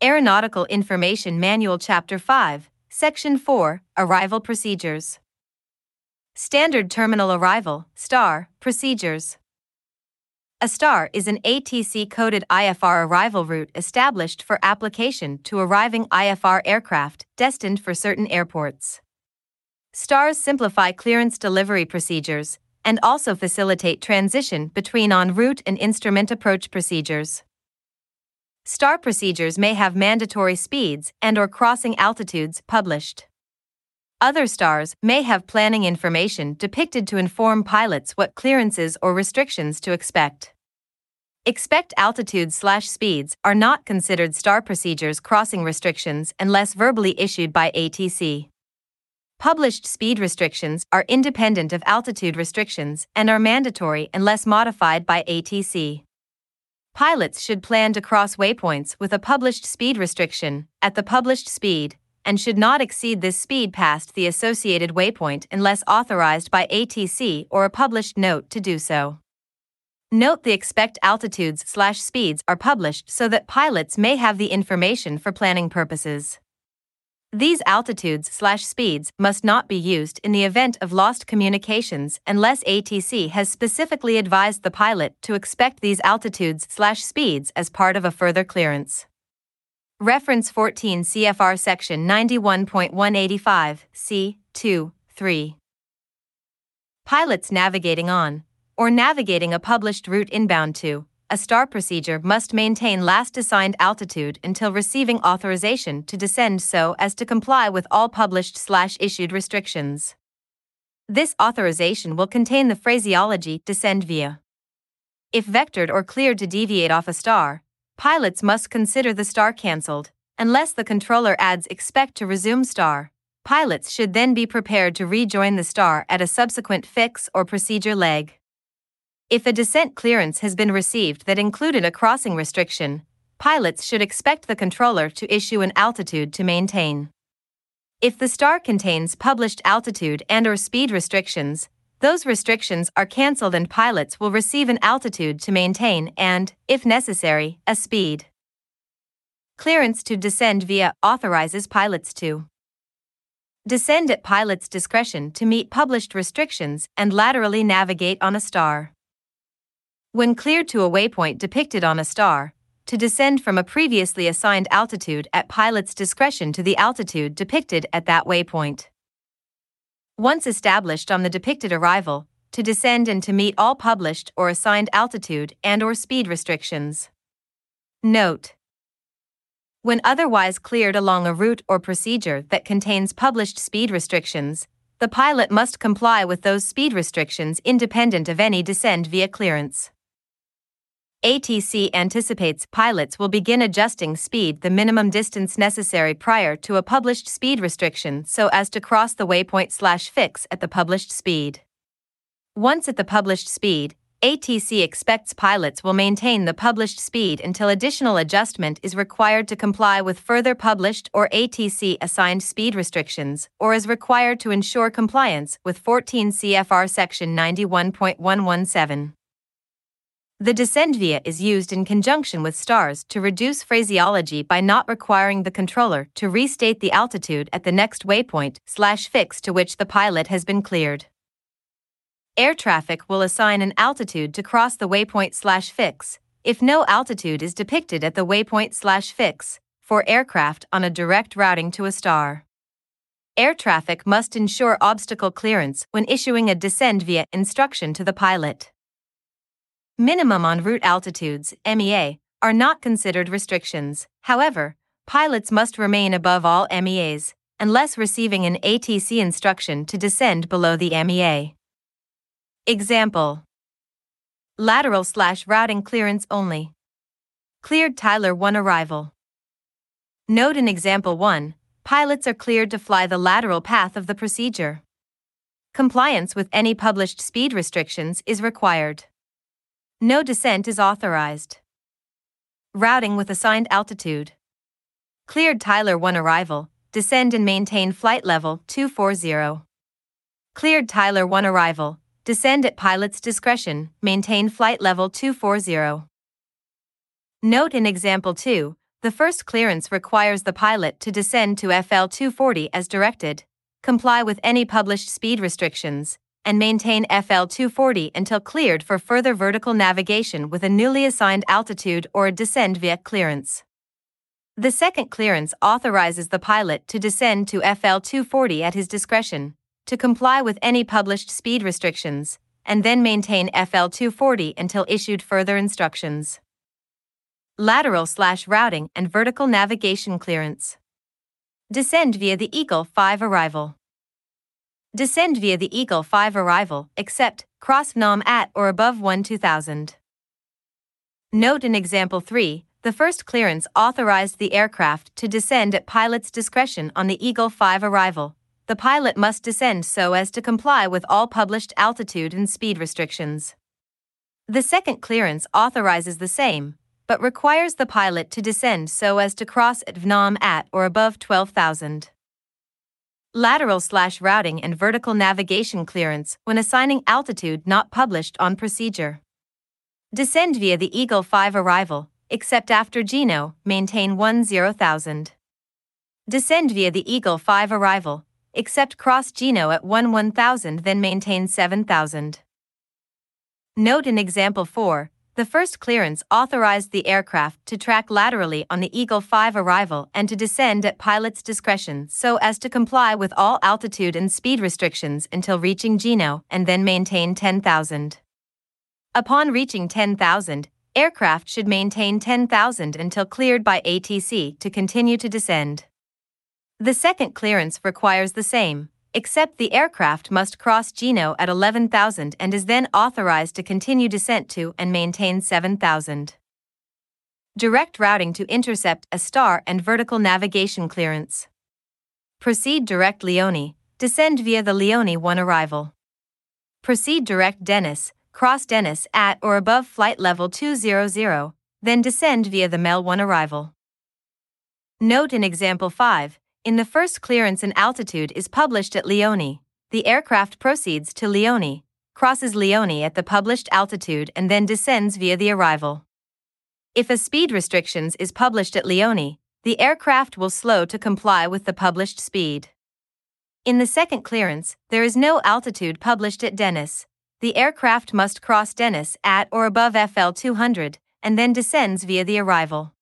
Aeronautical Information Manual Chapter 5, Section 4 Arrival Procedures. Standard Terminal Arrival, STAR, Procedures. A STAR is an ATC coded IFR arrival route established for application to arriving IFR aircraft destined for certain airports. STARs simplify clearance delivery procedures and also facilitate transition between en route and instrument approach procedures. STAR procedures may have mandatory speeds and or crossing altitudes published. Other stars may have planning information depicted to inform pilots what clearances or restrictions to expect. Expect altitudes slash speeds are not considered star procedures crossing restrictions unless verbally issued by ATC. Published speed restrictions are independent of altitude restrictions and are mandatory unless modified by ATC. Pilots should plan to cross waypoints with a published speed restriction at the published speed and should not exceed this speed past the associated waypoint unless authorized by ATC or a published note to do so. Note the expect altitudes slash speeds are published so that pilots may have the information for planning purposes. These altitudes slash speeds must not be used in the event of lost communications unless ATC has specifically advised the pilot to expect these altitudes slash speeds as part of a further clearance. Reference 14 CFR Section 91.185, C. 2, 3. Pilots navigating on, or navigating a published route inbound to, a STAR procedure must maintain last assigned altitude until receiving authorization to descend so as to comply with all published slash issued restrictions. This authorization will contain the phraseology descend via. If vectored or cleared to deviate off a star, pilots must consider the star cancelled. Unless the controller adds expect to resume star, pilots should then be prepared to rejoin the star at a subsequent fix or procedure leg. If a descent clearance has been received that included a crossing restriction, pilots should expect the controller to issue an altitude to maintain. If the star contains published altitude and or speed restrictions, those restrictions are cancelled and pilots will receive an altitude to maintain and, if necessary, a speed. Clearance to descend via authorizes pilots to descend at pilot's discretion to meet published restrictions and laterally navigate on a star. When cleared to a waypoint depicted on a star, to descend from a previously assigned altitude at pilot's discretion to the altitude depicted at that waypoint once established on the depicted arrival, to descend and to meet all published or assigned altitude and or speed restrictions. Note: When otherwise cleared along a route or procedure that contains published speed restrictions, the pilot must comply with those speed restrictions independent of any descend via clearance. ATC anticipates pilots will begin adjusting speed the minimum distance necessary prior to a published speed restriction so as to cross the waypoint slash fix at the published speed. Once at the published speed, ATC expects pilots will maintain the published speed until additional adjustment is required to comply with further published or ATC assigned speed restrictions or is required to ensure compliance with 14 CFR Section 91.117. The descend via is used in conjunction with stars to reduce phraseology by not requiring the controller to restate the altitude at the next waypoint slash fix to which the pilot has been cleared. Air traffic will assign an altitude to cross the waypoint slash fix if no altitude is depicted at the waypoint slash fix for aircraft on a direct routing to a star. Air traffic must ensure obstacle clearance when issuing a descend via instruction to the pilot. Minimum en route altitudes, MEA, are not considered restrictions. However, pilots must remain above all MEAs, unless receiving an ATC instruction to descend below the MEA. Example Lateral slash routing clearance only. Cleared Tyler 1 arrival. Note in example 1, pilots are cleared to fly the lateral path of the procedure. Compliance with any published speed restrictions is required. No descent is authorized. Routing with assigned altitude. Cleared Tyler 1 arrival, descend and maintain flight level 240. Cleared Tyler 1 arrival, descend at pilot's discretion, maintain flight level 240. Note in example 2, the first clearance requires the pilot to descend to FL 240 as directed, comply with any published speed restrictions, and maintain FL 240 until cleared for further vertical navigation with a newly assigned altitude or a descend via clearance. The second clearance authorizes the pilot to descend to FL 240 at his discretion, to comply with any published speed restrictions, and then maintain FL 240 until issued further instructions. Lateral slash routing and vertical navigation clearance. Descend via the Eagle 5 arrival. Descend via the Eagle 5 arrival, except cross nom at or above 1 2000. Note in example 3, the first clearance authorized the aircraft to descend at pilot's discretion on the Eagle 5 arrival. The pilot must descend so as to comply with all published altitude and speed restrictions. The second clearance authorizes the same, but requires the pilot to descend so as to cross at VNOM at or above 12,000 lateral slash routing and vertical navigation clearance when assigning altitude not published on procedure. Descend via the Eagle 5 arrival, except after Geno, maintain 10,000. Descend via the Eagle 5 arrival, except cross Geno at 1 1000 then maintain 7000. Note in example 4, the first clearance authorized the aircraft to track laterally on the Eagle 5 arrival and to descend at pilot's discretion so as to comply with all altitude and speed restrictions until reaching Geno and then maintain 10,000. Upon reaching 10,000, aircraft should maintain 10,000 until cleared by ATC to continue to descend. The second clearance requires the same except the aircraft must cross Geno at 11,000 and is then authorized to continue descent to and maintain 7,000. Direct routing to intercept a star and vertical navigation clearance. Proceed direct Leone, descend via the Leone 1 arrival. Proceed direct Dennis, cross Dennis at or above flight level 200, then descend via the Mel 1 arrival. Note in example 5 in the first clearance an altitude is published at Leone. The aircraft proceeds to Leone, crosses Leone at the published altitude and then descends via the arrival. If a speed restrictions is published at Leone, the aircraft will slow to comply with the published speed. In the second clearance, there is no altitude published at Dennis. The aircraft must cross Dennis at or above FL 200 and then descends via the arrival.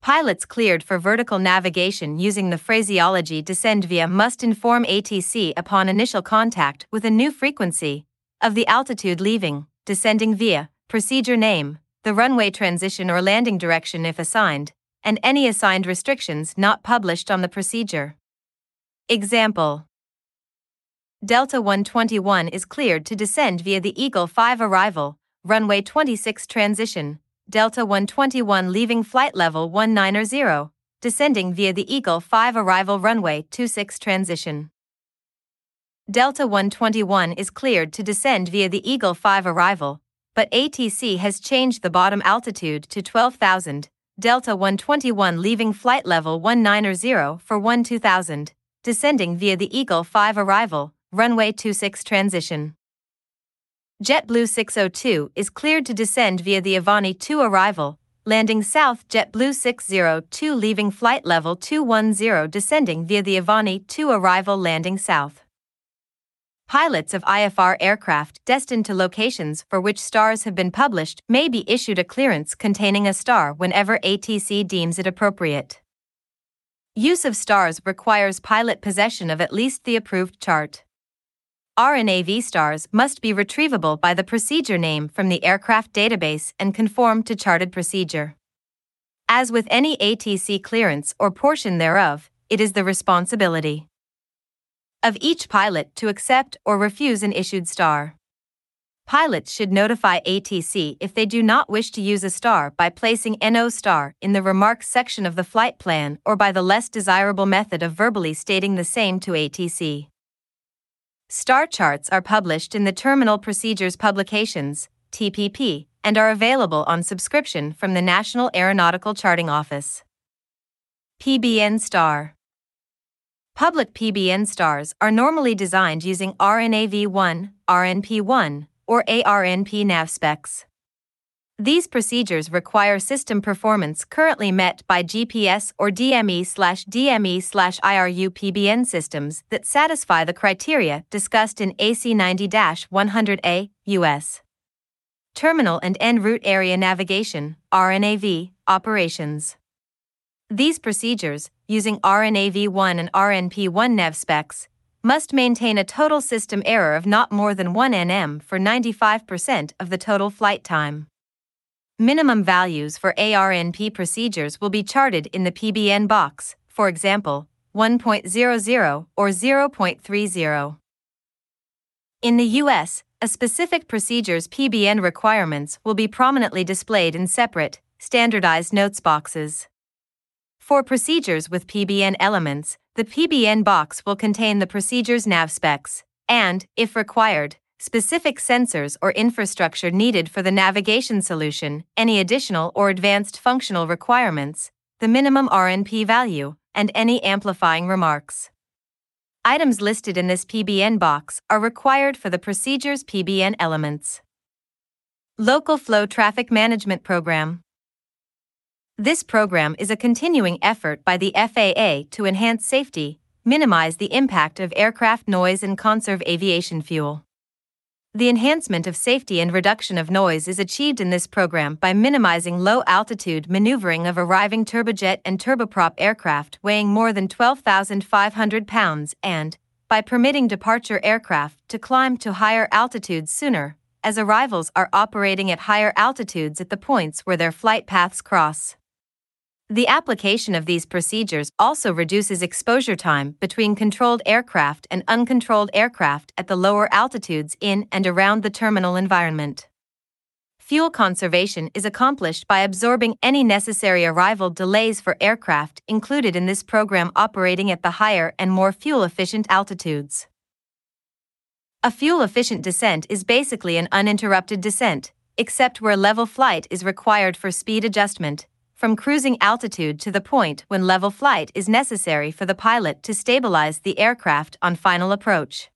Pilots cleared for vertical navigation using the phraseology descend via must inform ATC upon initial contact with a new frequency of the altitude leaving, descending via, procedure name, the runway transition or landing direction if assigned, and any assigned restrictions not published on the procedure. Example Delta 121 is cleared to descend via the Eagle 5 arrival, runway 26 transition, Delta 121 leaving flight level 190, descending via the Eagle 5 arrival runway 26 transition. Delta 121 is cleared to descend via the Eagle 5 arrival, but ATC has changed the bottom altitude to 12,000. Delta 121 leaving flight level 190 for 12000, descending via the Eagle 5 arrival, runway 26 transition. JetBlue 602 is cleared to descend via the Avani 2 arrival, landing south JetBlue 602 leaving flight level 210 descending via the Avani 2 arrival landing south. Pilots of IFR aircraft destined to locations for which stars have been published may be issued a clearance containing a star whenever ATC deems it appropriate. Use of stars requires pilot possession of at least the approved chart. RNAV stars must be retrievable by the procedure name from the aircraft database and conform to charted procedure. As with any ATC clearance or portion thereof, it is the responsibility of each pilot to accept or refuse an issued star. Pilots should notify ATC if they do not wish to use a star by placing NO star in the remarks section of the flight plan or by the less desirable method of verbally stating the same to ATC. Star charts are published in the Terminal Procedures Publications, TPP, and are available on subscription from the National Aeronautical Charting Office. PBN Star Public PBN stars are normally designed using RNAV1, RNP1, or ARNP nav specs. These procedures require system performance currently met by GPS or DME slash DME slash IRU PBN systems that satisfy the criteria discussed in AC 90 100A, US. Terminal and en route area navigation, RNAV, operations. These procedures, using RNAV1 and RNP1 nav specs, must maintain a total system error of not more than 1 nm for 95% of the total flight time. Minimum values for ARNP procedures will be charted in the PBN box, for example, 1.00 or 0.30. In the US, a specific procedure's PBN requirements will be prominently displayed in separate, standardized notes boxes. For procedures with PBN elements, the PBN box will contain the procedure's nav specs, and, if required, specific sensors or infrastructure needed for the navigation solution, any additional or advanced functional requirements, the minimum RNP value, and any amplifying remarks. Items listed in this PBN box are required for the procedure's PBN elements. Local Flow Traffic Management Program This program is a continuing effort by the FAA to enhance safety, minimize the impact of aircraft noise, and conserve aviation fuel. The enhancement of safety and reduction of noise is achieved in this program by minimizing low altitude maneuvering of arriving turbojet and turboprop aircraft weighing more than 12,500 pounds and, by permitting departure aircraft to climb to higher altitudes sooner, as arrivals are operating at higher altitudes at the points where their flight paths cross. The application of these procedures also reduces exposure time between controlled aircraft and uncontrolled aircraft at the lower altitudes in and around the terminal environment. Fuel conservation is accomplished by absorbing any necessary arrival delays for aircraft included in this program operating at the higher and more fuel efficient altitudes. A fuel efficient descent is basically an uninterrupted descent, except where level flight is required for speed adjustment from cruising altitude to the point when level flight is necessary for the pilot to stabilize the aircraft on final approach.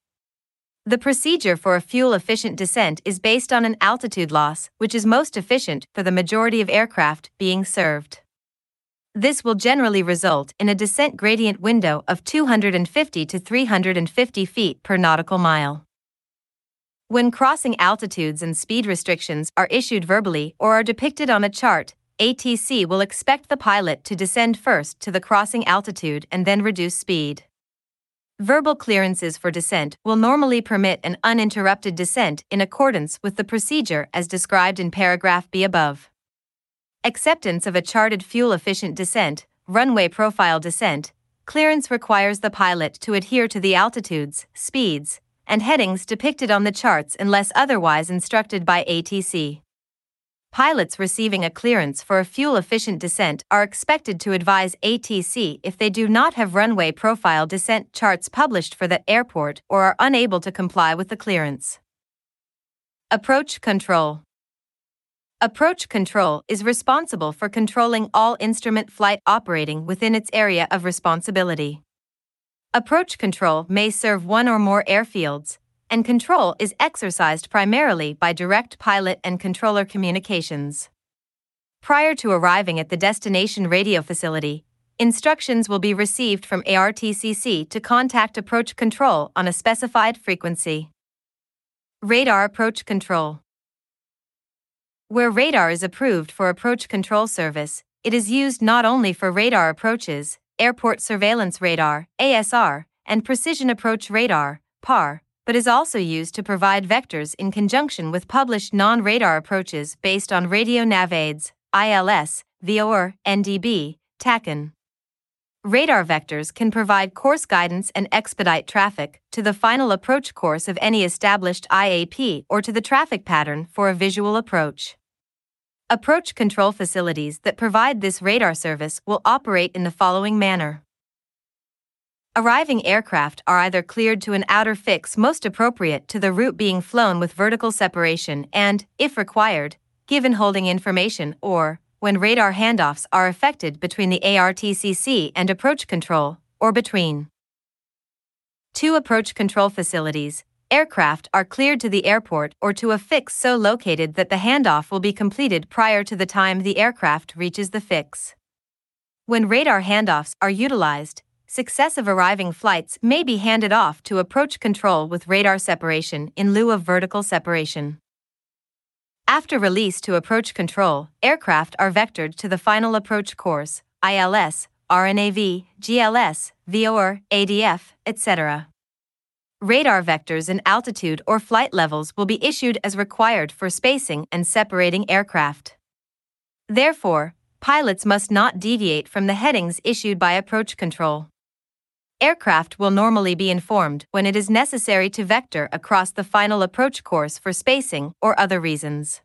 The procedure for a fuel efficient descent is based on an altitude loss, which is most efficient for the majority of aircraft being served. This will generally result in a descent gradient window of 250 to 350 feet per nautical mile. When crossing altitudes and speed restrictions are issued verbally or are depicted on a chart, ATC will expect the pilot to descend first to the crossing altitude and then reduce speed. Verbal clearances for descent will normally permit an uninterrupted descent in accordance with the procedure as described in paragraph B above. Acceptance of a charted fuel efficient descent, runway profile descent, clearance requires the pilot to adhere to the altitudes, speeds, and headings depicted on the charts unless otherwise instructed by ATC. Pilots receiving a clearance for a fuel efficient descent are expected to advise ATC if they do not have runway profile descent charts published for that airport or are unable to comply with the clearance. Approach Control Approach Control is responsible for controlling all instrument flight operating within its area of responsibility. Approach Control may serve one or more airfields, and control is exercised primarily by direct pilot and controller communications. Prior to arriving at the destination radio facility, instructions will be received from ARTCC to contact approach control on a specified frequency. Radar Approach Control Where radar is approved for approach control service, it is used not only for radar approaches, airport surveillance radar, ASR, and precision approach radar, PAR, but is also used to provide vectors in conjunction with published non radar approaches based on radio nav aids, ILS, VOR, NDB, TACAN. Radar vectors can provide course guidance and expedite traffic to the final approach course of any established IAP or to the traffic pattern for a visual approach. Approach control facilities that provide this radar service will operate in the following manner. Arriving aircraft are either cleared to an outer fix most appropriate to the route being flown with vertical separation and, if required, given holding information or, when radar handoffs are effected between the ARTCC and approach control, or between two approach control facilities, aircraft are cleared to the airport or to a fix so located that the handoff will be completed prior to the time the aircraft reaches the fix. When radar handoffs are utilized, successive arriving flights may be handed off to approach control with radar separation in lieu of vertical separation. After release to approach control, aircraft are vectored to the final approach course, ILS, RNAV, GLS, VOR, ADF, etc. Radar vectors and altitude or flight levels will be issued as required for spacing and separating aircraft. Therefore, pilots must not deviate from the headings issued by approach control. Aircraft will normally be informed when it is necessary to vector across the final approach course for spacing or other reasons.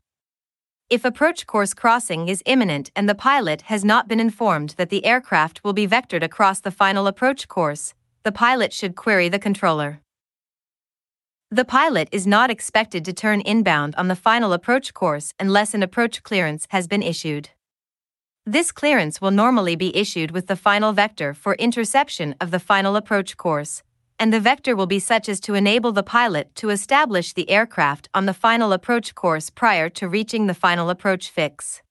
If approach course crossing is imminent and the pilot has not been informed that the aircraft will be vectored across the final approach course, the pilot should query the controller. The pilot is not expected to turn inbound on the final approach course unless an approach clearance has been issued. This clearance will normally be issued with the final vector for interception of the final approach course, and the vector will be such as to enable the pilot to establish the aircraft on the final approach course prior to reaching the final approach fix.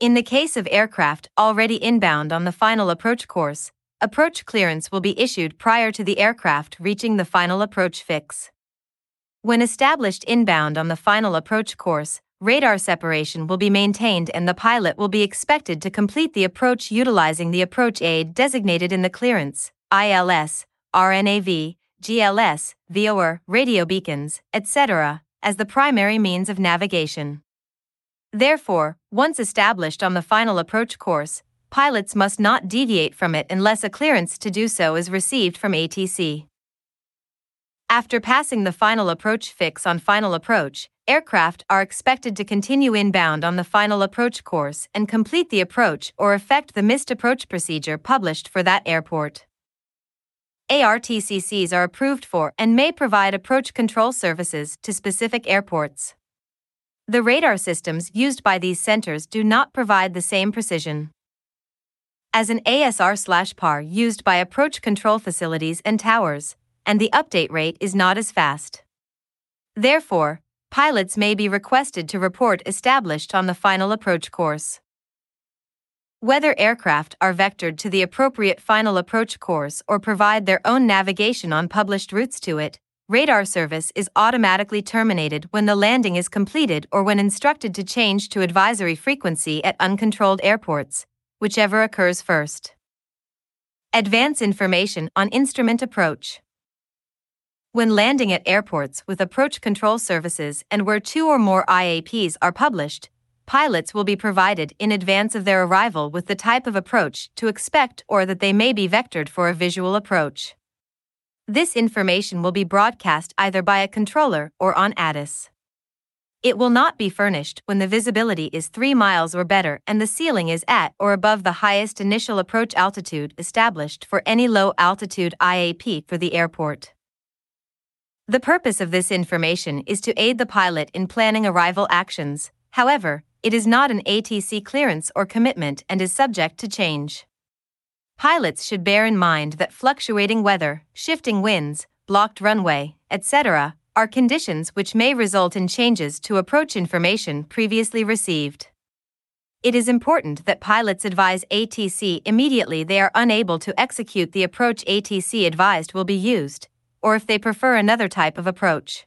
In the case of aircraft already inbound on the final approach course, approach clearance will be issued prior to the aircraft reaching the final approach fix. When established inbound on the final approach course, radar separation will be maintained and the pilot will be expected to complete the approach utilizing the approach aid designated in the clearance, ILS, RNAV, GLS, VOR, radio beacons, etc., as the primary means of navigation. Therefore, once established on the final approach course, pilots must not deviate from it unless a clearance to do so is received from ATC. After passing the final approach fix on final approach, aircraft are expected to continue inbound on the final approach course and complete the approach or effect the missed approach procedure published for that airport. ARTCCs are approved for and may provide approach control services to specific airports. The radar systems used by these centers do not provide the same precision as an ASR/PAR used by approach control facilities and towers, and the update rate is not as fast. Therefore, pilots may be requested to report established on the final approach course. Whether aircraft are vectored to the appropriate final approach course or provide their own navigation on published routes to it, radar service is automatically terminated when the landing is completed or when instructed to change to advisory frequency at uncontrolled airports, whichever occurs first. Advance information on instrument approach. When landing at airports with approach control services and where two or more IAPs are published, pilots will be provided in advance of their arrival with the type of approach to expect or that they may be vectored for a visual approach. This information will be broadcast either by a controller or on ATIS. It will not be furnished when the visibility is 3 miles or better and the ceiling is at or above the highest initial approach altitude established for any low altitude IAP for the airport. The purpose of this information is to aid the pilot in planning arrival actions, however, it is not an ATC clearance or commitment and is subject to change. Pilots should bear in mind that fluctuating weather, shifting winds, blocked runway, etc., are conditions which may result in changes to approach information previously received. It is important that pilots advise ATC immediately they are unable to execute the approach ATC advised will be used, or if they prefer another type of approach.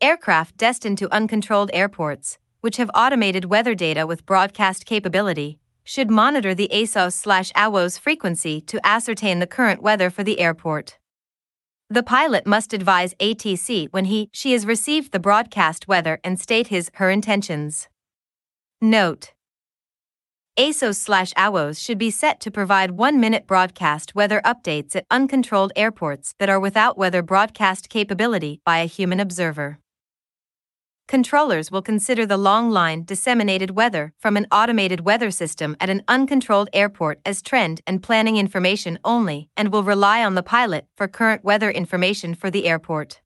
Aircraft destined to uncontrolled airports, which have automated weather data with broadcast capability, should monitor the ASOS/AWOS frequency to ascertain the current weather for the airport. The pilot must advise ATC when he she has received the broadcast weather and state his her intentions. Note ASOS slash AWOS should be set to provide one minute broadcast weather updates at uncontrolled airports that are without weather broadcast capability by a human observer. Controllers will consider the long line disseminated weather from an automated weather system at an uncontrolled airport as trend and planning information only and will rely on the pilot for current weather information for the airport.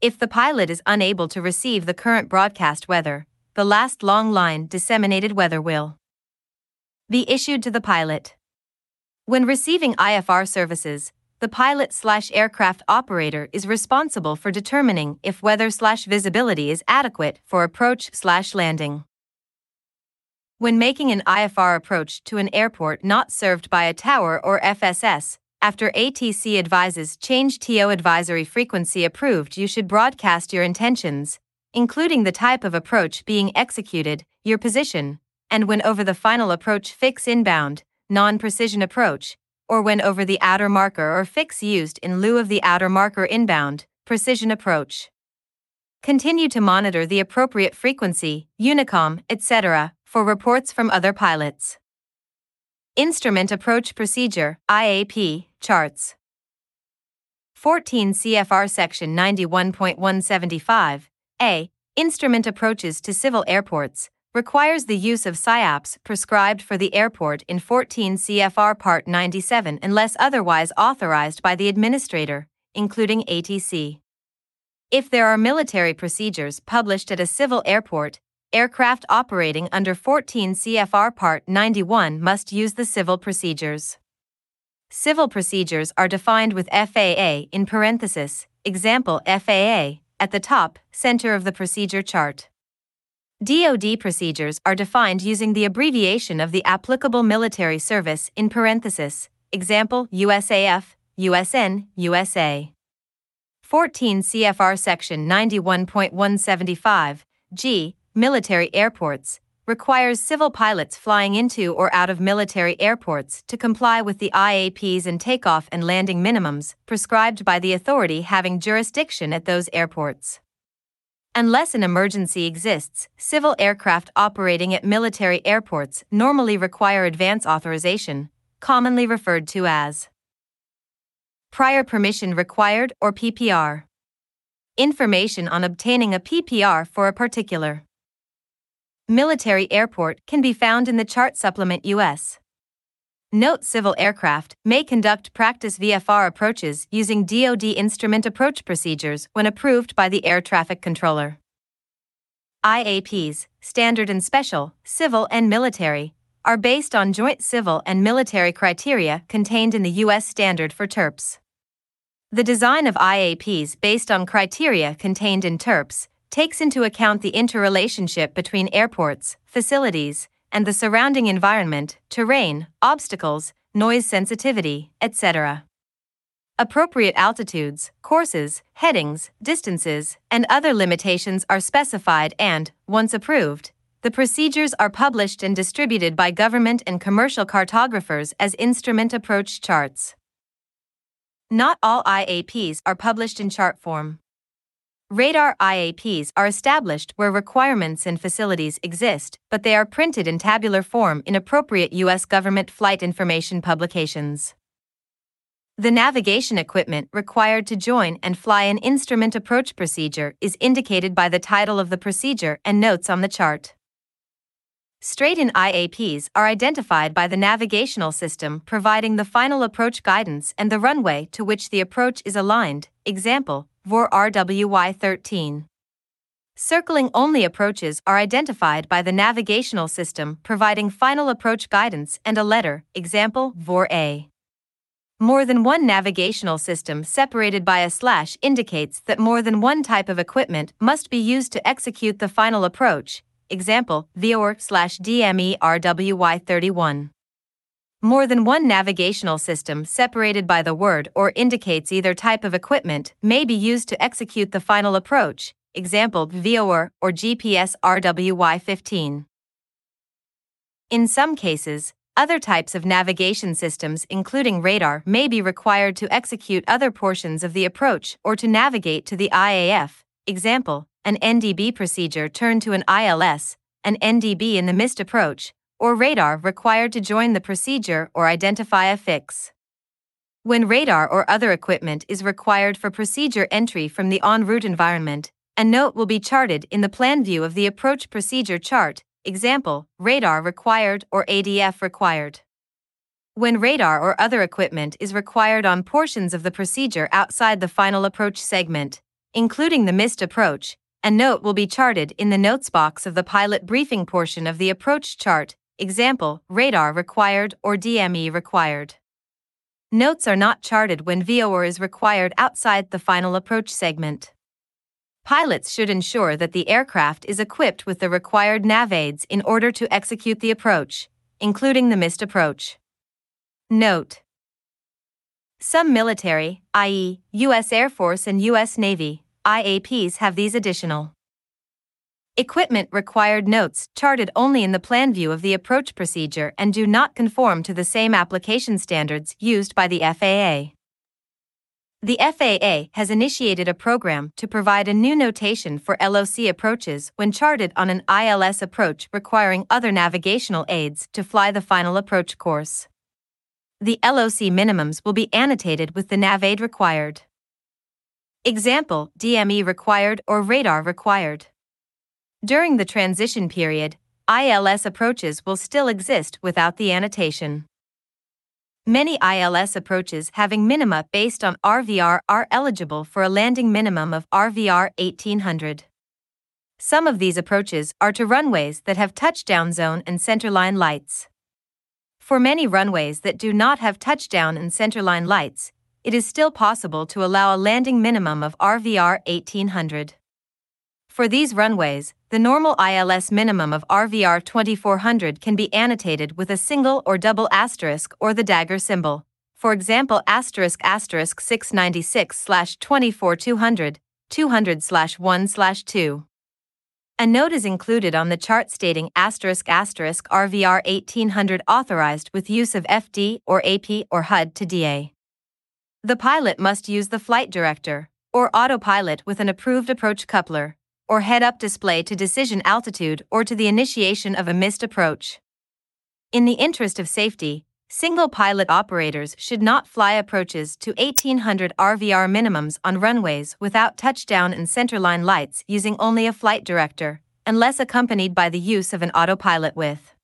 If the pilot is unable to receive the current broadcast weather, the last long line disseminated weather will be issued to the pilot. When receiving IFR services, the pilot slash aircraft operator is responsible for determining if weather slash visibility is adequate for approach slash landing. When making an IFR approach to an airport not served by a tower or FSS, after ATC advises change TO advisory frequency approved, you should broadcast your intentions, including the type of approach being executed, your position, and when over the final approach fix inbound, non precision approach, or when over the outer marker or fix used in lieu of the outer marker inbound, precision approach. Continue to monitor the appropriate frequency, Unicom, etc., for reports from other pilots. Instrument Approach Procedure IAP Charts 14 CFR Section 91.175 A. Instrument Approaches to Civil Airports requires the use of SIAPs prescribed for the airport in 14 CFR Part 97 unless otherwise authorized by the administrator, including ATC. If there are military procedures published at a civil airport, aircraft operating under 14 CFR Part 91 must use the civil procedures. Civil procedures are defined with FAA in parenthesis, example FAA, at the top, center of the procedure chart. DoD procedures are defined using the abbreviation of the applicable military service in parenthesis, example USAF, USN, USA. 14 CFR Section 91.175, G, military airports, requires civil pilots flying into or out of military airports to comply with the IAPs and takeoff and landing minimums prescribed by the authority having jurisdiction at those airports. Unless an emergency exists, civil aircraft operating at military airports normally require advance authorization, commonly referred to as prior permission required or PPR. Information on obtaining a PPR for a particular military airport can be found in the chart supplement US. Note civil aircraft may conduct practice VFR approaches using DoD instrument approach procedures when approved by the air traffic controller. IAPs, standard and special, civil and military, are based on joint civil and military criteria contained in the U.S. standard for TERPs. The design of IAPs based on criteria contained in TERPs takes into account the interrelationship between airports, facilities, and the surrounding environment, terrain, obstacles, noise sensitivity, etc. Appropriate altitudes, courses, headings, distances, and other limitations are specified and, once approved, the procedures are published and distributed by government and commercial cartographers as instrument approach charts. Not all IAPs are published in chart form. Radar IAPs are established where requirements and facilities exist, but they are printed in tabular form in appropriate U.S. government flight information publications. The navigation equipment required to join and fly an instrument approach procedure is indicated by the title of the procedure and notes on the chart. Straight in IAPs are identified by the navigational system providing the final approach guidance and the runway to which the approach is aligned, example, VOR RWY 13. Circling only approaches are identified by the navigational system providing final approach guidance and a letter, example, VOR A. More than one navigational system separated by a slash indicates that more than one type of equipment must be used to execute the final approach, example, VOR slash DME RWY 31. More than one navigational system separated by the word or indicates either type of equipment may be used to execute the final approach, example VOR or GPS RWY15. In some cases, other types of navigation systems, including radar, may be required to execute other portions of the approach or to navigate to the IAF, example, an NDB procedure turned to an ILS, an NDB in the missed approach, or radar required to join the procedure or identify a fix. When radar or other equipment is required for procedure entry from the en route environment, a note will be charted in the plan view of the approach procedure chart, example, radar required or ADF required. When radar or other equipment is required on portions of the procedure outside the final approach segment, including the missed approach, a note will be charted in the notes box of the pilot briefing portion of the approach chart Example, radar required or DME required. Notes are not charted when VOR is required outside the final approach segment. Pilots should ensure that the aircraft is equipped with the required nav aids in order to execute the approach, including the missed approach. Note Some military, i.e., U.S. Air Force and U.S. Navy, IAPs have these additional equipment required notes charted only in the plan view of the approach procedure and do not conform to the same application standards used by the FAA. The FAA has initiated a program to provide a new notation for LOC approaches when charted on an ILS approach requiring other navigational aids to fly the final approach course. The LOC minimums will be annotated with the nav aid required. Example DME required or radar required. During the transition period, ILS approaches will still exist without the annotation. Many ILS approaches having minima based on RVR are eligible for a landing minimum of RVR 1800. Some of these approaches are to runways that have touchdown zone and centerline lights. For many runways that do not have touchdown and centerline lights, it is still possible to allow a landing minimum of RVR 1800. For these runways, the normal ILS minimum of RVR 2400 can be annotated with a single or double asterisk or the dagger symbol. For example, asterisk asterisk 696 slash 24200, 200 slash 1 slash 2. A note is included on the chart stating asterisk asterisk RVR 1800 authorized with use of FD or AP or HUD to DA. The pilot must use the flight director or autopilot with an approved approach coupler or head up display to decision altitude or to the initiation of a missed approach. In the interest of safety, single pilot operators should not fly approaches to 1800 RVR minimums on runways without touchdown and centerline lights using only a flight director, unless accompanied by the use of an autopilot with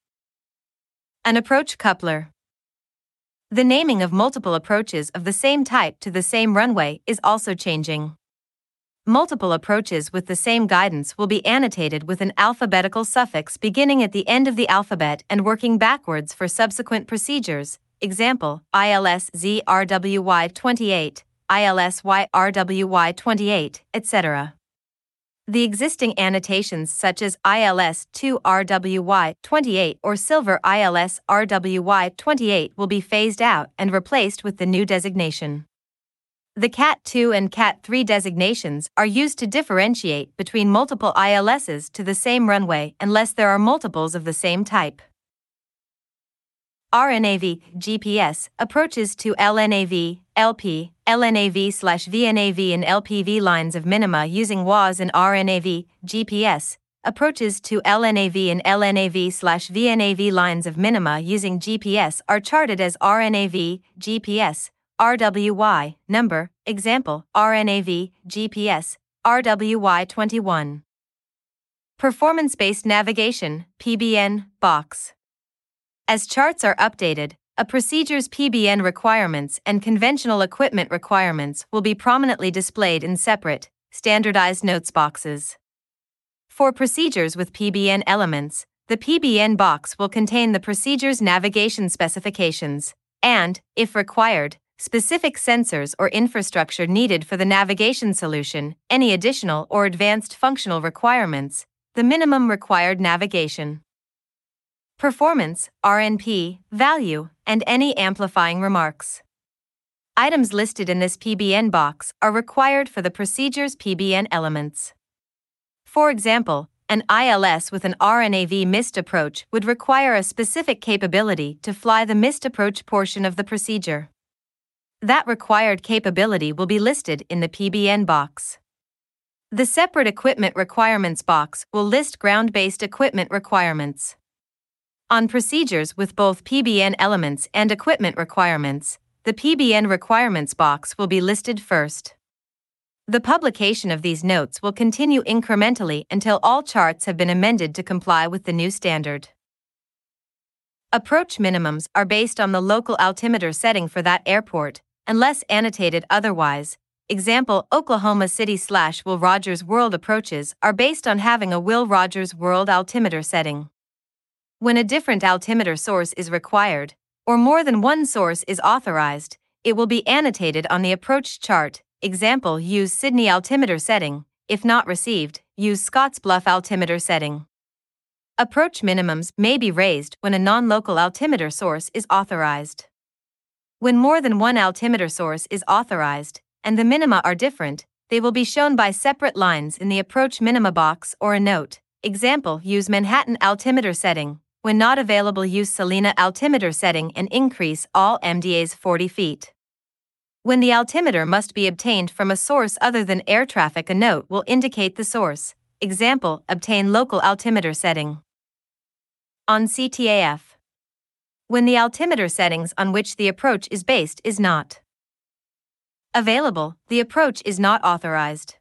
an approach coupler. The naming of multiple approaches of the same type to the same runway is also changing multiple approaches with the same guidance will be annotated with an alphabetical suffix beginning at the end of the alphabet and working backwards for subsequent procedures. Example ILS ZRWY 28, ILS YRWY 28, etc. The existing annotations such as ILS 2 RWY 28 or Silver ILS RWY 28 will be phased out and replaced with the new designation. The CAT 2 and CAT 3 designations are used to differentiate between multiple ILSs to the same runway unless there are multiples of the same type. RNAV GPS approaches to LNAV, LP, LNAV slash VNAV and LPV lines of minima using WAAS and RNAV GPS approaches to LNAV and LNAV slash VNAV lines of minima using GPS are charted as RNAV GPS RWY, number, example, RNAV, GPS, RWY21. Performance Based Navigation, PBN, box. As charts are updated, a procedure's PBN requirements and conventional equipment requirements will be prominently displayed in separate, standardized notes boxes. For procedures with PBN elements, the PBN box will contain the procedure's navigation specifications, and, if required, specific sensors or infrastructure needed for the navigation solution, any additional or advanced functional requirements, the minimum required navigation. Performance, RNP, value, and any amplifying remarks. Items listed in this PBN box are required for the procedure's PBN elements. For example, an ILS with an RNAV missed approach would require a specific capability to fly the missed approach portion of the procedure. That required capability will be listed in the PBN box. The separate equipment requirements box will list ground based equipment requirements. On procedures with both PBN elements and equipment requirements, the PBN requirements box will be listed first. The publication of these notes will continue incrementally until all charts have been amended to comply with the new standard. Approach minimums are based on the local altimeter setting for that airport, unless annotated otherwise. Example Oklahoma City slash Will Rogers World approaches are based on having a Will Rogers World altimeter setting. When a different altimeter source is required, or more than one source is authorized, it will be annotated on the approach chart. Example Use Sidney altimeter setting. If not received, use Scottsbluff altimeter setting. Approach minimums may be raised when a non local altimeter source is authorized. When more than one altimeter source is authorized, and the minima are different, they will be shown by separate lines in the approach minima box or a note. Example Use Manhattan altimeter setting. When not available, use Salina altimeter setting and increase all MDAs 40 feet. When the altimeter must be obtained from a source other than air traffic, a note will indicate the source. Example Obtain local altimeter setting. On CTAF. When the altimeter settings on which the approach is based is not available, the approach is not authorized.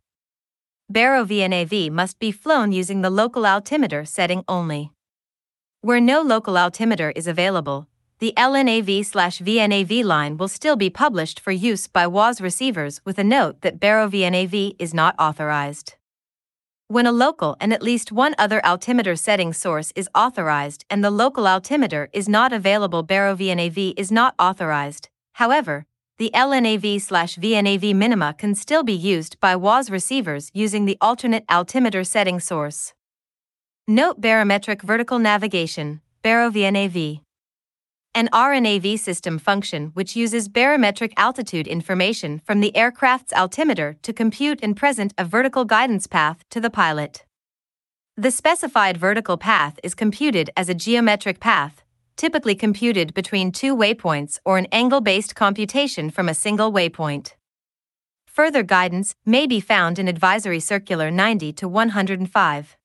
Baro VNAV must be flown using the local altimeter setting only. Where no local altimeter is available, the LNAV/VNAV line will still be published for use by WAAS receivers with a note that Baro VNAV is not authorized. When a local and at least one other altimeter setting source is authorized and the local altimeter is not available, Baro VNAV is not authorized. However, the LNAV slash VNAV minima can still be used by WAAS receivers using the alternate altimeter setting source. Note barometric vertical navigation, Baro VNAV an RNAV system function which uses barometric altitude information from the aircraft's altimeter to compute and present a vertical guidance path to the pilot. The specified vertical path is computed as a geometric path, typically computed between two waypoints or an angle based computation from a single waypoint. Further guidance may be found in Advisory Circular 90 to 105.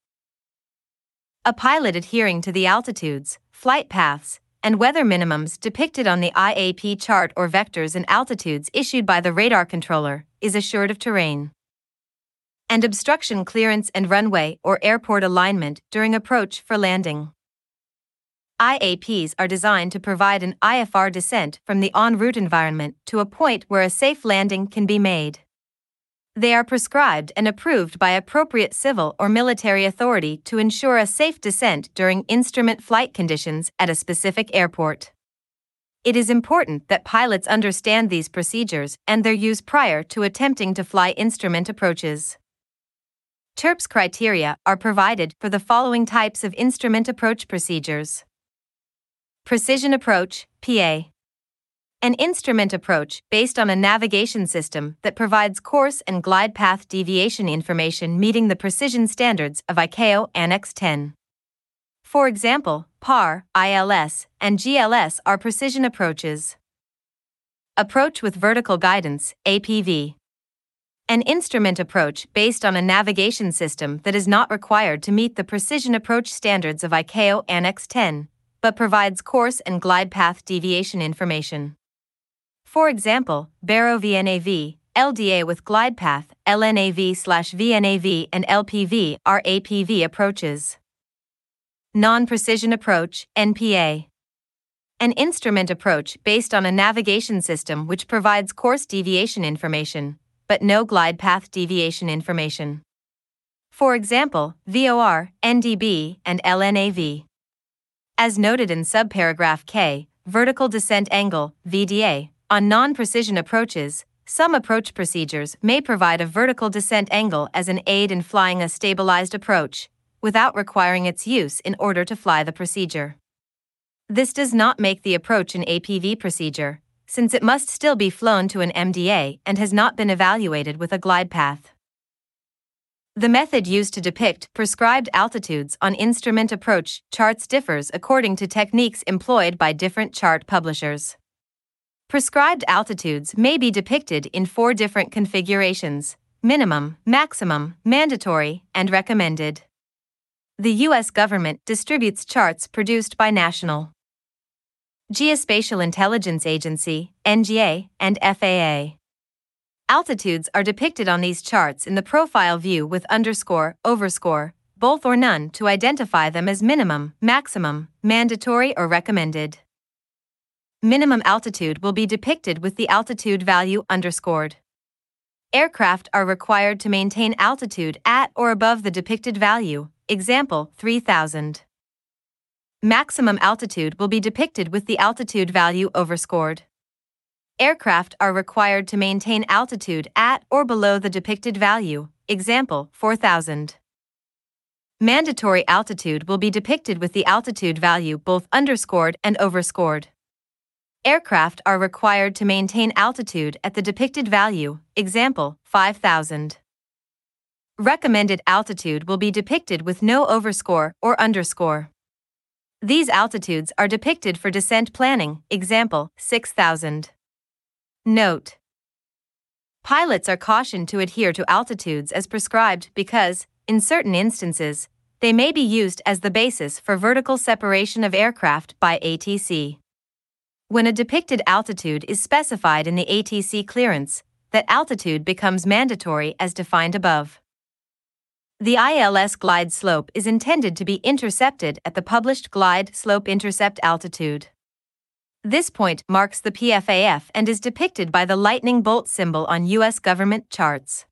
A pilot adhering to the altitudes, flight paths, and weather minimums depicted on the IAP chart or vectors and altitudes issued by the radar controller is assured of terrain. And obstruction clearance and runway or airport alignment during approach for landing. IAPs are designed to provide an IFR descent from the en route environment to a point where a safe landing can be made. They are prescribed and approved by appropriate civil or military authority to ensure a safe descent during instrument flight conditions at a specific airport. It is important that pilots understand these procedures and their use prior to attempting to fly instrument approaches. TERPS criteria are provided for the following types of instrument approach procedures Precision Approach, PA an instrument approach based on a navigation system that provides course and glide path deviation information meeting the precision standards of ICAO Annex 10. For example, PAR, ILS, and GLS are precision approaches. Approach with vertical guidance, APV. An instrument approach based on a navigation system that is not required to meet the precision approach standards of ICAO Annex 10, but provides course and glide path deviation information. For example, Baro VNAV, LDA with glide path, LNAV slash VNAV, and LPV are APV approaches. Non precision approach, NPA. An instrument approach based on a navigation system which provides course deviation information, but no glide path deviation information. For example, VOR, NDB, and LNAV. As noted in subparagraph K, vertical descent angle, VDA, on non precision approaches, some approach procedures may provide a vertical descent angle as an aid in flying a stabilized approach, without requiring its use in order to fly the procedure. This does not make the approach an APV procedure, since it must still be flown to an MDA and has not been evaluated with a glide path. The method used to depict prescribed altitudes on instrument approach charts differs according to techniques employed by different chart publishers. Prescribed altitudes may be depicted in four different configurations minimum, maximum, mandatory, and recommended. The U.S. government distributes charts produced by National Geospatial Intelligence Agency, NGA, and FAA. Altitudes are depicted on these charts in the profile view with underscore, overscore, both or none to identify them as minimum, maximum, mandatory, or recommended minimum altitude will be depicted with the altitude value underscored. Aircraft are required to maintain altitude at or above the depicted value, example 3000. Maximum altitude will be depicted with the altitude value overscored. Aircraft are required to maintain altitude at or below the depicted value, example 4000. Mandatory altitude will be depicted with the altitude value both underscored and overscored. Aircraft are required to maintain altitude at the depicted value, example 5000. Recommended altitude will be depicted with no overscore or underscore. These altitudes are depicted for descent planning, example 6000. Note Pilots are cautioned to adhere to altitudes as prescribed because, in certain instances, they may be used as the basis for vertical separation of aircraft by ATC. When a depicted altitude is specified in the ATC clearance, that altitude becomes mandatory as defined above. The ILS glide slope is intended to be intercepted at the published glide slope intercept altitude. This point marks the PFAF and is depicted by the lightning bolt symbol on U.S. government charts.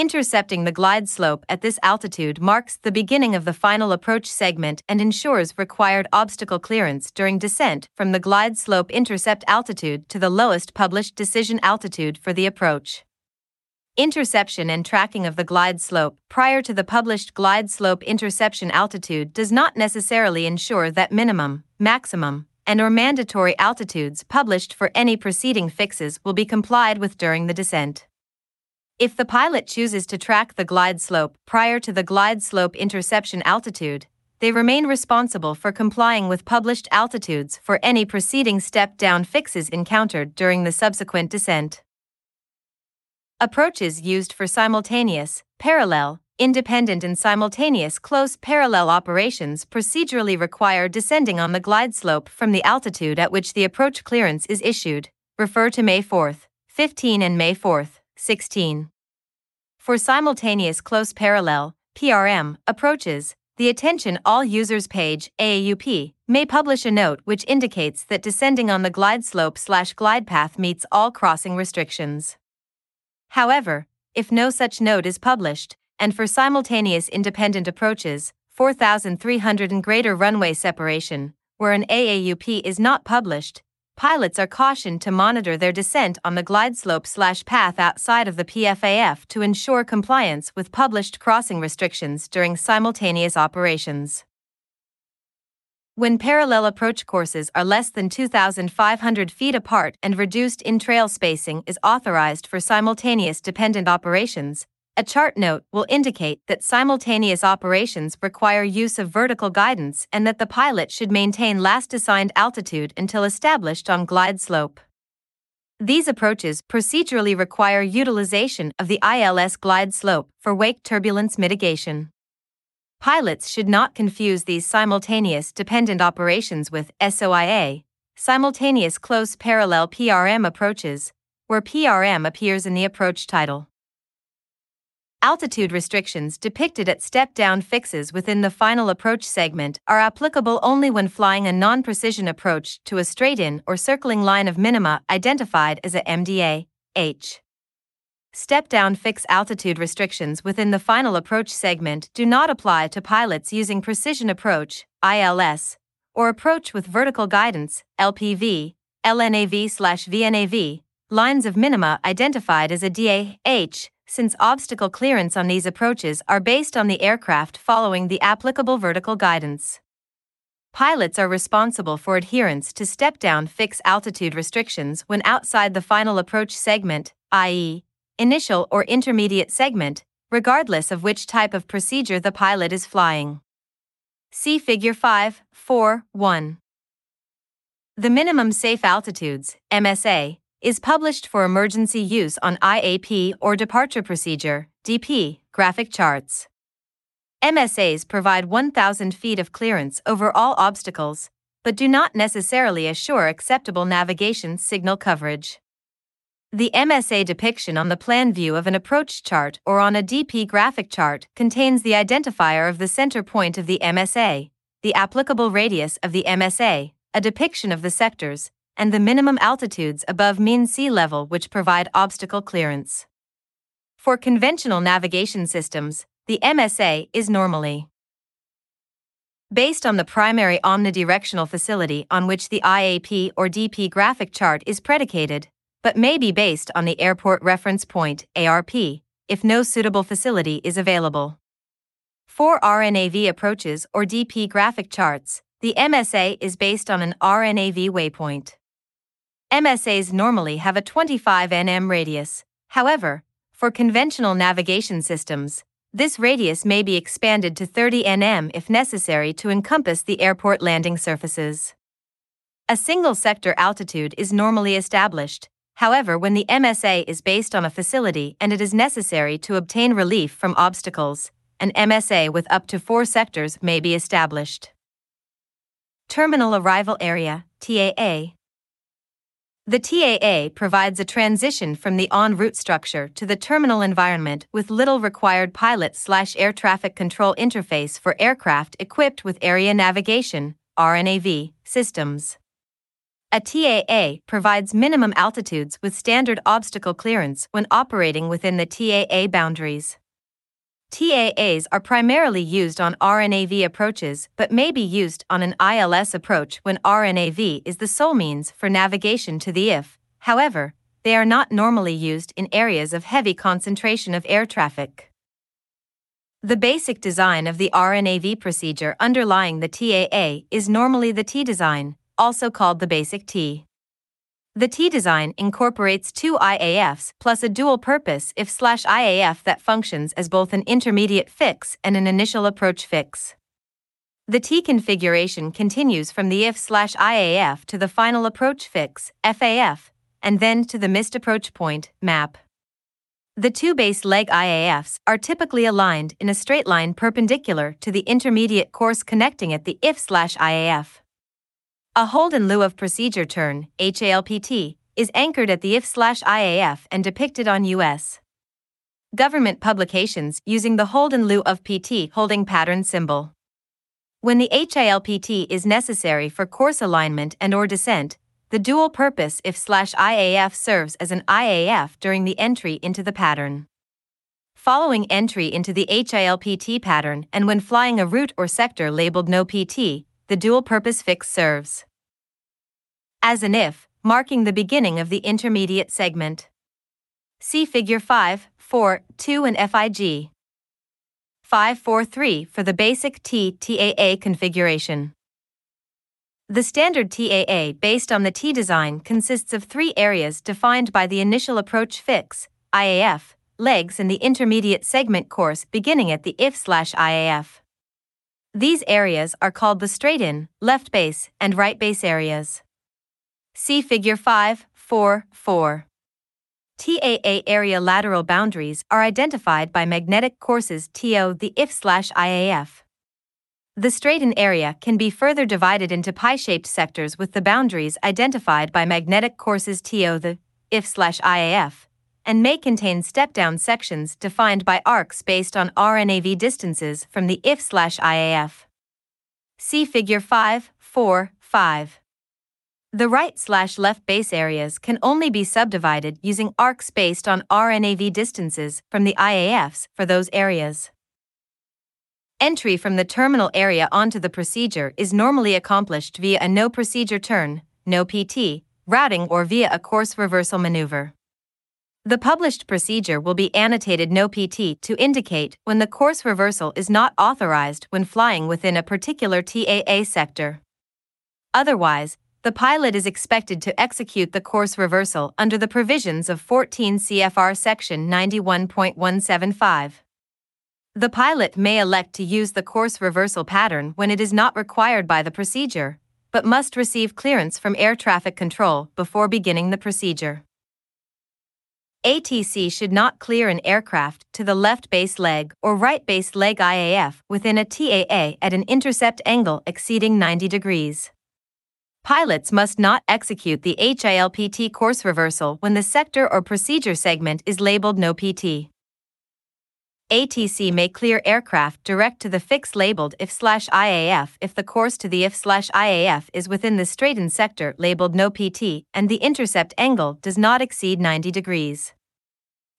Intercepting the glide slope at this altitude marks the beginning of the final approach segment and ensures required obstacle clearance during descent from the glide slope intercept altitude to the lowest published decision altitude for the approach. Interception and tracking of the glide slope prior to the published glide slope interception altitude does not necessarily ensure that minimum, maximum, and or mandatory altitudes published for any preceding fixes will be complied with during the descent. If the pilot chooses to track the glide slope prior to the glide slope interception altitude, they remain responsible for complying with published altitudes for any preceding step down fixes encountered during the subsequent descent. Approaches used for simultaneous, parallel, independent, and simultaneous close parallel operations procedurally require descending on the glide slope from the altitude at which the approach clearance is issued. Refer to May 4, 15 and May 4, 16. For simultaneous close parallel PRM approaches, the Attention All Users page AAUP may publish a note which indicates that descending on the glide slope slash glide path meets all crossing restrictions. However, if no such note is published, and for simultaneous independent approaches, 4,300 and greater runway separation, where an AAUP is not published, pilots are cautioned to monitor their descent on the glide slope slash path outside of the PFAF to ensure compliance with published crossing restrictions during simultaneous operations. When parallel approach courses are less than 2,500 feet apart and reduced in trail spacing is authorized for simultaneous dependent operations, a chart note will indicate that simultaneous operations require use of vertical guidance and that the pilot should maintain last assigned altitude until established on glide slope. These approaches procedurally require utilization of the ILS glide slope for wake turbulence mitigation. Pilots should not confuse these simultaneous dependent operations with SOIA, simultaneous close parallel PRM approaches, where PRM appears in the approach title. Altitude restrictions depicted at step down fixes within the final approach segment are applicable only when flying a non precision approach to a straight in or circling line of minima identified as a MDA H. Step down fix altitude restrictions within the final approach segment do not apply to pilots using precision approach ILS or approach with vertical guidance LPV, LNAV/VNAV lines of minima identified as a DAH since obstacle clearance on these approaches are based on the aircraft following the applicable vertical guidance. Pilots are responsible for adherence to step down fix altitude restrictions when outside the final approach segment, i.e., initial or intermediate segment, regardless of which type of procedure the pilot is flying. See Figure 5, 4, 1. The minimum safe altitudes, MSA, is published for emergency use on IAP or departure procedure DP graphic charts. MSAs provide 1,000 feet of clearance over all obstacles, but do not necessarily assure acceptable navigation signal coverage. The MSA depiction on the plan view of an approach chart or on a DP graphic chart contains the identifier of the center point of the MSA, the applicable radius of the MSA, a depiction of the sectors, and the minimum altitudes above mean sea level which provide obstacle clearance. For conventional navigation systems, the MSA is normally Based on the primary omnidirectional facility on which the IAP or DP graphic chart is predicated, but may be based on the Airport Reference Point ARP, if no suitable facility is available. For RNAV approaches or DP graphic charts, the MSA is based on an RNAV waypoint. MSAs normally have a 25 nm radius. However, for conventional navigation systems, this radius may be expanded to 30 nm if necessary to encompass the airport landing surfaces. A single sector altitude is normally established, however, when the MSA is based on a facility and it is necessary to obtain relief from obstacles, an MSA with up to four sectors may be established. Terminal Arrival Area, TAA. The TAA provides a transition from the en route structure to the terminal environment with little required pilot slash air traffic control interface for aircraft equipped with area navigation RNAV, systems. A TAA provides minimum altitudes with standard obstacle clearance when operating within the TAA boundaries. TAAs are primarily used on RNAV approaches but may be used on an ILS approach when RNAV is the sole means for navigation to the IF. However, they are not normally used in areas of heavy concentration of air traffic. The basic design of the RNAV procedure underlying the TAA is normally the T design, also called the basic T. The T design incorporates two IAFs plus a dual purpose if slash IAF that functions as both an intermediate fix and an initial approach fix. The T configuration continues from the if slash IAF to the final approach fix, FAF, and then to the missed approach point, MAP. The two base leg IAFs are typically aligned in a straight line perpendicular to the intermediate course connecting at the if slash IAF. A hold in lieu of procedure turn, HILPT, is anchored at the IF IAF and depicted on U.S. government publications using the hold in lieu of PT holding pattern symbol. When the HILPT is necessary for course alignment and or descent, the dual purpose if IAF serves as an IAF during the entry into the pattern. Following entry into the HILPT pattern and when flying a route or sector labeled no PT, the dual purpose fix serves as an if, marking the beginning of the intermediate segment. See Figure 5, 4, 2 and FIG. 543 for the basic T-TAA configuration. The standard TAA based on the T design consists of three areas defined by the initial approach fix, IAF, legs and the intermediate segment course beginning at the if slash IAF. These areas are called the straight in, left base, and right base areas. See Figure 5, 4, 4. TAA area lateral boundaries are identified by magnetic courses TO the IF slash IAF. The straight-in area can be further divided into pie-shaped sectors with the boundaries identified by magnetic courses TO the IF slash IAF, and may contain step-down sections defined by arcs based on RNAV distances from the IF slash IAF. See Figure 5, 4, 5. The right slash left base areas can only be subdivided using arcs based on RNAV distances from the IAFs for those areas. Entry from the terminal area onto the procedure is normally accomplished via a no procedure turn, no PT, routing or via a course reversal maneuver. The published procedure will be annotated no PT to indicate when the course reversal is not authorized when flying within a particular TAA sector. Otherwise, the pilot is expected to execute the course reversal under the provisions of 14 CFR Section 91.175. The pilot may elect to use the course reversal pattern when it is not required by the procedure, but must receive clearance from air traffic control before beginning the procedure. ATC should not clear an aircraft to the left base leg or right base leg IAF within a TAA at an intercept angle exceeding 90 degrees. Pilots must not execute the HILPT course reversal when the sector or procedure segment is labeled no PT. ATC may clear aircraft direct to the fix labeled IF/IAF if the course to the IF/IAF is within the straight-in sector labeled no PT and the intercept angle does not exceed 90 degrees.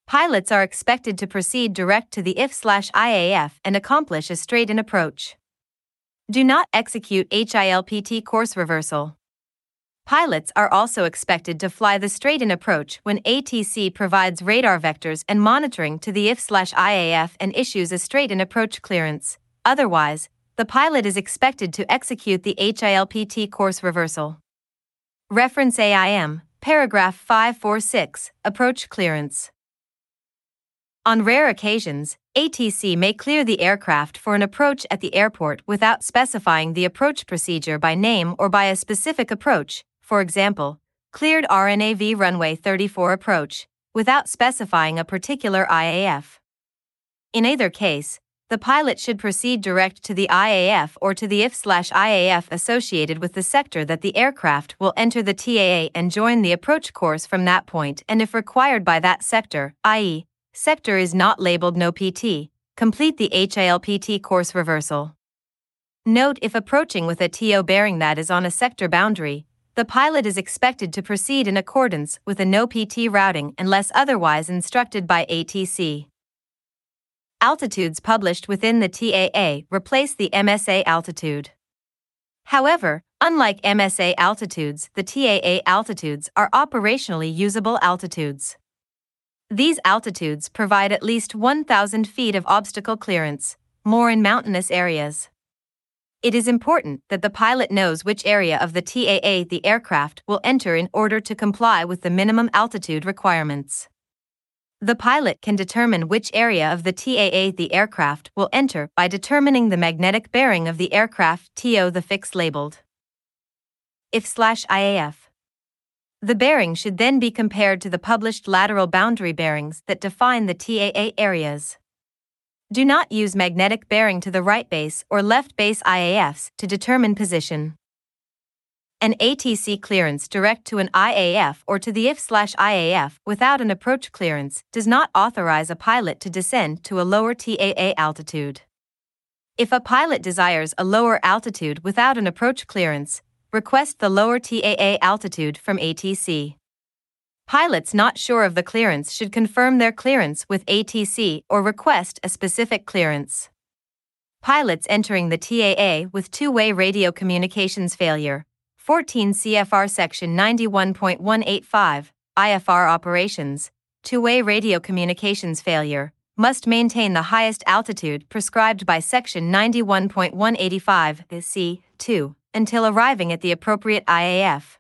Pilots are expected to proceed direct to the IF/IAF and accomplish a straight-in approach. Do not execute HILPT course reversal. Pilots are also expected to fly the straight-in approach when ATC provides radar vectors and monitoring to the IF/IAF and issues a straight-in approach clearance. Otherwise, the pilot is expected to execute the HILPT course reversal. Reference AIM, paragraph 546, approach clearance. On rare occasions, ATC may clear the aircraft for an approach at the airport without specifying the approach procedure by name or by a specific approach, for example, cleared RNAV runway 34 approach, without specifying a particular IAF. In either case, the pilot should proceed direct to the IAF or to the IF/IAF associated with the sector that the aircraft will enter the TAA and join the approach course from that point and if required by that sector, i.e., sector is not labeled no PT, complete the HILPT course reversal. Note if approaching with a TO bearing that is on a sector boundary, the pilot is expected to proceed in accordance with a no PT routing unless otherwise instructed by ATC. Altitudes published within the TAA replace the MSA altitude. However, unlike MSA altitudes, the TAA altitudes are operationally usable altitudes. These altitudes provide at least 1,000 feet of obstacle clearance, more in mountainous areas. It is important that the pilot knows which area of the TAA the aircraft will enter in order to comply with the minimum altitude requirements. The pilot can determine which area of the TAA the aircraft will enter by determining the magnetic bearing of the aircraft TO the fix labeled. IF/IAF. The bearing should then be compared to the published lateral boundary bearings that define the TAA areas. Do not use magnetic bearing to the right base or left base IAFs to determine position. An ATC clearance direct to an IAF or to the IF/IAF without an approach clearance does not authorize a pilot to descend to a lower TAA altitude. If a pilot desires a lower altitude without an approach clearance, request the lower TAA altitude from ATC. Pilots not sure of the clearance should confirm their clearance with ATC or request a specific clearance. Pilots entering the TAA with two way radio communications failure, 14 CFR Section 91.185, IFR operations, two way radio communications failure, must maintain the highest altitude prescribed by Section 91.185 C 2 until arriving at the appropriate IAF.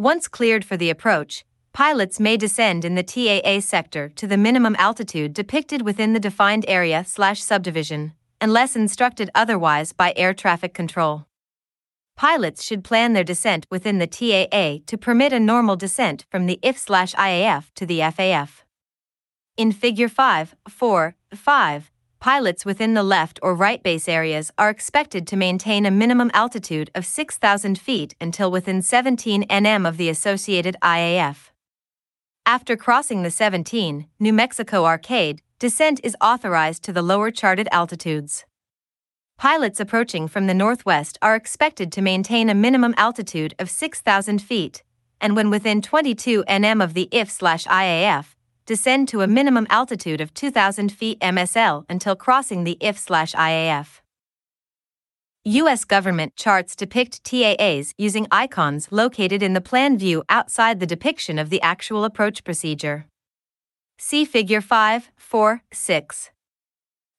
Once cleared for the approach, pilots may descend in the TAA sector to the minimum altitude depicted within the defined area slash subdivision, unless instructed otherwise by air traffic control. Pilots should plan their descent within the TAA to permit a normal descent from the IF/IAF to the FAF. In Figure 5, 4, 5, pilots within the left or right base areas are expected to maintain a minimum altitude of 6,000 feet until within 17 nm of the associated IAF. After crossing the 17, New Mexico Arcade, descent is authorized to the lower charted altitudes. Pilots approaching from the northwest are expected to maintain a minimum altitude of 6,000 feet, and when within 22 nm of the IF/IAF, descend to a minimum altitude of 2,000 feet MSL until crossing the IF/IAF. U.S. government charts depict TAAs using icons located in the plan view outside the depiction of the actual approach procedure. See Figure 5, 4, 6.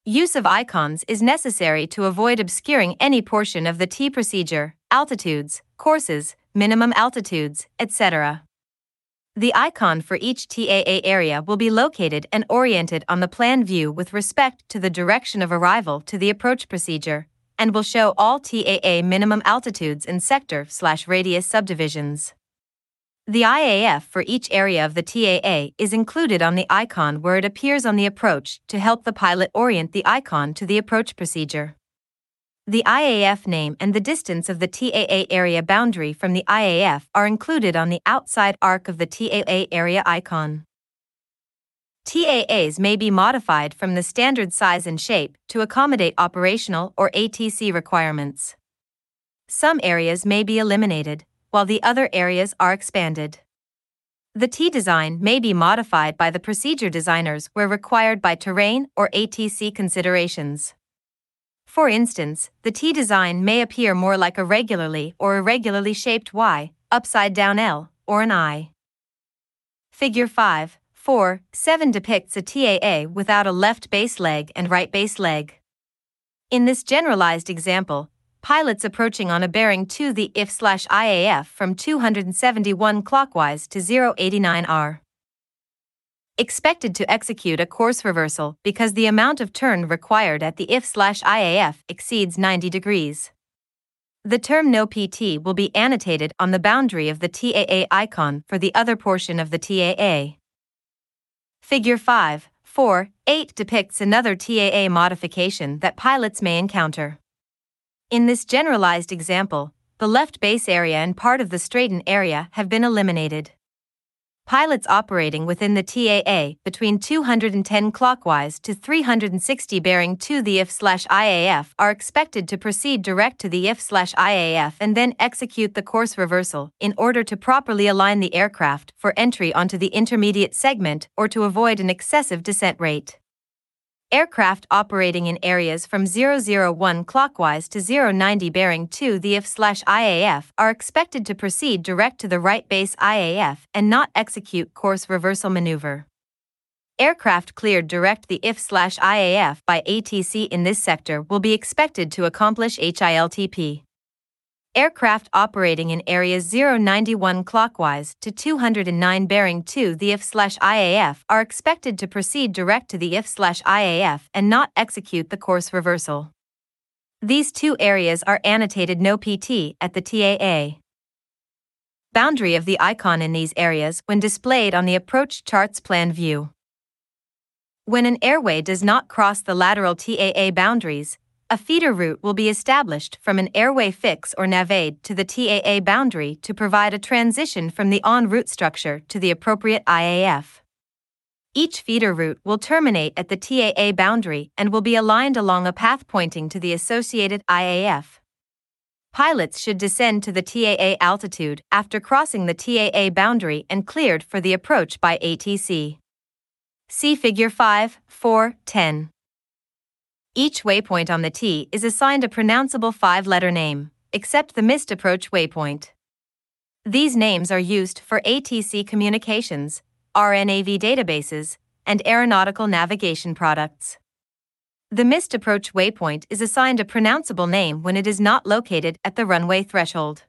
Use of icons is necessary to avoid obscuring any portion of the T procedure, altitudes, courses, minimum altitudes, etc. The icon for each TAA area will be located and oriented on the plan view with respect to the direction of arrival to the approach procedure, and will show all TAA minimum altitudes in sector slash radius subdivisions. The IAF for each area of the TAA is included on the icon where it appears on the approach to help the pilot orient the icon to the approach procedure. The IAF name and the distance of the TAA area boundary from the IAF are included on the outside arc of the TAA area icon. TAAs may be modified from the standard size and shape to accommodate operational or ATC requirements. Some areas may be eliminated, while the other areas are expanded. The T design may be modified by the procedure designers where required by terrain or ATC considerations. For instance, the T design may appear more like a regularly or irregularly shaped Y, upside down L, or an I. Figure 5, 4, 7 depicts a TAA without a left base leg and right base leg. In this generalized example, pilots approaching on a bearing to the IF IAF from 271 clockwise to 089 R expected to execute a course reversal because the amount of turn required at the IF/IAF exceeds 90 degrees. The term no PT will be annotated on the boundary of the TAA icon for the other portion of the TAA. Figure 5, 4, 8 depicts another TAA modification that pilots may encounter. In this generalized example, the left base area and part of the straight-in area have been eliminated. Pilots operating within the TAA between 210 clockwise to 360 bearing to the IF/IAF are expected to proceed direct to the IF/IAF and then execute the course reversal in order to properly align the aircraft for entry onto the intermediate segment or to avoid an excessive descent rate. Aircraft operating in areas from 001 clockwise to 090 bearing to the IF/IAF are expected to proceed direct to the right base IAF and not execute course reversal maneuver. Aircraft cleared direct the IF/IAF by ATC in this sector will be expected to accomplish HILPT. Aircraft operating in areas 091 clockwise to 209 bearing to the IF/IAF are expected to proceed direct to the IF/IAF and not execute the course reversal. These two areas are annotated no PT at the TAA. Boundary of the icon in these areas when displayed on the approach charts plan view. When an airway does not cross the lateral TAA boundaries, a feeder route will be established from an airway fix or NAVAID to the TAA boundary to provide a transition from the en route structure to the appropriate IAF. Each feeder route will terminate at the TAA boundary and will be aligned along a path pointing to the associated IAF. Pilots should descend to the TAA altitude after crossing the TAA boundary and cleared for the approach by ATC. See Figure 5, 4, 10. Each waypoint on the T is assigned a pronounceable five letter name, except the missed approach waypoint. These names are used for ATC communications, RNAV databases, and aeronautical navigation products. The missed approach waypoint is assigned a pronounceable name when it is not located at the runway threshold.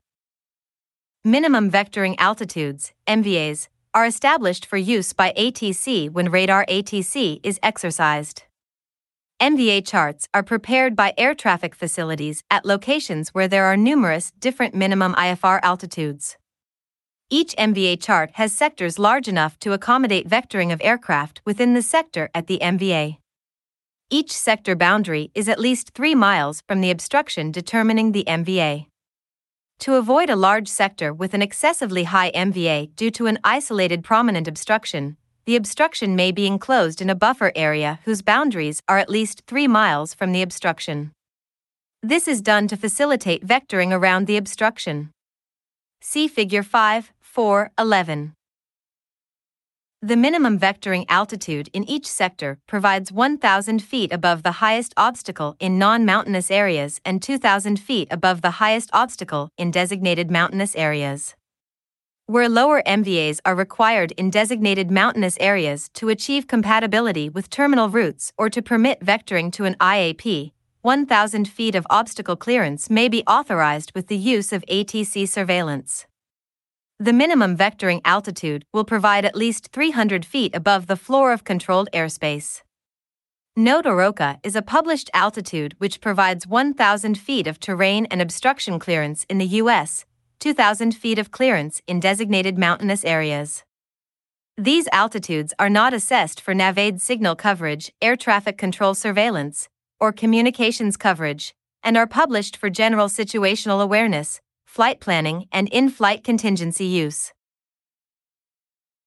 Minimum vectoring altitudes, MVAs, are established for use by ATC when radar ATC is exercised. MVA charts are prepared by air traffic facilities at locations where there are numerous different minimum IFR altitudes. Each MVA chart has sectors large enough to accommodate vectoring of aircraft within the sector at the MVA. Each sector boundary is at least 3 miles from the obstruction determining the MVA. To avoid a large sector with an excessively high MVA due to an isolated prominent obstruction, the obstruction may be enclosed in a buffer area whose boundaries are at least 3 miles from the obstruction. This is done to facilitate vectoring around the obstruction. See Figure 5, 4, 11. The minimum vectoring altitude in each sector provides 1,000 feet above the highest obstacle in non mountainous areas and 2,000 feet above the highest obstacle in designated mountainous areas where lower MVAs are required in designated mountainous areas to achieve compatibility with terminal routes or to permit vectoring to an IAP, 1,000 feet of obstacle clearance may be authorized with the use of ATC surveillance. The minimum vectoring altitude will provide at least 300 feet above the floor of controlled airspace. Note OROCA is a published altitude which provides 1,000 feet of terrain and obstruction clearance in the U.S., 2,000 feet of clearance in designated mountainous areas. These altitudes are not assessed for NAVAID signal coverage, air traffic control surveillance, or communications coverage, and are published for general situational awareness, flight planning, and in flight contingency use.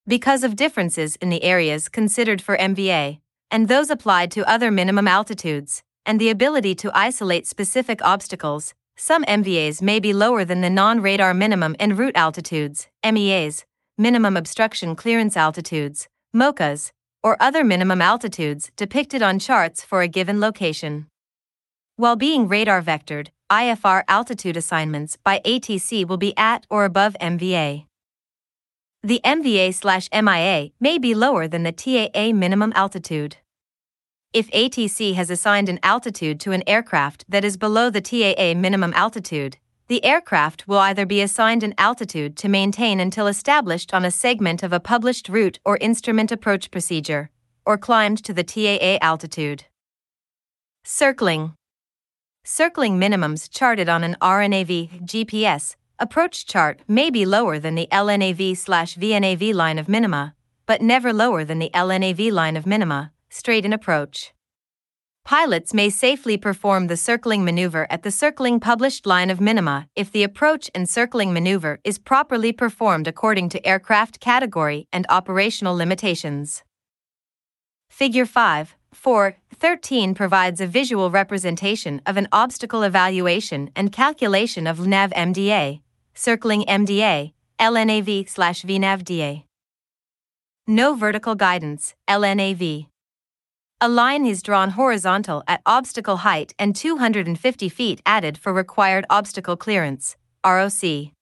Because of differences in the areas considered for MVA, and those applied to other minimum altitudes, and the ability to isolate specific obstacles, some MVAs may be lower than the non radar minimum en route altitudes, MEAs, minimum obstruction clearance altitudes, MOCAs, or other minimum altitudes depicted on charts for a given location. While being radar vectored, IFR altitude assignments by ATC will be at or above MVA. The MVA slash MIA may be lower than the TAA minimum altitude. If ATC has assigned an altitude to an aircraft that is below the TAA minimum altitude, the aircraft will either be assigned an altitude to maintain until established on a segment of a published route or instrument approach procedure, or climbed to the TAA altitude. Circling Circling minimums charted on an RNAV GPS approach chart may be lower than the LNAV/VNAV line of minima, but never lower than the LNAV line of minima, straight in approach. Pilots may safely perform the circling maneuver at the circling published line of minima if the approach and circling maneuver is properly performed according to aircraft category and operational limitations. Figure 5, 4, 13 provides a visual representation of an obstacle evaluation and calculation of LNAV MDA, circling MDA, LNAV slash VNAVDA. No vertical guidance, LNAV. A line is drawn horizontal at obstacle height and 250 feet added for required obstacle clearance, ROC.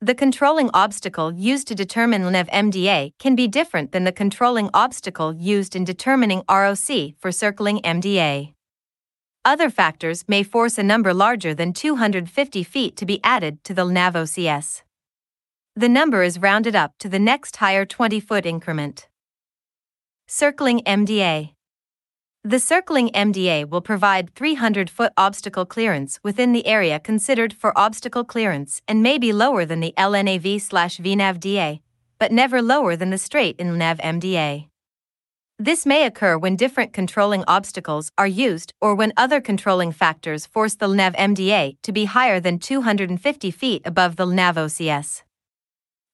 The controlling obstacle used to determine LNAV MDA can be different than the controlling obstacle used in determining ROC for circling MDA. Other factors may force a number larger than 250 feet to be added to the LNAV OCS. The number is rounded up to the next higher 20 foot increment. Circling MDA The circling MDA will provide 300 foot obstacle clearance within the area considered for obstacle clearance and may be lower than the LNAV VNAVDA, but never lower than the straight in LNAV MDA. This may occur when different controlling obstacles are used or when other controlling factors force the LNAV MDA to be higher than 250 feet above the LNAV OCS.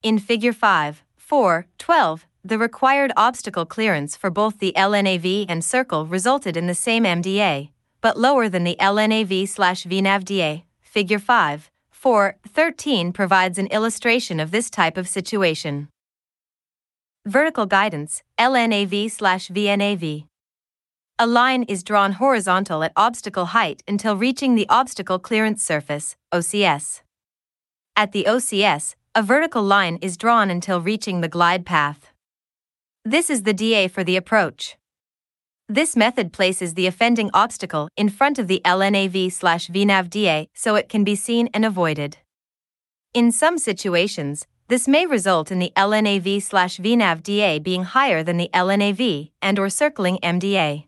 In Figure 5, 4, 12, the required obstacle clearance for both the LNAV and circle resulted in the same MDA, but lower than the LNAV slash VNAVDA. Figure 5, 4, 13 provides an illustration of this type of situation. Vertical guidance, LNAV slash VNAV. A line is drawn horizontal at obstacle height until reaching the obstacle clearance surface, OCS. At the OCS, a vertical line is drawn until reaching the glide path. This is the DA for the approach. This method places the offending obstacle in front of the LNAV slash VNAV DA so it can be seen and avoided. In some situations, this may result in the LNAV slash VNAV DA being higher than the LNAV and or circling MDA.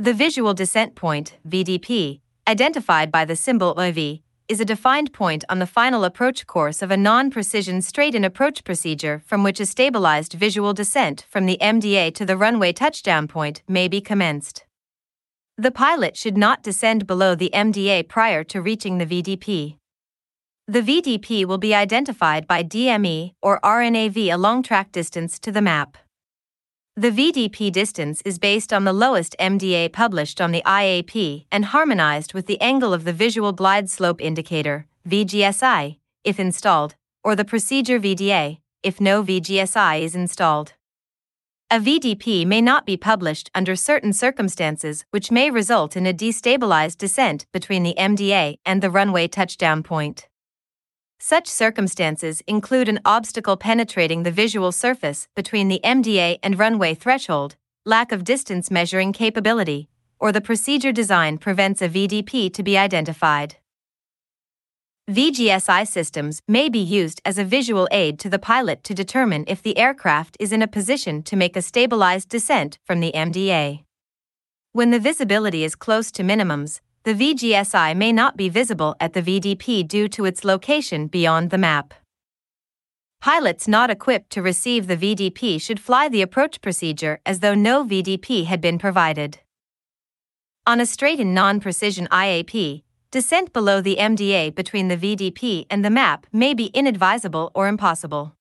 The visual descent point, VDP, identified by the symbol OV, is a defined point on the final approach course of a non-precision straight-in approach procedure from which a stabilized visual descent from the MDA to the runway touchdown point may be commenced. The pilot should not descend below the MDA prior to reaching the VDP. The VDP will be identified by DME or RNAV a long track distance to the map. The VDP distance is based on the lowest MDA published on the IAP and harmonized with the angle of the Visual Glide Slope Indicator, VGSI, if installed, or the procedure VDA, if no VGSI is installed. A VDP may not be published under certain circumstances, which may result in a destabilized descent between the MDA and the runway touchdown point. Such circumstances include an obstacle penetrating the visual surface between the MDA and runway threshold, lack of distance measuring capability, or the procedure design prevents a VDP to be identified. VGSI systems may be used as a visual aid to the pilot to determine if the aircraft is in a position to make a stabilized descent from the MDA. When the visibility is close to minimums, the VGSI may not be visible at the VDP due to its location beyond the map. Pilots not equipped to receive the VDP should fly the approach procedure as though no VDP had been provided. On a straight and non precision IAP, descent below the MDA between the VDP and the map may be inadvisable or impossible.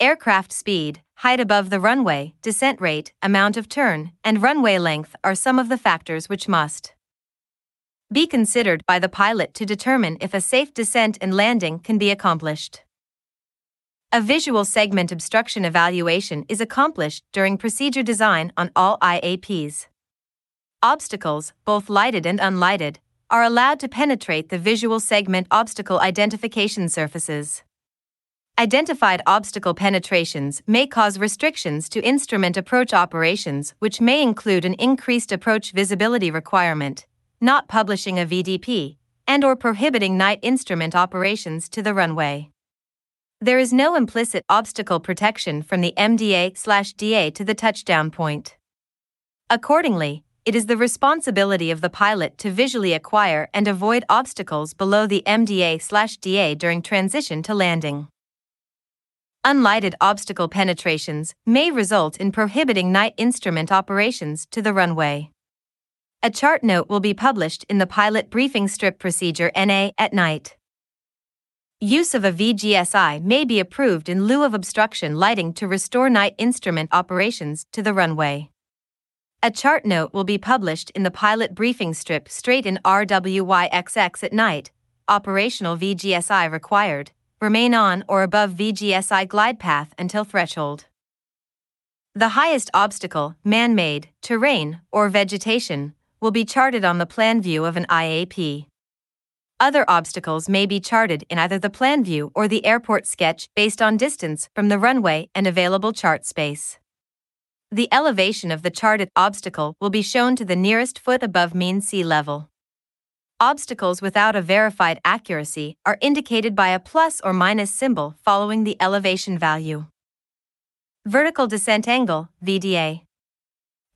Aircraft speed, height above the runway, descent rate, amount of turn, and runway length are some of the factors which must be considered by the pilot to determine if a safe descent and landing can be accomplished. A visual segment obstruction evaluation is accomplished during procedure design on all IAPs. obstacles, both lighted and unlighted, are allowed to penetrate the visual segment obstacle identification surfaces. Identified obstacle penetrations may cause restrictions to instrument approach operations, which may include an increased approach visibility requirement, not publishing a VDP, and or prohibiting night instrument operations to the runway. There is no implicit obstacle protection from the MDA/DA to the touchdown point. Accordingly, it is the responsibility of the pilot to visually acquire and avoid obstacles below the MDA/DA during transition to landing. Unlighted obstacle penetrations may result in prohibiting night instrument operations to the runway. A chart note will be published in the pilot briefing strip procedure NA at night. Use of a VGSI may be approved in lieu of obstruction lighting to restore night instrument operations to the runway. A chart note will be published in the pilot briefing strip straight in RWYXX at night. Operational VGSI required. Remain on or above VGSI glide path until threshold. The highest obstacle, man made, terrain, or vegetation, will be charted on the plan view of an IAP. Other obstacles may be charted in either the plan view or the airport sketch based on distance from the runway and available chart space. The elevation of the charted obstacle will be shown to the nearest foot above mean sea level. Obstacles without a verified accuracy are indicated by a plus or minus symbol following the elevation value. Vertical descent angle, VDA.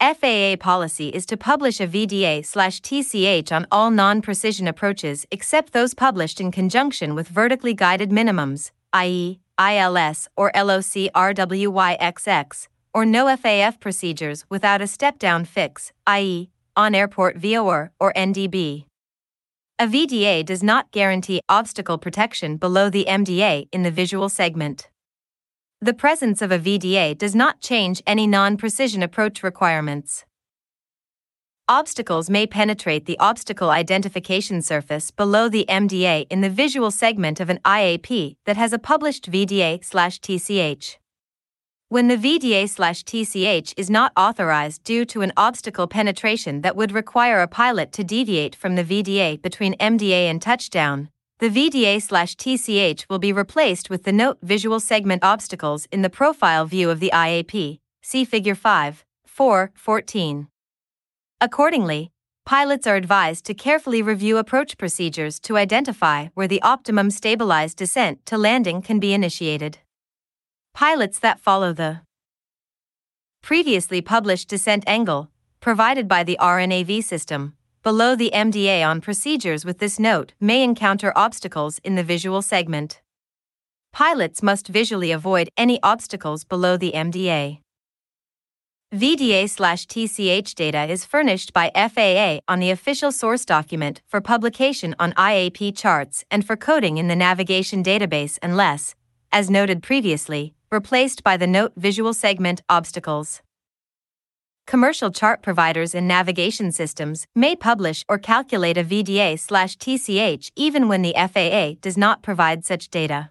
FAA policy is to publish a VDA slash TCH on all non-precision approaches except those published in conjunction with vertically guided minimums, i.e., ILS or LOC RWYXX, or no FAF procedures without a step down fix, i.e., on airport VOR or NDB. A VDA does not guarantee obstacle protection below the MDA in the visual segment. The presence of a VDA does not change any non precision approach requirements. Obstacles may penetrate the obstacle identification surface below the MDA in the visual segment of an IAP that has a published VDA/TCH. When the VDA/TCH is not authorized due to an obstacle penetration that would require a pilot to deviate from the VDA between MDA and touchdown, the VDA/TCH will be replaced with the note visual segment obstacles in the profile view of the IAP. See figure 5, 4, 14. Accordingly, pilots are advised to carefully review approach procedures to identify where the optimum stabilized descent to landing can be initiated. Pilots that follow the previously published descent angle, provided by the RNAV system, below the MDA on procedures with this note may encounter obstacles in the visual segment. Pilots must visually avoid any obstacles below the MDA. VDA/TCH data is furnished by FAA on the official source document for publication on IAP charts and for coding in the navigation database unless, as noted previously, replaced by the Note Visual Segment Obstacles. Commercial chart providers and navigation systems may publish or calculate a VDA slash TCH even when the FAA does not provide such data.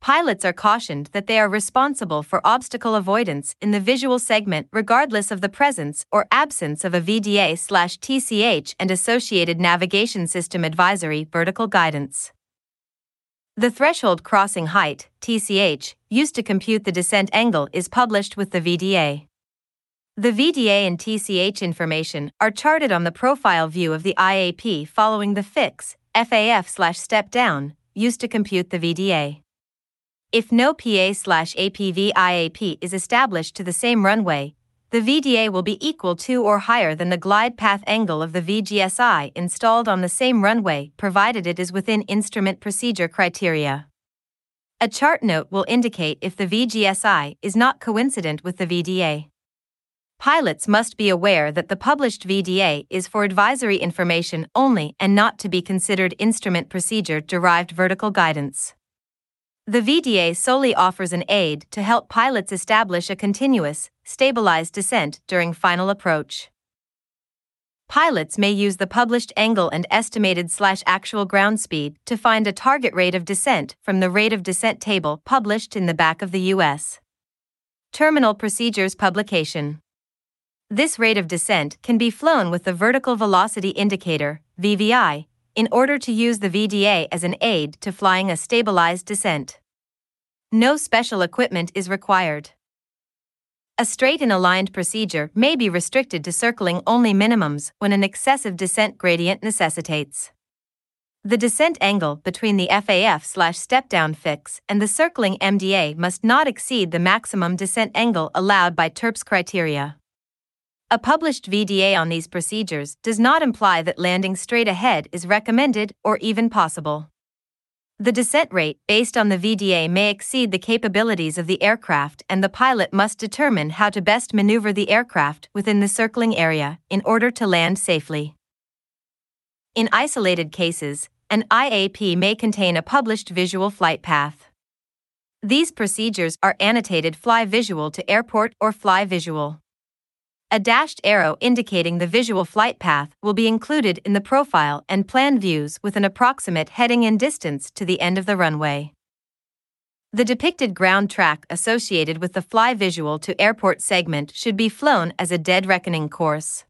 Pilots are cautioned that they are responsible for obstacle avoidance in the visual segment regardless of the presence or absence of a VDA slash TCH and associated navigation system advisory vertical guidance. The threshold crossing height, TCH, used to compute the descent angle is published with the VDA. The VDA and TCH information are charted on the profile view of the IAP following the fix, FAF slash step down, used to compute the VDA. If no PA slash APV IAP is established to the same runway, the VDA will be equal to or higher than the glide path angle of the VGSI installed on the same runway provided it is within instrument procedure criteria. A chart note will indicate if the VGSI is not coincident with the VDA. Pilots must be aware that the published VDA is for advisory information only and not to be considered instrument procedure derived vertical guidance. The VDA solely offers an aid to help pilots establish a continuous, stabilized descent during final approach. Pilots may use the published angle and estimated slash actual ground speed to find a target rate of descent from the rate of descent table published in the back of the U.S. Terminal Procedures Publication. This rate of descent can be flown with the Vertical Velocity Indicator, VVI, in order to use the VDA as an aid to flying a stabilized descent. No special equipment is required. A straight and aligned procedure may be restricted to circling only minimums when an excessive descent gradient necessitates. The descent angle between the FAF slash step down fix and the circling MDA must not exceed the maximum descent angle allowed by TERPS criteria. A published VDA on these procedures does not imply that landing straight ahead is recommended or even possible. The descent rate based on the VDA may exceed the capabilities of the aircraft, and the pilot must determine how to best maneuver the aircraft within the circling area in order to land safely. In isolated cases, an IAP may contain a published visual flight path. These procedures are annotated fly visual to airport or fly visual. A dashed arrow indicating the visual flight path will be included in the profile and plan views with an approximate heading and distance to the end of the runway. The depicted ground track associated with the fly visual to airport segment should be flown as a dead reckoning course.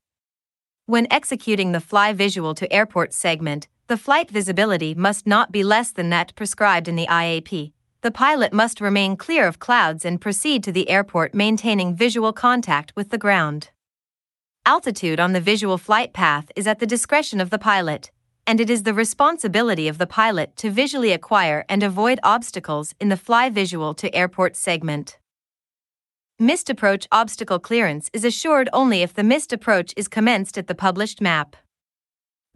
When executing the fly visual to airport segment, the flight visibility must not be less than that prescribed in the IAP, the pilot must remain clear of clouds and proceed to the airport maintaining visual contact with the ground. Altitude on the visual flight path is at the discretion of the pilot, and it is the responsibility of the pilot to visually acquire and avoid obstacles in the fly visual to airport segment. Missed approach obstacle clearance is assured only if the missed approach is commenced at the published map.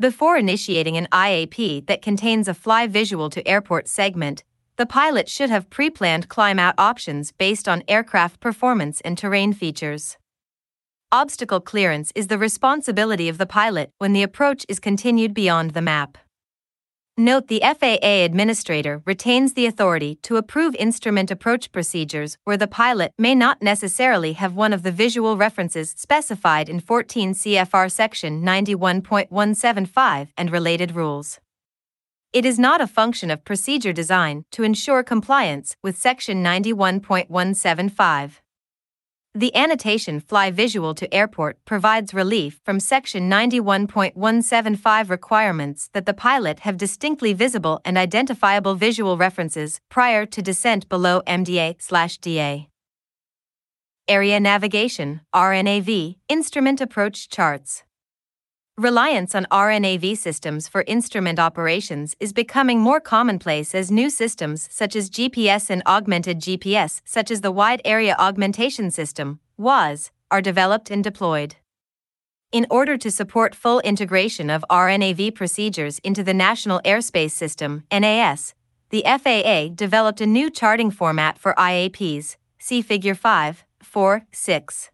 Before initiating an IAP that contains a fly visual to airport segment, the pilot should have pre planned climb out options based on aircraft performance and terrain features. Obstacle clearance is the responsibility of the pilot when the approach is continued beyond the map. Note the FAA administrator retains the authority to approve instrument approach procedures where the pilot may not necessarily have one of the visual references specified in 14 CFR Section 91.175 and related rules. It is not a function of procedure design to ensure compliance with Section 91.175. The annotation Fly Visual to Airport provides relief from Section 91.175 requirements that the pilot have distinctly visible and identifiable visual references prior to descent below MDA/DA. Area Navigation RNAV Instrument Approach Charts Reliance on RNAV systems for instrument operations is becoming more commonplace as new systems such as GPS and augmented GPS, such as the Wide Area Augmentation System, WAAS, are developed and deployed. In order to support full integration of RNAV procedures into the National Airspace System, NAS, the FAA developed a new charting format for IAPs, see Figure 5, 4, 6.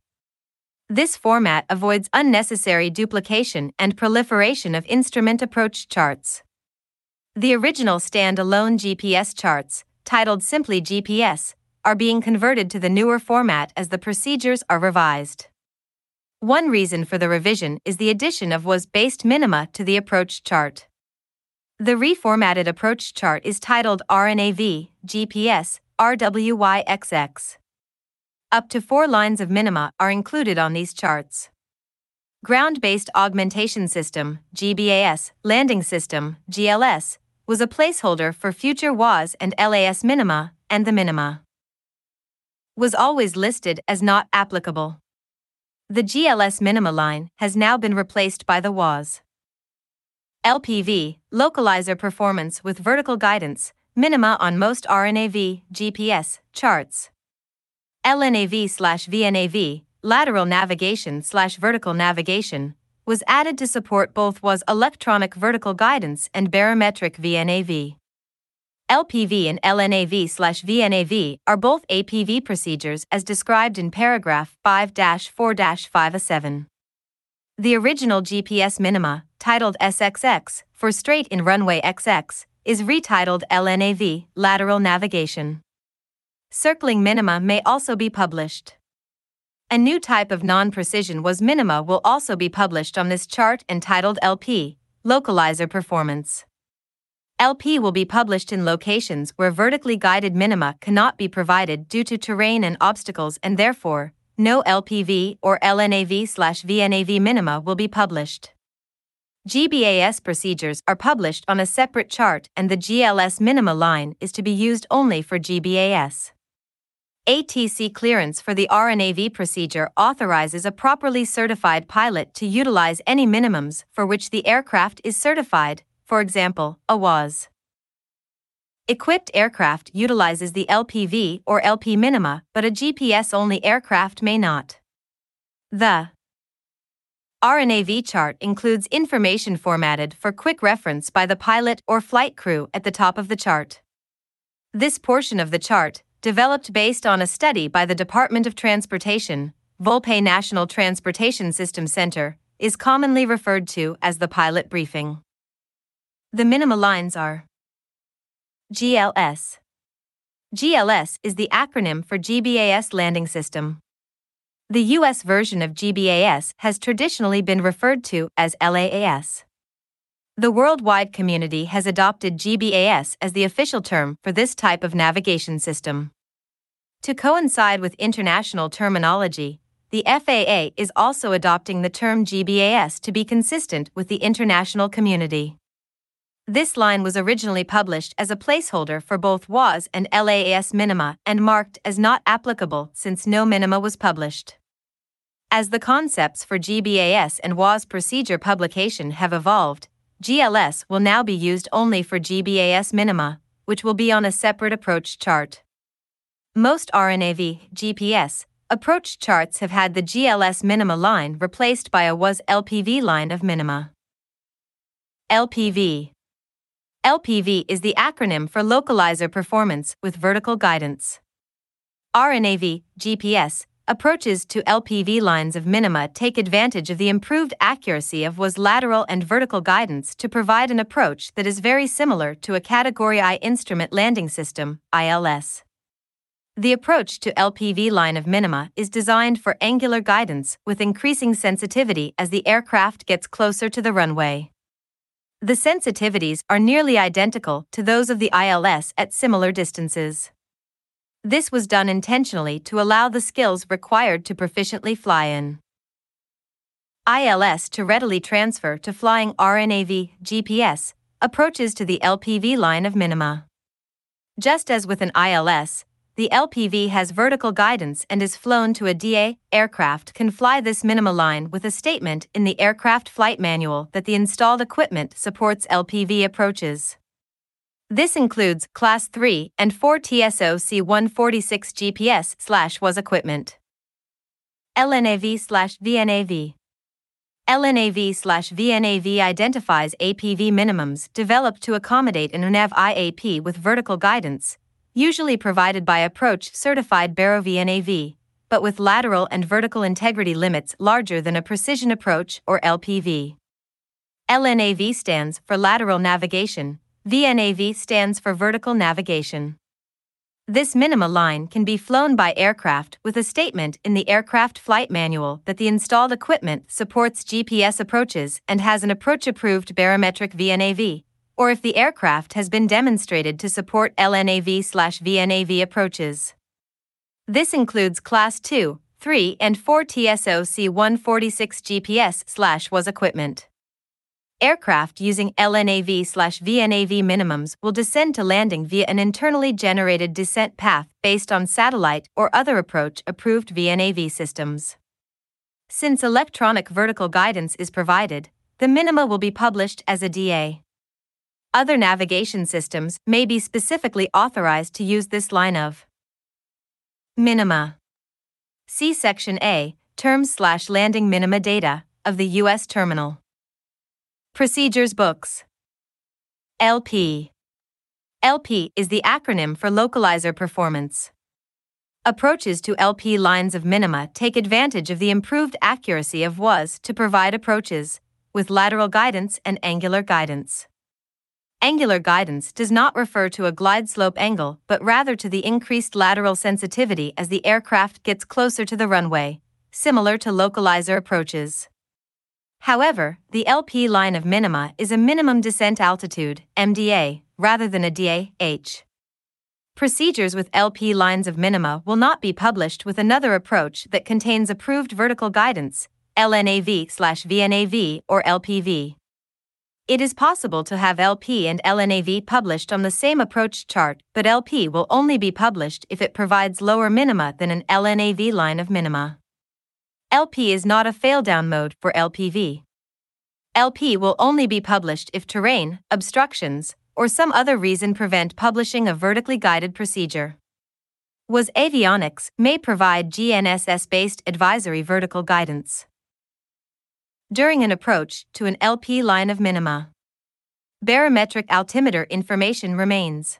This format avoids unnecessary duplication and proliferation of instrument approach charts. The original standalone GPS charts, titled simply GPS, are being converted to the newer format as the procedures are revised. One reason for the revision is the addition of WAAS based minima to the approach chart. The reformatted approach chart is titled RNAV, GPS, RWYXX. Up to four lines of minima are included on these charts. Ground Based Augmentation System, GBAS, Landing System, GLS, was a placeholder for future WAAS and LAAS minima, and the minima was always listed as not applicable. The GLS minima line has now been replaced by the WAAS. LPV, Localizer Performance with Vertical Guidance, minima on most RNAV, GPS, charts. LNAV slash VNAV, lateral navigation slash vertical navigation, was added to support both WAAS electronic vertical guidance and barometric VNAV. LPV and LNAV slash VNAV are both APV procedures as described in paragraph 5 4 5 7. The original GPS minima, titled SXX, for straight in runway XX, is retitled LNAV, lateral navigation. Circling minima may also be published. A new type of non precision WAAS minima will also be published on this chart entitled LP, Localizer Performance. LP will be published in locations where vertically guided minima cannot be provided due to terrain and obstacles and therefore, no LPV or LNAV slash VNAV minima will be published. GBAS procedures are published on a separate chart and the GLS minima line is to be used only for GBAS. ATC clearance for the RNAV procedure authorizes a properly certified pilot to utilize any minimums for which the aircraft is certified, for example, a WAAS. Equipped aircraft utilizes the LPV or LP minima, but a GPS only aircraft may not. The RNAV chart includes information formatted for quick reference by the pilot or flight crew at the top of the chart. This portion of the chart, developed based on a study by the Department of Transportation, Volpe National Transportation System Center, is commonly referred to as the pilot briefing. The minima lines are GLS. GLS is the acronym for GBAS Landing System. The US version of GBAS has traditionally been referred to as LAAS. The worldwide community has adopted GBAS as the official term for this type of navigation system. To coincide with international terminology, the FAA is also adopting the term GBAS to be consistent with the international community. This line was originally published as a placeholder for both WAAS and LAAS minima and marked as not applicable since no minima was published. As the concepts for GBAS and WAAS procedure publication have evolved, GLS will now be used only for GBAS minima, which will be on a separate approach chart. Most RNAV, GPS, approach charts have had the GLS minima line replaced by a WAAS LPV line of minima. LPV LPV is the acronym for Localizer Performance with Vertical Guidance. RNAV, GPS, Approaches to LPV lines of minima take advantage of the improved accuracy of WAAS lateral and vertical guidance to provide an approach that is very similar to a Category I instrument landing system, ILS. The approach to LPV line of minima is designed for angular guidance with increasing sensitivity as the aircraft gets closer to the runway. The sensitivities are nearly identical to those of the ILS at similar distances. This was done intentionally to allow the skills required to proficiently fly in ILS to readily transfer to flying RNAV GPS approaches to the LPV line of minima. Just as with an ILS, the LPV has vertical guidance and is flown to a DA aircraft can fly this minima line with a statement in the aircraft flight manual that the installed equipment supports LPV approaches. This includes Class 3 and 4 TSO C146 GPS slash WAAS equipment. LNAV slash VNAV. LNAV slash VNAV identifies APV minimums developed to accommodate an RNAV IAP with vertical guidance, usually provided by approach certified Baro VNAV, but with lateral and vertical integrity limits larger than a precision approach or LPV. LNAV stands for lateral navigation, VNAV stands for Vertical Navigation. This minima line can be flown by aircraft with a statement in the aircraft flight manual that the installed equipment supports GPS approaches and has an approach approved barometric VNAV, or if the aircraft has been demonstrated to support LNAV/VNAV approaches. This includes Class 2, 3, and 4 TSO C146 GPS/WAAS equipment. Aircraft using LNAV slash VNAV minimums will descend to landing via an internally generated descent path based on satellite or other approach approved VNAV systems. Since electronic vertical guidance is provided, the minima will be published as a DA. Other navigation systems may be specifically authorized to use this line of minima. See Section A, Terms slash Landing Minima Data, of the U.S. Terminal. Procedures Books LP LP is the acronym for Localizer Performance. Approaches to LP lines of minima take advantage of the improved accuracy of WAAS to provide approaches with lateral guidance and angular guidance. Angular guidance does not refer to a glide slope angle but rather to the increased lateral sensitivity as the aircraft gets closer to the runway, similar to localizer approaches. However, the LP line of minima is a minimum descent altitude, MDA, rather than a DAH. procedures with LP lines of minima will not be published with another approach that contains approved vertical guidance, LNAV/VNAV or LPV. It is possible to have LP and LNAV published on the same approach chart, but LP will only be published if it provides lower minima than an LNAV line of minima. LP is not a fail-down mode for LPV. LP will only be published if terrain, obstructions, or some other reason prevent publishing a vertically guided procedure. WAAS Avionics may provide GNSS based advisory vertical guidance during an approach to an LP line of minima. Barometric altimeter information remains.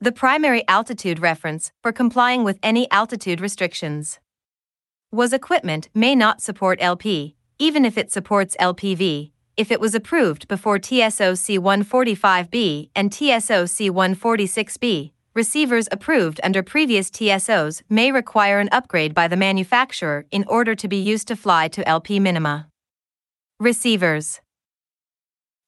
The primary altitude reference for complying with any altitude restrictions. WAAS equipment may not support LP, even if it supports LPV, if it was approved before TSOC 145B and TSOC 146B. Receivers approved under previous TSOs may require an upgrade by the manufacturer in order to be used to fly to LP minima. Receivers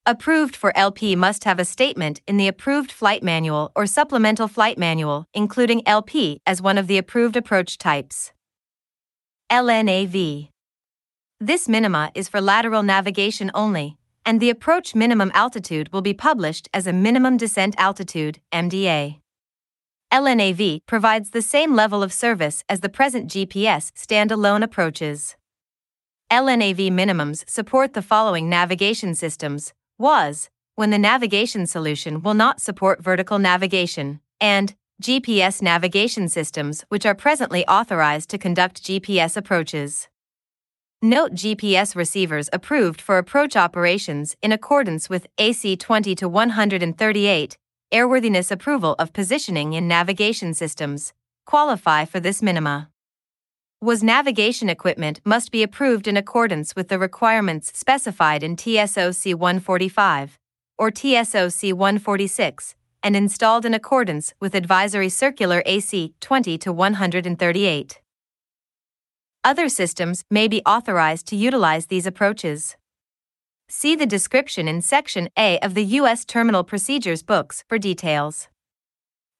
Approved for LP must have a statement in the approved flight manual or supplemental flight manual, including LP as one of the approved approach types. LNAV This minima is for lateral navigation only, and the approach minimum altitude will be published as a minimum descent altitude, MDA. LNAV provides the same level of service as the present GPS standalone approaches. LNAV minimums support the following navigation systems WAAS, when the navigation solution will not support vertical navigation, and GPS navigation systems which are presently authorized to conduct GPS approaches. Note GPS receivers approved for approach operations in accordance with AC 20 to 138 airworthiness approval of positioning in navigation systems, qualify for this minima. WAAS navigation equipment must be approved in accordance with the requirements specified in TSOC 145 or TSOC 146 and installed in accordance with Advisory Circular AC 20 to 138. Other systems may be authorized to utilize these approaches. See the description in Section A of the U.S. Terminal Procedures books for details.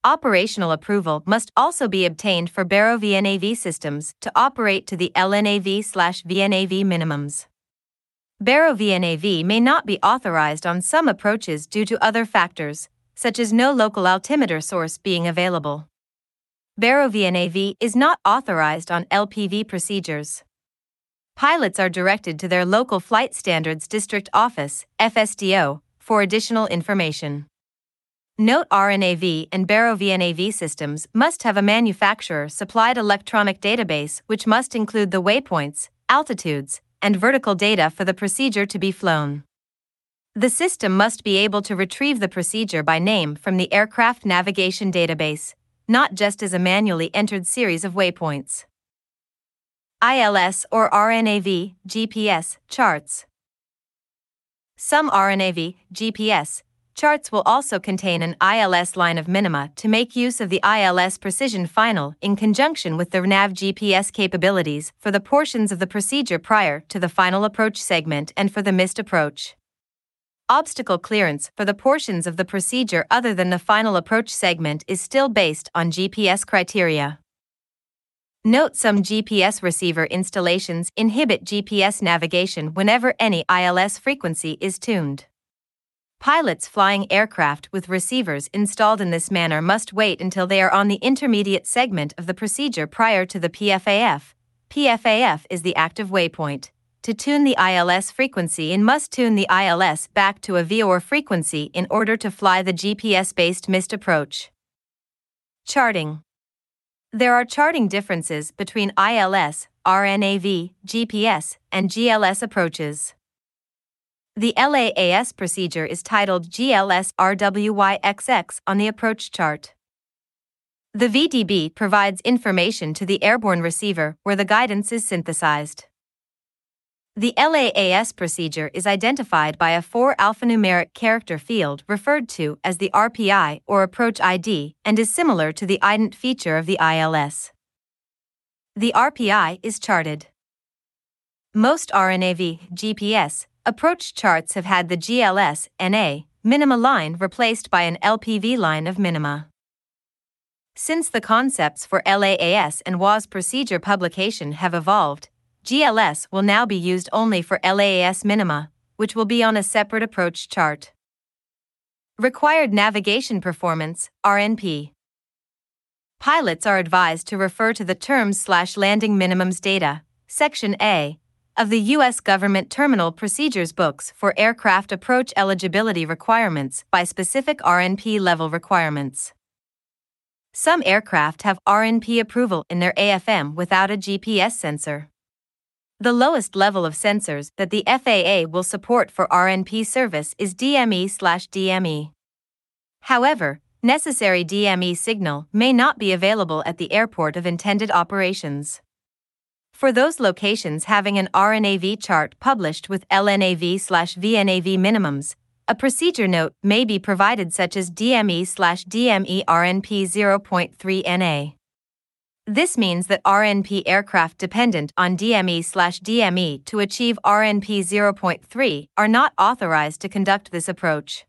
Operational approval must also be obtained for Baro VNAV systems to operate to the LNAV/VNAV minimums. Baro VNAV may not be authorized on some approaches due to other factors, such as no local altimeter source being available. Baro VNAV is not authorized on LPV procedures pilots are directed to their local Flight Standards District Office, FSDO, for additional information. Note RNAV and Baro VNAV systems must have a manufacturer supplied electronic database which must include the waypoints, altitudes, and vertical data for the procedure to be flown. The system must be able to retrieve the procedure by name from the aircraft navigation database, not just as a manually entered series of waypoints. ILS or RNAV, GPS, charts. Some RNAV, GPS, charts will also contain an ILS line of minima to make use of the ILS Precision Final in conjunction with the NAV GPS capabilities for the portions of the procedure prior to the final approach segment and for the missed approach. Obstacle clearance for the portions of the procedure other than the final approach segment is still based on GPS criteria. Note some GPS receiver installations inhibit GPS navigation whenever any ILS frequency is tuned. Pilots flying aircraft with receivers installed in this manner must wait until they are on the intermediate segment of the procedure prior to the PFAF. PFAF is the active waypoint. To tune the ILS frequency and must tune the ILS back to a VOR frequency in order to fly the GPS based missed approach. Charting there are charting differences between ILS, RNAV, GPS, and GLS approaches. The LAAS procedure is titled GLS RWYXX on the approach chart. The VDB provides information to the airborne receiver where the guidance is synthesized. The LAAS procedure is identified by a 4 alphanumeric character field referred to as the RPI or approach ID and is similar to the IDENT feature of the ILS. The RPI is charted. Most RNAV GPS approach charts have had the GLS NA minima line replaced by an LPV line of minima. Since the concepts for LAAS and WAAS procedure publication have evolved, GLS will now be used only for LAAS minima, which will be on a separate approach chart. Required Navigation Performance, RNP. Pilots are advised to refer to the terms slash landing minimums data, Section A, of the U.S. Government Terminal Procedures Books for aircraft approach eligibility requirements by specific RNP level requirements. Some aircraft have RNP approval in their AFM without a GPS sensor. The lowest level of sensors that the FAA will support for RNP service is DME/DME. However, necessary DME signal may not be available at the airport of intended operations. For those locations having an RNAV chart published with LNAV/VNAV minimums, a procedure note may be provided such as DME/DME RNP 0.3 NA. This means that RNP aircraft dependent on DME/DME to achieve RNP 0.3 are not authorized to conduct this approach.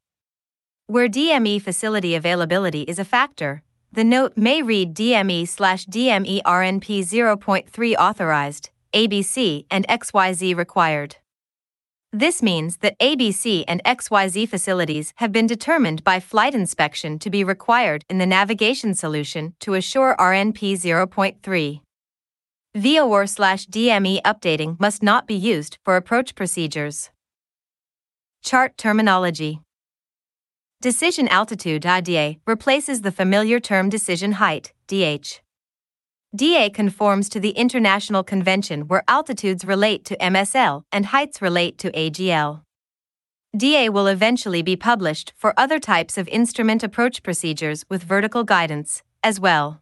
Where DME facility availability is a factor, the note may read DME/DME RNP 0.3 authorized, ABC and XYZ required. This means that ABC and XYZ facilities have been determined by flight inspection to be required in the navigation solution to assure RNP 0.3. VOR slash DME updating must not be used for approach procedures. Chart terminology Decision altitude IDA replaces the familiar term decision height, DH. DA conforms to the International Convention where altitudes relate to MSL and heights relate to AGL. DA will eventually be published for other types of instrument approach procedures with vertical guidance, as well.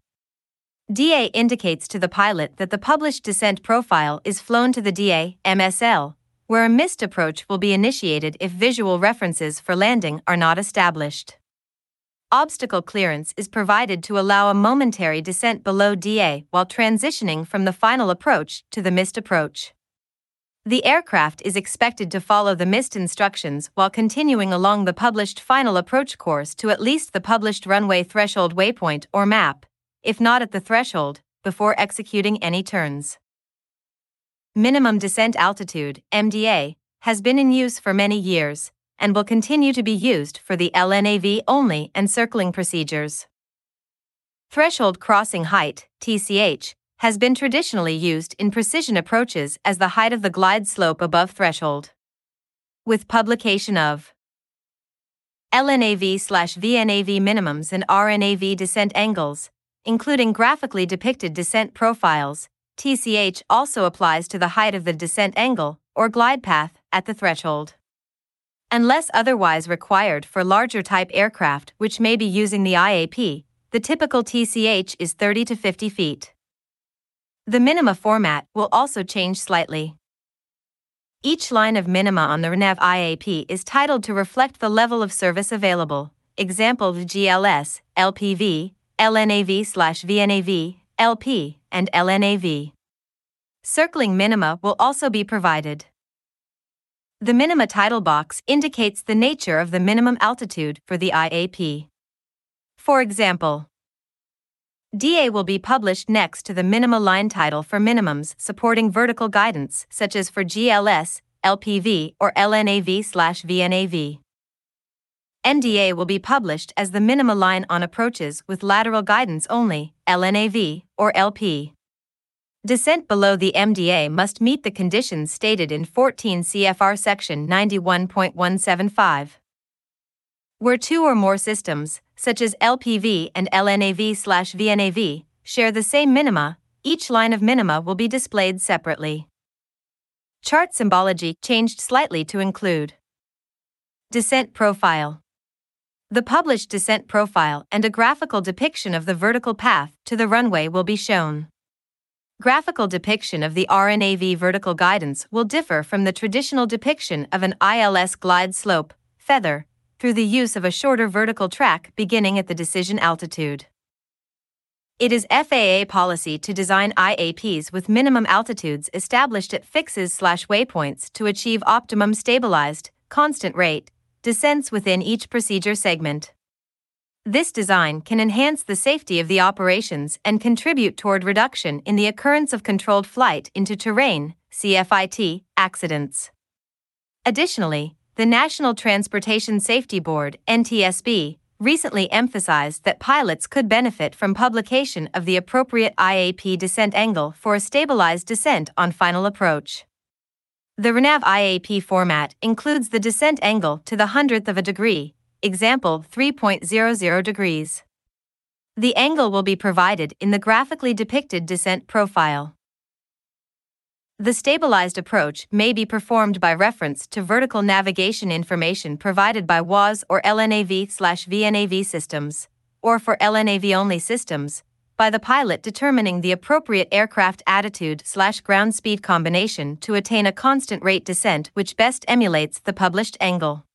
DA indicates to the pilot that the published descent profile is flown to the DA MSL, where a missed approach will be initiated if visual references for landing are not established obstacle clearance is provided to allow a momentary descent below DA while transitioning from the final approach to the missed approach. The aircraft is expected to follow the missed instructions while continuing along the published final approach course to at least the published runway threshold waypoint or map, if not at the threshold, before executing any turns. Minimum descent altitude, MDA, has been in use for many years, and will continue to be used for the LNAV only and circling procedures. Threshold crossing height, TCH, has been traditionally used in precision approaches as the height of the glide slope above threshold. With publication of LNAV slash VNAV minimums and RNAV descent angles, including graphically depicted descent profiles, TCH also applies to the height of the descent angle, or glide path, at the threshold unless otherwise required for larger type aircraft which may be using the IAP, the typical TCH is 30 to 50 feet. The minima format will also change slightly. Each line of minima on the RNAV IAP is titled to reflect the level of service available. Example GLS, LPV, LNAV/VNAV, LP, and LNAV. Circling minima will also be provided. The minima title box indicates the nature of the minimum altitude for the IAP. For example, DA will be published next to the minima line title for minimums supporting vertical guidance, such as for GLS, LPV, or LNAV/VNAV. MDA will be published as the minima line on approaches with lateral guidance only, LNAV, or LP. Descent below the MDA must meet the conditions stated in 14 CFR Section 91.175. Where two or more systems, such as LPV and LNAV/VNAV, share the same minima, each line of minima will be displayed separately. Chart symbology changed slightly to include Descent Profile. The published descent profile and a graphical depiction of the vertical path to the runway will be shown. Graphical depiction of the RNAV vertical guidance will differ from the traditional depiction of an ILS glide slope, feather, through the use of a shorter vertical track beginning at the decision altitude. It is FAA policy to design IAPs with minimum altitudes established at fixes slash waypoints to achieve optimum stabilized, constant rate, descents within each procedure segment. This design can enhance the safety of the operations and contribute toward reduction in the occurrence of controlled flight into terrain CFIT accidents. Additionally, the National Transportation Safety Board NTSB recently emphasized that pilots could benefit from publication of the appropriate IAP descent angle for a stabilized descent on final approach. The RNAV IAP format includes the descent angle to the hundredth of a degree, example 3.00 degrees. The angle will be provided in the graphically depicted descent profile. The stabilized approach may be performed by reference to vertical navigation information provided by WAAS or LNAV/VNAV systems, or for LNAV only systems, by the pilot determining the appropriate aircraft attitude/ground speed combination to attain a constant rate descent which best emulates the published angle.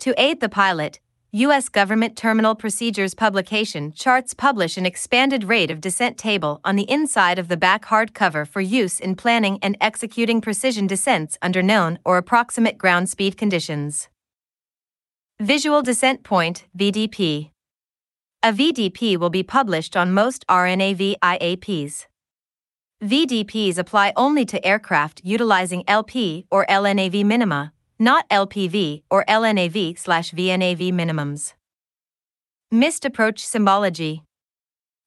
To aid the pilot, U.S. government terminal procedures publication charts publish an expanded rate of descent table on the inside of the back hardcover for use in planning and executing precision descents under known or approximate ground speed conditions. Visual Descent Point VDP A VDP will be published on most RNAV IAPs. VDPs apply only to aircraft utilizing LP or LNAV minima, not LPV or LNAV slash VNAV minimums. Missed approach symbology.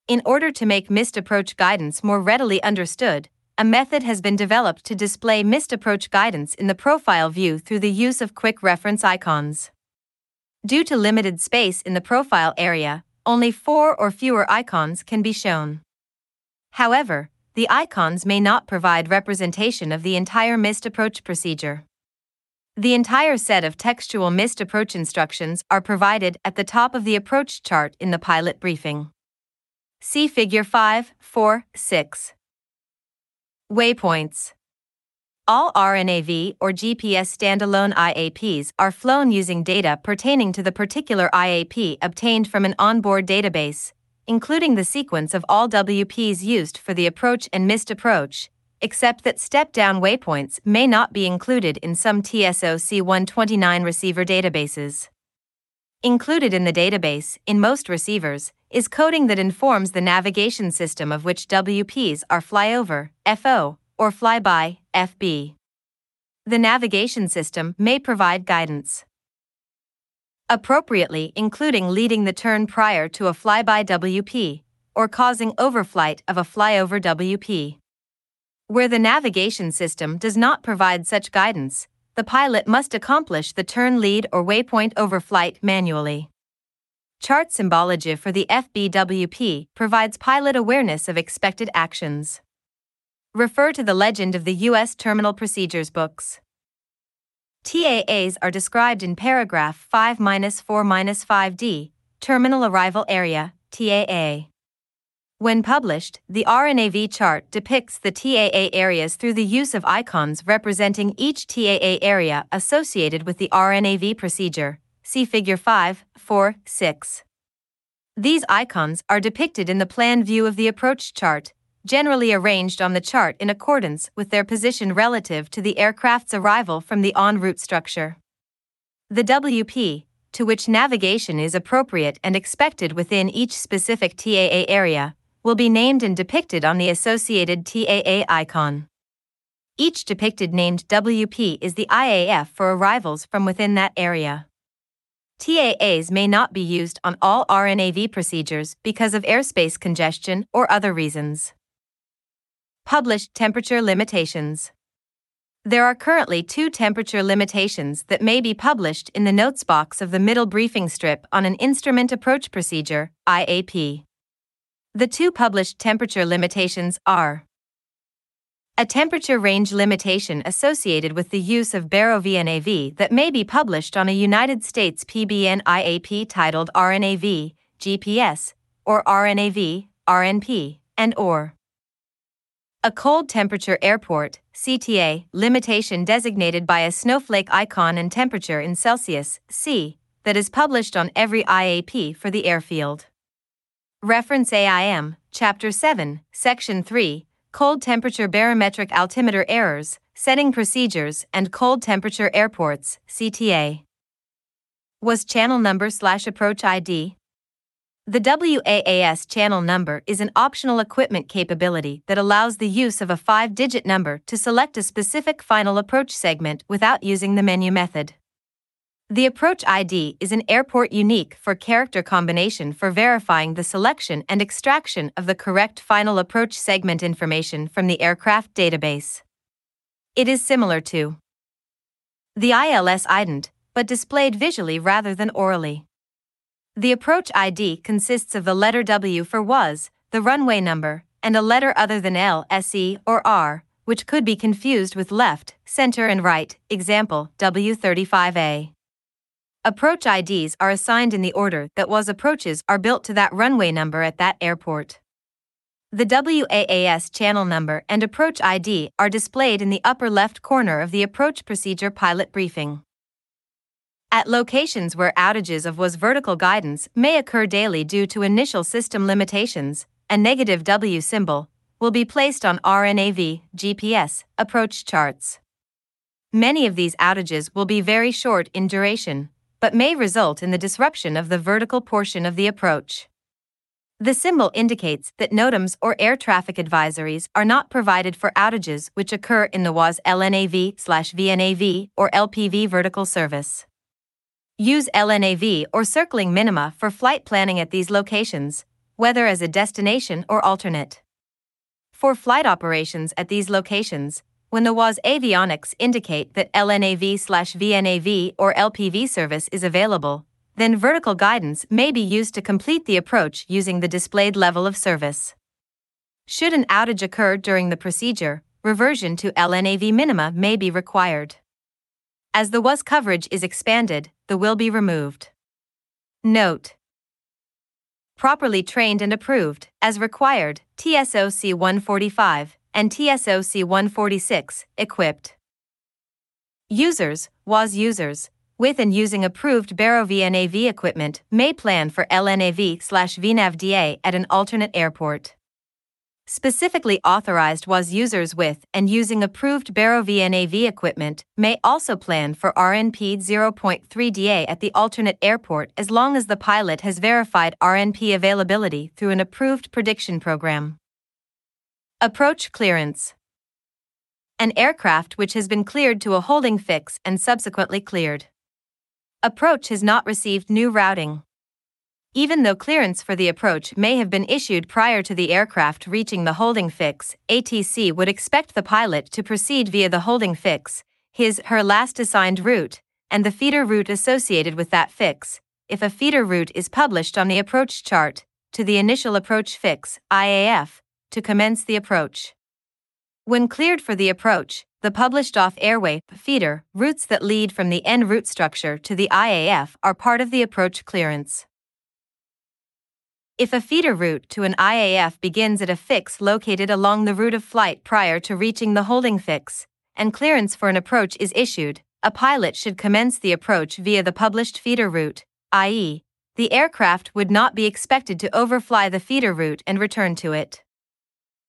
In order to make missed approach guidance more readily understood, a method has been developed to display missed approach guidance in the profile view through the use of quick reference icons. Due to limited space in the profile area, only four or fewer icons can be shown. However, the icons may not provide representation of the entire missed approach procedure. The entire set of textual missed approach instructions are provided at the top of the approach chart in the pilot briefing. See Figure 5, 4, 6. Waypoints. All RNAV or GPS standalone IAPs are flown using data pertaining to the particular IAP obtained from an onboard database, including the sequence of all WPs used for the approach and missed approach, except that step down waypoints may not be included in some TSO C129 receiver databases. Included in the database, in most receivers, is coding that informs the navigation system of which WPs are flyover, FO, or flyby, FB. The navigation system may provide guidance. Appropriately, including leading the turn prior to a flyby WP, or causing overflight of a flyover WP. Where the navigation system does not provide such guidance, the pilot must accomplish the turn lead or waypoint overflight manually. Chart symbology for the FBWP provides pilot awareness of expected actions. Refer to the legend of the U.S. Terminal Procedures books. TAAs are described in paragraph 5 4 5D, Terminal Arrival Area, TAA. When published, the RNAV chart depicts the TAA areas through the use of icons representing each TAA area associated with the RNAV procedure. See Figure 5, 4, 6. These icons are depicted in the plan view of the approach chart, generally arranged on the chart in accordance with their position relative to the aircraft's arrival from the en route structure. The WP, to which navigation is appropriate and expected within each specific TAA area, will be named and depicted on the associated TAA icon. Each depicted named WP is the IAF for arrivals from within that area. TAAs may not be used on all RNAV procedures because of airspace congestion or other reasons. Published temperature limitations. There are currently two temperature limitations that may be published in the notes box of the middle briefing strip on an instrument approach procedure, IAP. The two published temperature limitations are a temperature range limitation associated with the use of baro VNAV that may be published on a United States PBN IAP titled RNAV, GPS, or RNAV, RNP, and or a cold temperature airport, CTA, limitation designated by a snowflake icon and temperature in Celsius, C, that is published on every IAP for the airfield. Reference AIM, Chapter 7, Section 3 Cold Temperature Barometric Altimeter Errors, Setting Procedures, and Cold Temperature Airports, CTA. WAAS channel number slash approach ID The WAAS channel number is an optional equipment capability that allows the use of a five digit number to select a specific final approach segment without using the menu method. The approach ID is an airport unique four character combination for verifying the selection and extraction of the correct final approach segment information from the aircraft database. It is similar to the ILS ident, but displayed visually rather than orally. The approach ID consists of the letter W for WAAS, the runway number, and a letter other than L, SE, or R, which could be confused with left, center, and right, example W35A. Approach IDs are assigned in the order that was approaches are built to that runway number at that airport. The WAAS channel number and approach ID are displayed in the upper left corner of the approach procedure pilot briefing. At locations where outages of WAAS vertical guidance may occur daily due to initial system limitations, a negative W symbol will be placed on RNAV GPS approach charts. Many of these outages will be very short in duration, but may result in the disruption of the vertical portion of the approach. The symbol indicates that NOTAMs or air traffic advisories are not provided for outages which occur in the WAAS LNAV slash VNAV or LPV vertical service. Use LNAV or circling minima for flight planning at these locations, whether as a destination or alternate. For flight operations at these locations, when the WAAS avionics indicate that LNAV/VNAV or LPV service is available, then vertical guidance may be used to complete the approach using the displayed level of service. Should an outage occur during the procedure, reversion to LNAV minima may be required. As the WAAS coverage is expanded, the will be removed. Note Properly trained and approved, as required, TSOC 145 and TSOC 146, equipped. Users, WAAS users, with and using approved Baro VNAV equipment may plan for LNAV slash VNAVDA at an alternate airport. Specifically authorized WAAS users with and using approved Baro VNAV equipment may also plan for RNP 0.3DA at the alternate airport as long as the pilot has verified RNP availability through an approved prediction program. Approach clearance An aircraft which has been cleared to a holding fix and subsequently cleared. Approach has not received new routing. Even though clearance for the approach may have been issued prior to the aircraft reaching the holding fix, ATC would expect the pilot to proceed via the holding fix, his her last assigned route, and the feeder route associated with that fix, if a feeder route is published on the approach chart, to the initial approach fix, IAF, to commence the approach. When cleared for the approach, the published off airway feeder routes that lead from the en route structure to the IAF are part of the approach clearance. If a feeder route to an IAF begins at a fix located along the route of flight prior to reaching the holding fix, and clearance for an approach is issued, a pilot should commence the approach via the published feeder route, i.e., the aircraft would not be expected to overfly the feeder route and return to it.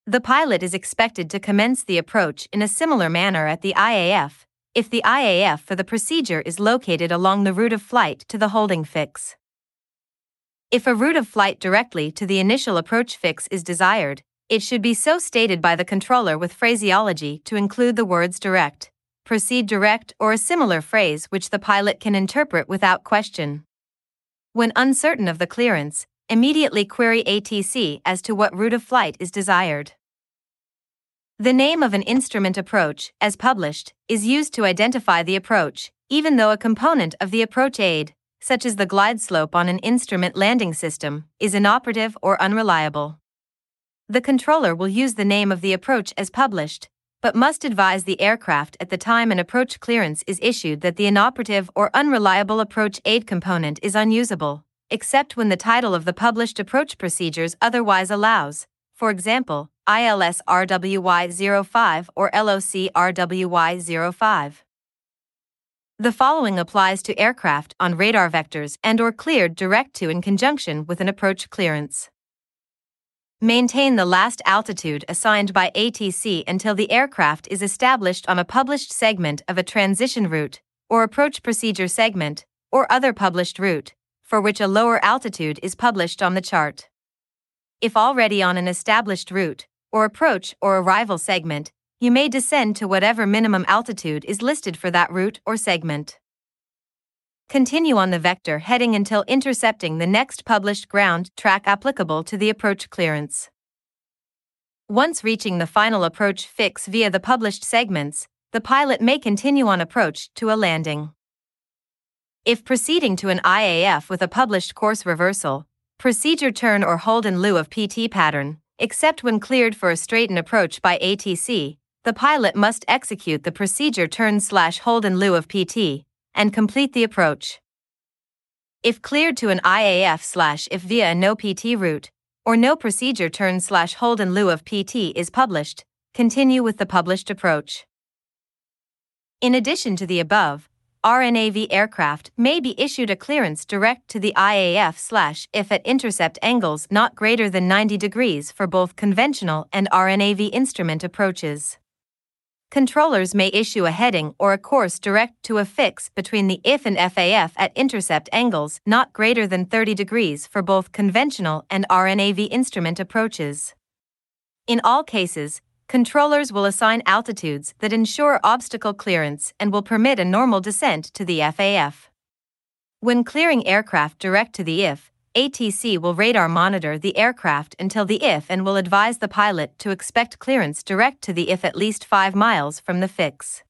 The pilot is expected to commence the approach in a similar manner at the IAF, if the IAF for the procedure is located along the route of flight to the holding fix. If a route of flight directly to the initial approach fix is desired, it should be so stated by the controller with phraseology to include the words direct, proceed direct, or a similar phrase which the pilot can interpret without question. When uncertain of the clearance, immediately query ATC as to what route of flight is desired. The name of an instrument approach, as published, is used to identify the approach, even though a component of the approach aid, such as the glide slope on an instrument landing system, is inoperative or unreliable. The controller will use the name of the approach as published, but must advise the aircraft at the time an approach clearance is issued that the inoperative or unreliable approach aid component is unusable, except when the title of the published approach procedures otherwise allows, for example, ILS RWY 05 or LOC RWY 05. The following applies to aircraft on radar vectors and or cleared direct to in conjunction with an approach clearance. Maintain the last altitude assigned by ATC until the aircraft is established on a published segment of a transition route or approach procedure segment or other published route, for which a lower altitude is published on the chart. If already on an established route, or approach or arrival segment, you may descend to whatever minimum altitude is listed for that route or segment. Continue on the vector heading until intercepting the next published ground track applicable to the approach clearance. Once reaching the final approach fix via the published segments, the pilot may continue on approach to a landing. If proceeding to an IAF with a published course reversal, procedure turn or hold in lieu of PT pattern, except when cleared for a straight-in approach by ATC, the pilot must execute the procedure turn slash hold in lieu of PT and complete the approach. If cleared to an IAF slash if via a no PT route, or no procedure turn slash hold in lieu of PT is published, continue with the published approach. In addition to the above, RNAV aircraft may be issued a clearance direct to the IAF slash if at intercept angles not greater than 90 degrees for both conventional and RNAV instrument approaches. Controllers may issue a heading or a course direct to a fix between the IF and FAF at intercept angles not greater than 30 degrees for both conventional and RNAV instrument approaches. In all cases, controllers will assign altitudes that ensure obstacle clearance and will permit a normal descent to the FAF. When clearing aircraft direct to the IF, ATC will radar monitor the aircraft until the IF and will advise the pilot to expect clearance direct to the IF at least 5 miles from the fix.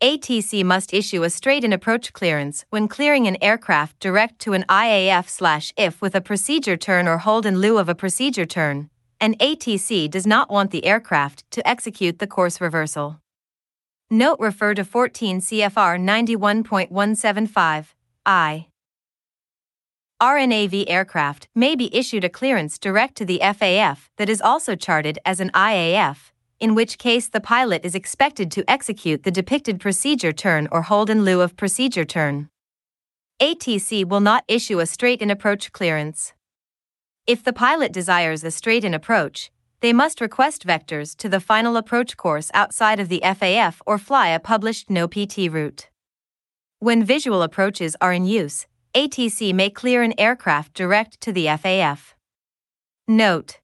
ATC must issue a straight-in approach clearance when clearing an aircraft direct to an IAF/IF with a procedure turn or hold in lieu of a procedure turn, and ATC does not want the aircraft to execute the course reversal. Note refer to 14 CFR 91.175 I. RNAV aircraft may be issued a clearance direct to the FAF that is also charted as an IAF, in which case the pilot is expected to execute the depicted procedure turn or hold in lieu of procedure turn. ATC will not issue a straight in approach clearance. If the pilot desires a straight in approach, they must request vectors to the final approach course outside of the FAF or fly a published no PT route. When visual approaches are in use, ATC may clear an aircraft direct to the FAF. Note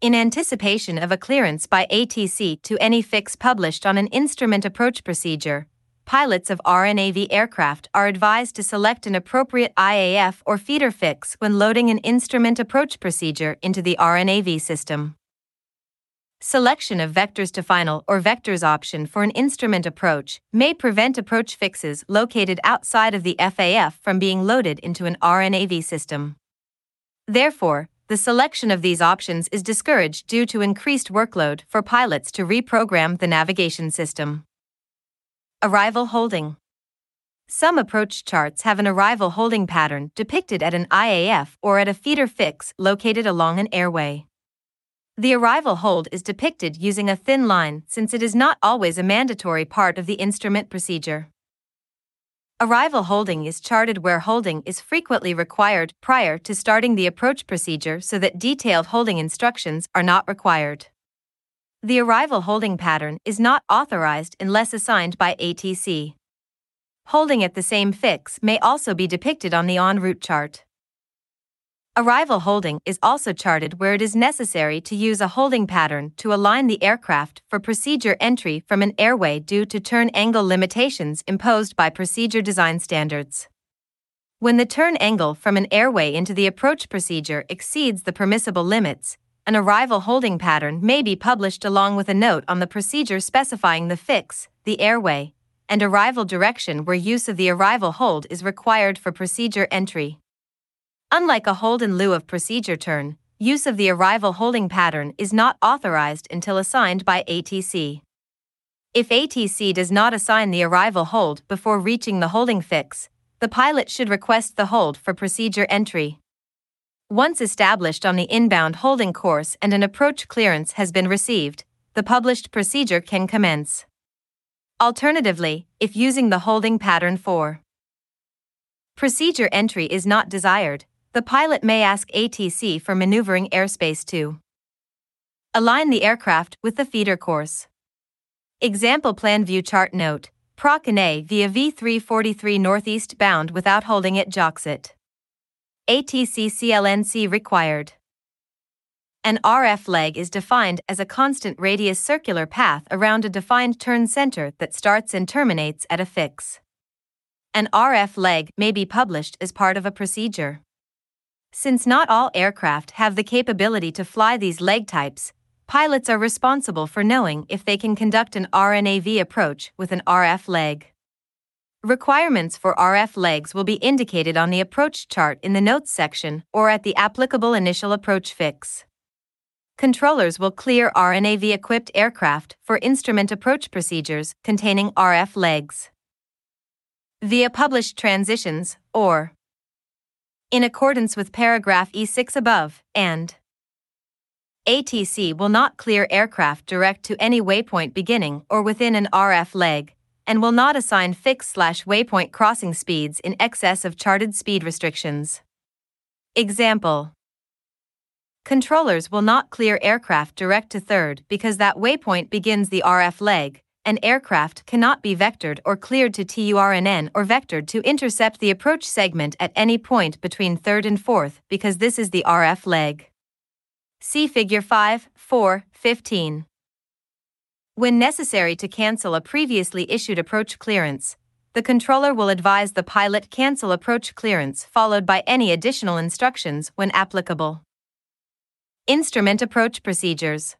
In anticipation of a clearance by ATC to any fix published on an instrument approach procedure, pilots of RNAV aircraft are advised to select an appropriate IAF or feeder fix when loading an instrument approach procedure into the RNAV system. Selection of vectors to final or vectors option for an instrument approach may prevent approach fixes located outside of the FAF from being loaded into an RNAV system. Therefore, the selection of these options is discouraged due to increased workload for pilots to reprogram the navigation system. Arrival holding. Some approach charts have an arrival holding pattern depicted at an IAF or at a feeder fix located along an airway. The arrival hold is depicted using a thin line since it is not always a mandatory part of the instrument procedure. Arrival holding is charted where holding is frequently required prior to starting the approach procedure so that detailed holding instructions are not required. The arrival holding pattern is not authorized unless assigned by ATC. Holding at the same fix may also be depicted on the en route chart. Arrival holding is also charted where it is necessary to use a holding pattern to align the aircraft for procedure entry from an airway due to turn angle limitations imposed by procedure design standards. When the turn angle from an airway into the approach procedure exceeds the permissible limits, an arrival holding pattern may be published along with a note on the procedure specifying the fix, the airway, and arrival direction where use of the arrival hold is required for procedure entry. Unlike a hold in lieu of procedure turn, use of the arrival holding pattern is not authorized until assigned by ATC. If ATC does not assign the arrival hold before reaching the holding fix, the pilot should request the hold for procedure entry. Once established on the inbound holding course and an approach clearance has been received, the published procedure can commence. Alternatively, if using the holding pattern for procedure entry is not desired, the pilot may ask ATC for maneuvering airspace to align the aircraft with the feeder course. Example plan view chart note Procane via V343 northeast bound without holding it Joxit. ATC CLNC required. An RF leg is defined as a constant radius circular path around a defined turn center that starts and terminates at a fix. An RF leg may be published as part of a procedure. Since not all aircraft have the capability to fly these leg types, pilots are responsible for knowing if they can conduct an RNAV approach with an RF leg. Requirements for RF legs will be indicated on the approach chart in the notes section or at the applicable initial approach fix. Controllers will clear RNAV equipped aircraft for instrument approach procedures containing RF legs. Via published transitions, or in accordance with paragraph E6 above, and ATC will not clear aircraft direct to any waypoint beginning or within an RF leg, and will not assign fixed slash waypoint crossing speeds in excess of charted speed restrictions. Example Controllers will not clear aircraft direct to third because that waypoint begins the RF leg, and aircraft cannot be vectored or cleared to TURNN or vectored to intercept the approach segment at any point between third and fourth because this is the RF leg. See Figure 5, 4, 15. When necessary to cancel a previously issued approach clearance, the controller will advise the pilot cancel approach clearance followed by any additional instructions when applicable. Instrument Approach Procedures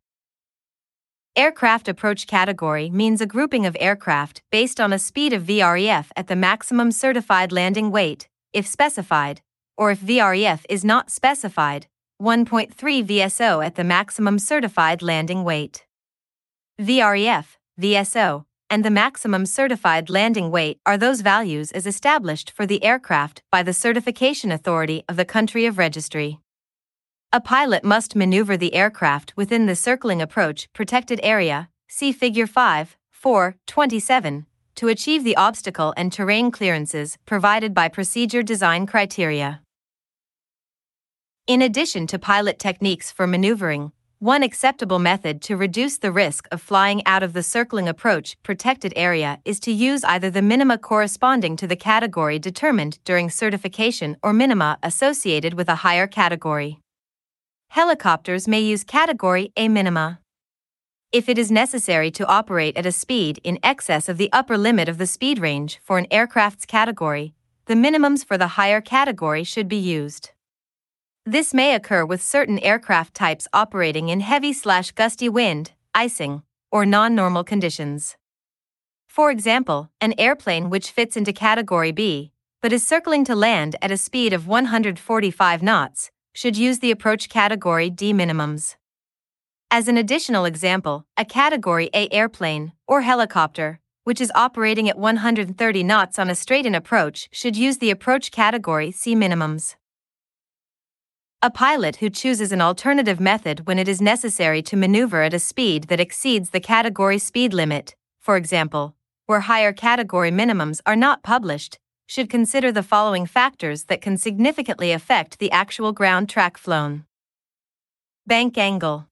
Aircraft approach category means a grouping of aircraft based on a speed of VREF at the maximum certified landing weight, if specified, or if VREF is not specified, 1.3 VSO at the maximum certified landing weight. VREF, VSO, and the maximum certified landing weight are those values as established for the aircraft by the certification authority of the country of registry. A pilot must maneuver the aircraft within the circling approach protected area, see Figure 5, 4, 27, to achieve the obstacle and terrain clearances provided by procedure design criteria. In addition to pilot techniques for maneuvering, one acceptable method to reduce the risk of flying out of the circling approach protected area is to use either the minima corresponding to the category determined during certification or minima associated with a higher category. Helicopters may use Category A minima. If it is necessary to operate at a speed in excess of the upper limit of the speed range for an aircraft's category, the minimums for the higher category should be used. This may occur with certain aircraft types operating in heavy slash gusty wind, icing, or non normal conditions. For example, an airplane which fits into Category B, but is circling to land at a speed of 145 knots, should use the approach Category D minimums. As an additional example, a Category A airplane, or helicopter, which is operating at 130 knots on a straight in approach, should use the approach Category C minimums. A pilot who chooses an alternative method when it is necessary to maneuver at a speed that exceeds the category speed limit, for example, where higher category minimums are not published, should consider the following factors that can significantly affect the actual ground track flown. Bank angle.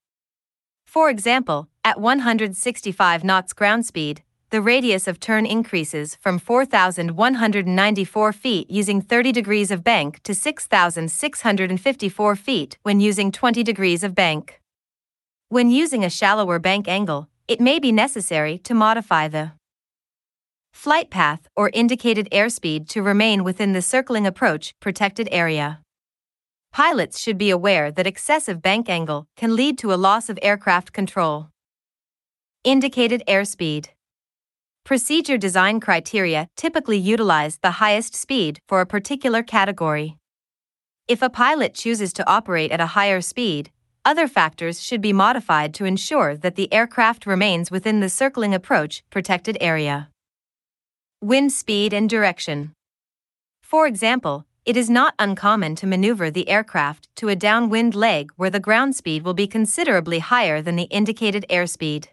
For example, at 165 knots ground speed, the radius of turn increases from 4,194 feet using 30 degrees of bank to 6,654 feet when using 20 degrees of bank. When using a shallower bank angle, it may be necessary to modify the flight path or indicated airspeed to remain within the circling approach protected area. Pilots should be aware that excessive bank angle can lead to a loss of aircraft control. Indicated airspeed. Procedure design criteria typically utilize the highest speed for a particular category. If a pilot chooses to operate at a higher speed, other factors should be modified to ensure that the aircraft remains within the circling approach protected area. Wind speed and direction. For example, it is not uncommon to maneuver the aircraft to a downwind leg where the ground speed will be considerably higher than the indicated airspeed.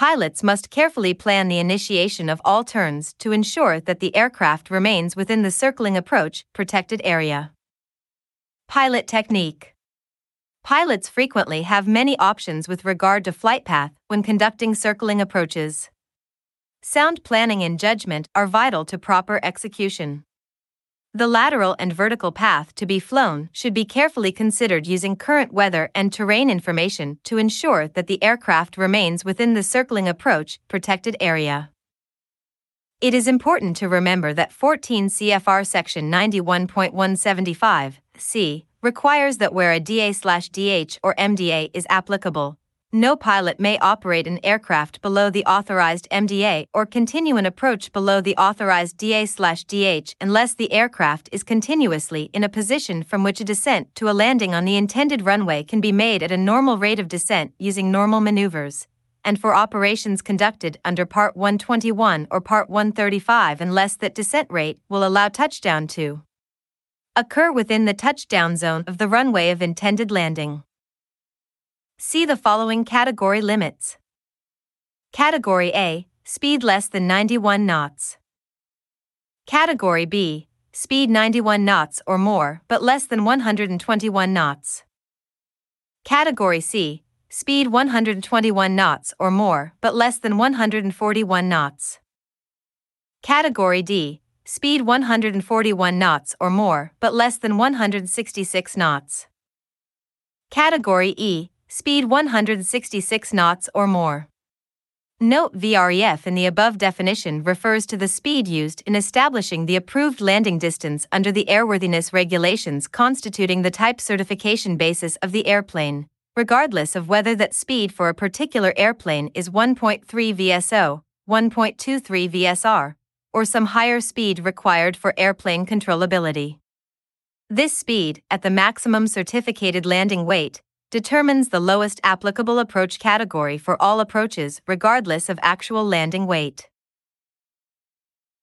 Pilots must carefully plan the initiation of all turns to ensure that the aircraft remains within the circling approach protected area. Pilot technique Pilots frequently have many options with regard to flight path when conducting circling approaches. sound planning and judgment are vital to proper execution. The lateral and vertical path to be flown should be carefully considered using current weather and terrain information to ensure that the aircraft remains within the circling approach protected area. It is important to remember that 14 CFR Section 91.175 c requires that where a DA/DH or MDA is applicable, no pilot may operate an aircraft below the authorized MDA or continue an approach below the authorized DA/DH unless the aircraft is continuously in a position from which a descent to a landing on the intended runway can be made at a normal rate of descent using normal maneuvers, and for operations conducted under Part 121 or Part 135 unless that descent rate will allow touchdown to occur within the touchdown zone of the runway of intended landing. See the following category limits. Category A, speed less than 91 knots. Category B, speed 91 knots or more but less than 121 knots. Category C, speed 121 knots or more but less than 141 knots. Category D, speed 141 knots or more but less than 166 knots. Category E, speed 166 knots or more. Note VREF in the above definition refers to the speed used in establishing the approved landing distance under the airworthiness regulations constituting the type certification basis of the airplane, regardless of whether that speed for a particular airplane is 1.3 VSO, 1.23 VSR, or some higher speed required for airplane controllability. This speed, at the maximum certificated landing weight, determines the lowest applicable approach category for all approaches regardless of actual landing weight.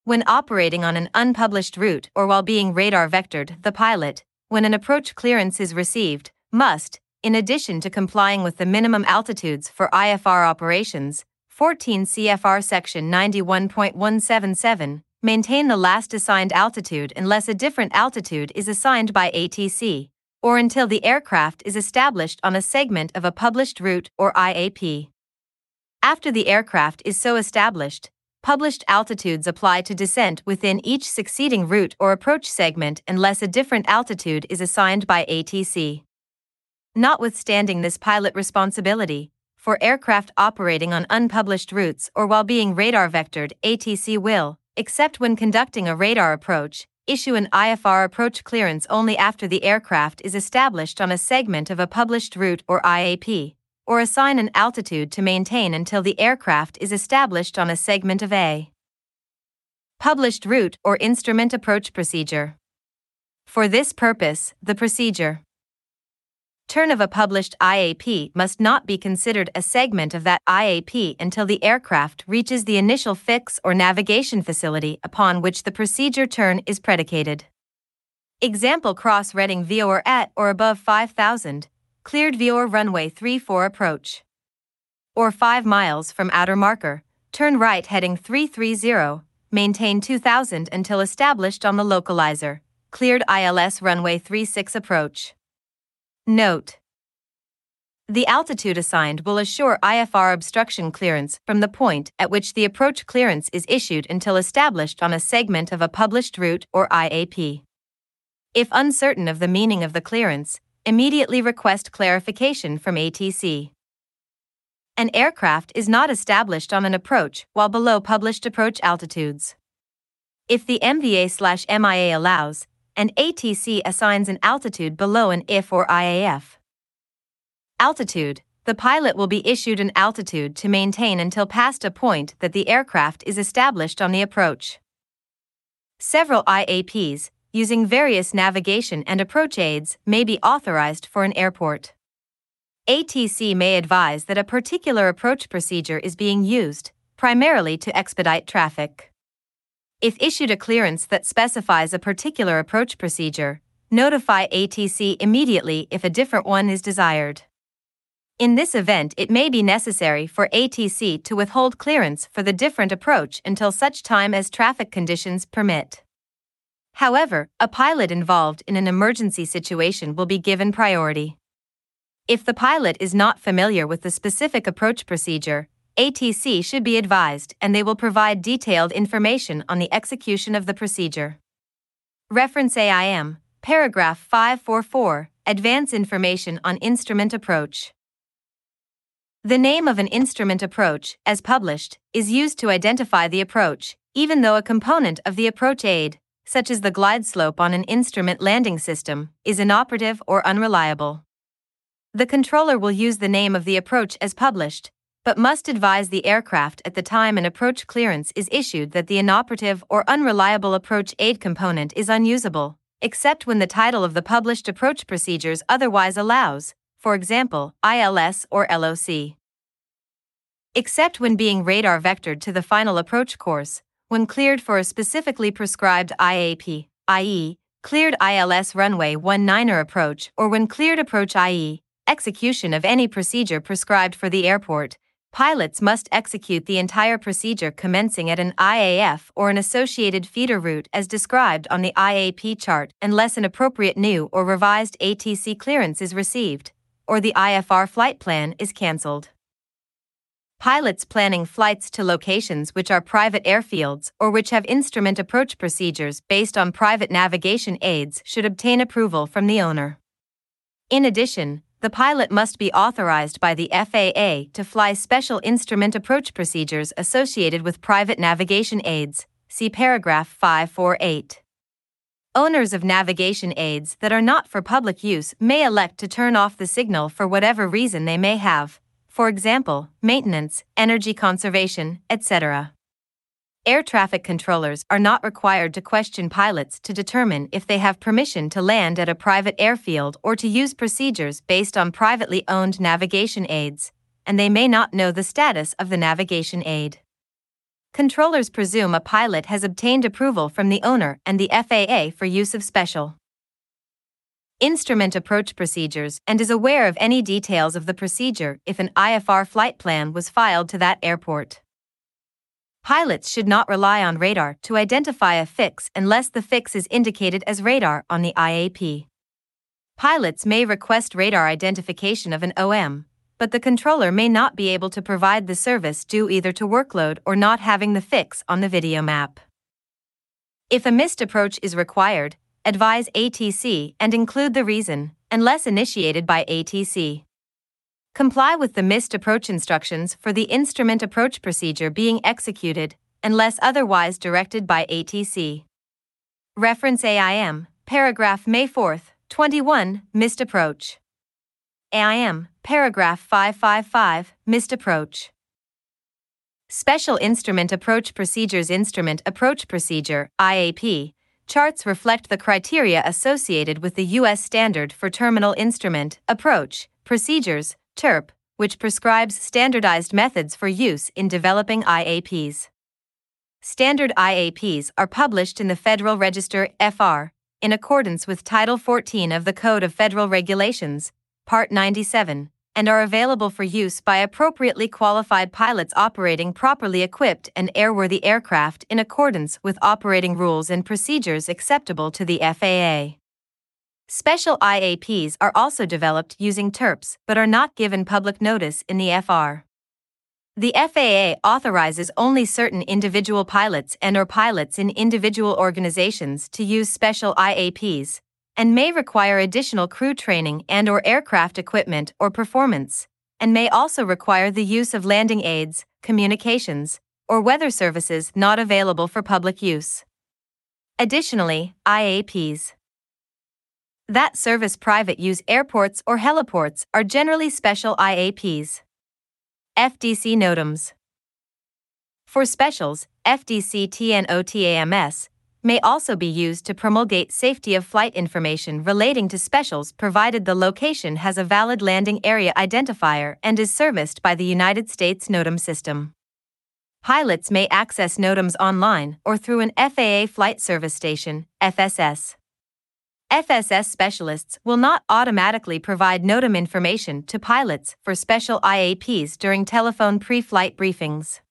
When operating on an unpublished route or while being radar vectored, the pilot, when an approach clearance is received, must, in addition to complying with the minimum altitudes for IFR operations, 14 CFR Section 91.177, maintain the last assigned altitude unless a different altitude is assigned by ATC or until the aircraft is established on a segment of a published route or IAP. After the aircraft is so established, published altitudes apply to descent within each succeeding route or approach segment unless a different altitude is assigned by ATC. Notwithstanding this pilot responsibility, for aircraft operating on unpublished routes or while being radar vectored, ATC will, except when conducting a radar approach, issue an IFR approach clearance only after the aircraft is established on a segment of a published route or IAP, or assign an altitude to maintain until the aircraft is established on a segment of a published route or instrument approach procedure. For this purpose, the procedure turn of a published IAP must not be considered a segment of that IAP until the aircraft reaches the initial fix or navigation facility upon which the procedure turn is predicated. Example cross Redding VOR at or above 5000, cleared VOR runway 34 approach. Or 5 miles from outer marker, turn right heading 330, maintain 2000 until established on the localizer, cleared ILS runway 36 approach. Note The altitude assigned will assure IFR obstruction clearance from the point at which the approach clearance is issued until established on a segment of a published route or IAP. If uncertain of the meaning of the clearance, immediately request clarification from ATC. An aircraft is not established on an approach while below published approach altitudes. If the MVA/MIA allows, and ATC assigns an altitude below an IF or IAF. Altitude The pilot will be issued an altitude to maintain until past a point that the aircraft is established on the approach. Several IAPs, using various navigation and approach aids, may be authorized for an airport. ATC may advise that a particular approach procedure is being used, primarily to expedite traffic. If issued a clearance that specifies a particular approach procedure, notify ATC immediately if a different one is desired. In this event, it may be necessary for ATC to withhold clearance for the different approach until such time as traffic conditions permit. However, a pilot involved in an emergency situation will be given priority. If the pilot is not familiar with the specific approach procedure, ATC should be advised and they will provide detailed information on the execution of the procedure. Reference AIM, paragraph 544, Advance Information on Instrument Approach. The name of an instrument approach, as published, is used to identify the approach, even though a component of the approach aid, such as the glide slope on an instrument landing system, is inoperative or unreliable. The controller will use the name of the approach as published, but must advise the aircraft at the time an approach clearance is issued that the inoperative or unreliable approach aid component is unusable, except when the title of the published approach procedures otherwise allows, for example, ILS or LOC. Except when being radar vectored to the final approach course, when cleared for a specifically prescribed IAP, i.e., cleared ILS runway 19er approach, or when cleared approach IE, execution of any procedure prescribed for the airport, pilots must execute the entire procedure commencing at an IAF or an associated feeder route as described on the IAP chart unless an appropriate new or revised ATC clearance is received, or the IFR flight plan is cancelled. Pilots planning flights to locations which are private airfields or which have instrument approach procedures based on private navigation aids should obtain approval from the owner. In addition, the pilot must be authorized by the FAA to fly special instrument approach procedures associated with private navigation aids. See paragraph 548. Owners of navigation aids that are not for public use may elect to turn off the signal for whatever reason they may have for example, maintenance, energy conservation, etc. Air traffic controllers are not required to question pilots to determine if they have permission to land at a private airfield or to use procedures based on privately owned navigation aids, and they may not know the status of the navigation aid. Controllers presume a pilot has obtained approval from the owner and the FAA for use of special instrument approach procedures and is aware of any details of the procedure if an IFR flight plan was filed to that airport. Pilots should not rely on radar to identify a fix unless the fix is indicated as radar on the IAP. Pilots may request radar identification of an OM, but the controller may not be able to provide the service due either to workload or not having the fix on the video map. If a missed approach is required, advise ATC and include the reason, unless initiated by ATC. Comply with the missed approach instructions for the instrument approach procedure being executed, unless otherwise directed by ATC. Reference AIM, paragraph May 4, 21, missed approach. AIM, paragraph 555, missed approach. Special Instrument Approach Procedures Instrument Approach Procedure, IAP, charts reflect the criteria associated with the U.S. Standard for Terminal Instrument Approach Procedures, TERPS, which prescribes standardized methods for use in developing IAPs. Standard IAPs are published in the Federal Register FR, in accordance with Title 14 of the Code of Federal Regulations, Part 97, and are available for use by appropriately qualified pilots operating properly equipped and airworthy aircraft in accordance with operating rules and procedures acceptable to the FAA. Special IAPs are also developed using TERPs but are not given public notice in the FR. The FAA authorizes only certain individual pilots and or pilots in individual organizations to use special IAPs, and may require additional crew training and or aircraft equipment or performance, and may also require the use of landing aids, communications, or weather services not available for public use. Additionally, IAPs that service private use airports or heliports are generally special IAPs. FDC NOTAMs For specials, FDC TNOTAMS may also be used to promulgate safety of flight information relating to specials provided the location has a valid landing area identifier and is serviced by the United States NOTAM system. Pilots may access NOTAMs online or through an FAA Flight Service Station, FSS. FSS specialists will not automatically provide NOTAM information to pilots for special IAPs during telephone pre flight briefings.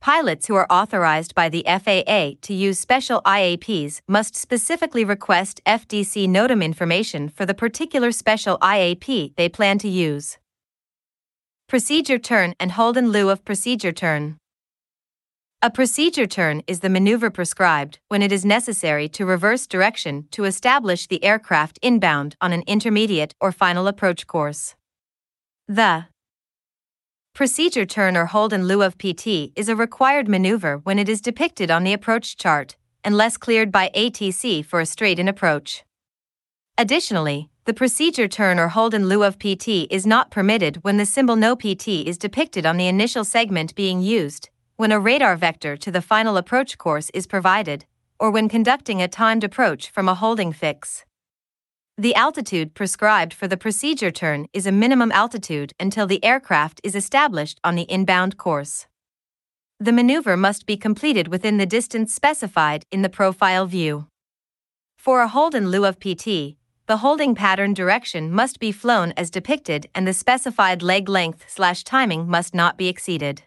Pilots who are authorized by the FAA to use special IAPs must specifically request FDC NOTAM information for the particular special IAP they plan to use. Procedure turn and hold in lieu of procedure turn. A procedure turn is the maneuver prescribed when it is necessary to reverse direction to establish the aircraft inbound on an intermediate or final approach course. The procedure turn or hold in lieu of PT is a required maneuver when it is depicted on the approach chart, unless cleared by ATC for a straight in approach. Additionally, the procedure turn or hold in lieu of PT is not permitted when the symbol no PT is depicted on the initial segment being used, when a radar vector to the final approach course is provided, or when conducting a timed approach from a holding fix. The altitude prescribed for the procedure turn is a minimum altitude until the aircraft is established on the inbound course. The maneuver must be completed within the distance specified in the profile view. For a hold in lieu of PT, the holding pattern direction must be flown as depicted and the specified leg length slash timing must not be exceeded.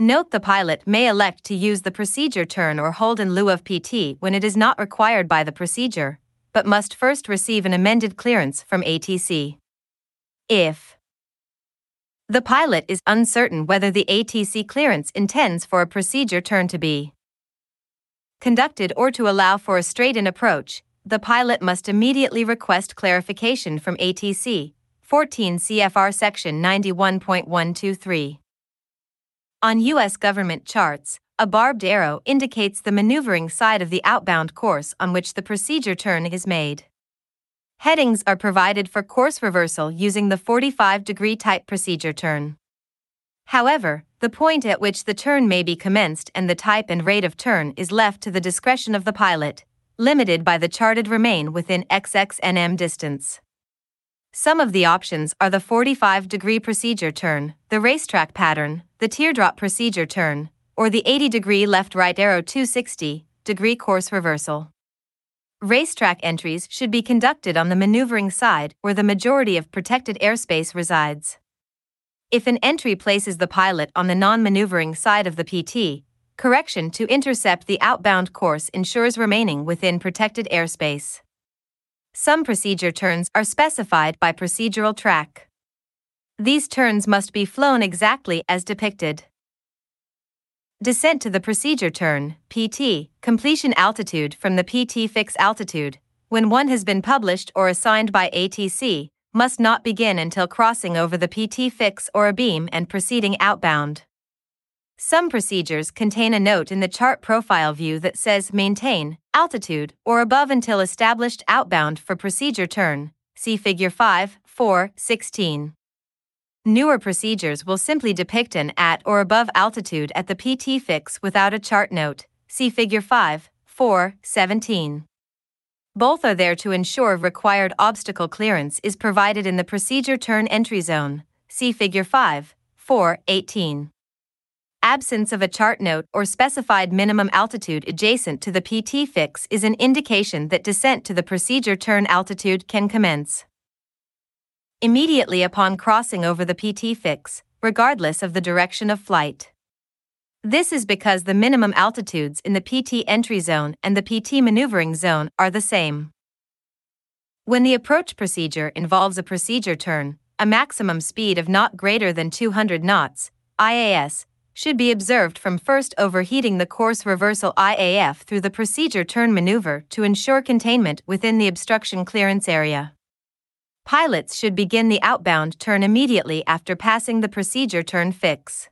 Note the pilot may elect to use the procedure turn or hold in lieu of PT when it is not required by the procedure, but must first receive an amended clearance from ATC. If the pilot is uncertain whether the ATC clearance intends for a procedure turn to be conducted or to allow for a straight in approach, the pilot must immediately request clarification from ATC, 14 CFR Section 91.123. On U.S. government charts, a barbed arrow indicates the maneuvering side of the outbound course on which the procedure turn is made. Headings are provided for course reversal using the 45 degree type procedure turn. However, the point at which the turn may be commenced and the type and rate of turn is left to the discretion of the pilot, limited by the charted remain within XXNM distance. Some of the options are the 45 degree procedure turn, the racetrack pattern, the teardrop procedure turn, or the 80 degree left right arrow 260 degree course reversal. Racetrack entries should be conducted on the maneuvering side where the majority of protected airspace resides. If an entry places the pilot on the non maneuvering side of the PT, Correction to intercept the outbound course ensures remaining within protected airspace. Some procedure turns are specified by procedural track. These turns must be flown exactly as depicted. Descent to the procedure turn, PT, completion altitude from the PT fix altitude, when one has been published or assigned by ATC, must not begin until crossing over the PT fix or a beam and proceeding outbound. Some procedures contain a note in the chart profile view that says maintain altitude or above until established outbound for procedure turn. See figure 5, 4, 16. Newer procedures will simply depict an at or above altitude at the PT fix without a chart note. See figure 5, 4, 17. Both are there to ensure required obstacle clearance is provided in the procedure turn entry zone. See figure 5, 4, 18 absence of a chart note or specified minimum altitude adjacent to the PT fix is an indication that descent to the procedure turn altitude can commence. Immediately upon crossing over the PT fix, regardless of the direction of flight. This is because the minimum altitudes in the PT entry zone and the PT maneuvering zone are the same. When the approach procedure involves a procedure turn, a maximum speed of not greater than 200 knots, IAS, should be observed from first overheading the course reversal IAF through the procedure turn maneuver to ensure containment within the obstruction clearance area. Pilots should begin the outbound turn immediately after passing the procedure turn fix.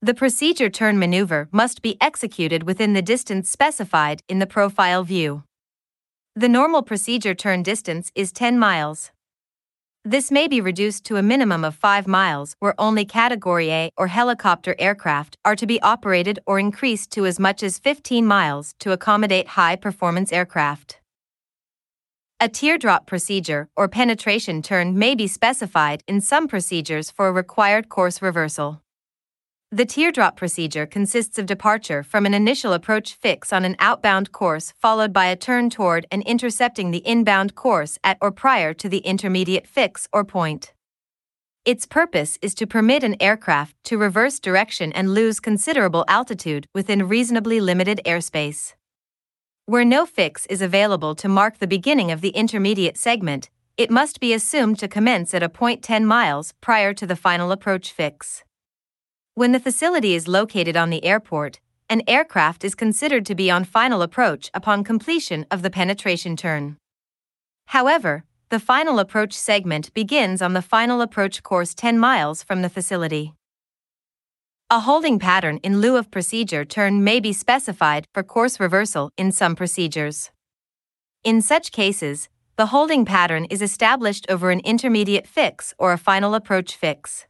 The procedure turn maneuver must be executed within the distance specified in the profile view. The normal procedure turn distance is 10 miles. This may be reduced to a minimum of 5 miles where only Category A or helicopter aircraft are to be operated or increased to as much as 15 miles to accommodate high performance aircraft. A teardrop procedure or penetration turn may be specified in some procedures for a required course reversal. The teardrop procedure consists of departure from an initial approach fix on an outbound course followed by a turn toward and intercepting the inbound course at or prior to the intermediate fix or point. Its purpose is to permit an aircraft to reverse direction and lose considerable altitude within reasonably limited airspace. Where no fix is available to mark the beginning of the intermediate segment, it must be assumed to commence at a point 10 miles prior to the final approach fix. When the facility is located on the airport, an aircraft is considered to be on final approach upon completion of the penetration turn. However, the final approach segment begins on the final approach course 10 miles from the facility. A holding pattern in lieu of procedure turn may be specified for course reversal in some procedures. In such cases, the holding pattern is established over an intermediate fix or a final approach fix.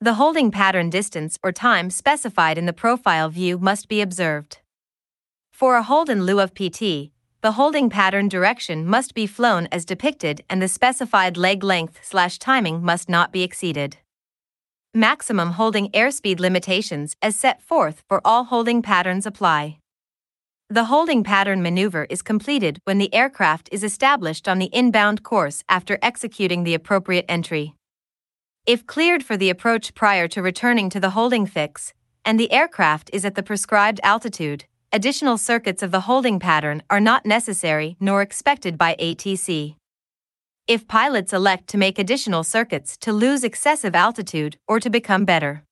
The holding pattern distance or time specified in the profile view must be observed. For a hold in lieu of PT, the holding pattern direction must be flown as depicted and the specified leg length slash timing must not be exceeded. Maximum holding airspeed limitations as set forth for all holding patterns apply. The holding pattern maneuver is completed when the aircraft is established on the inbound course after executing the appropriate entry. If cleared for the approach prior to returning to the holding fix, and the aircraft is at the prescribed altitude, additional circuits of the holding pattern are not necessary nor expected by ATC. If pilots elect to make additional circuits to lose excessive altitude or to become better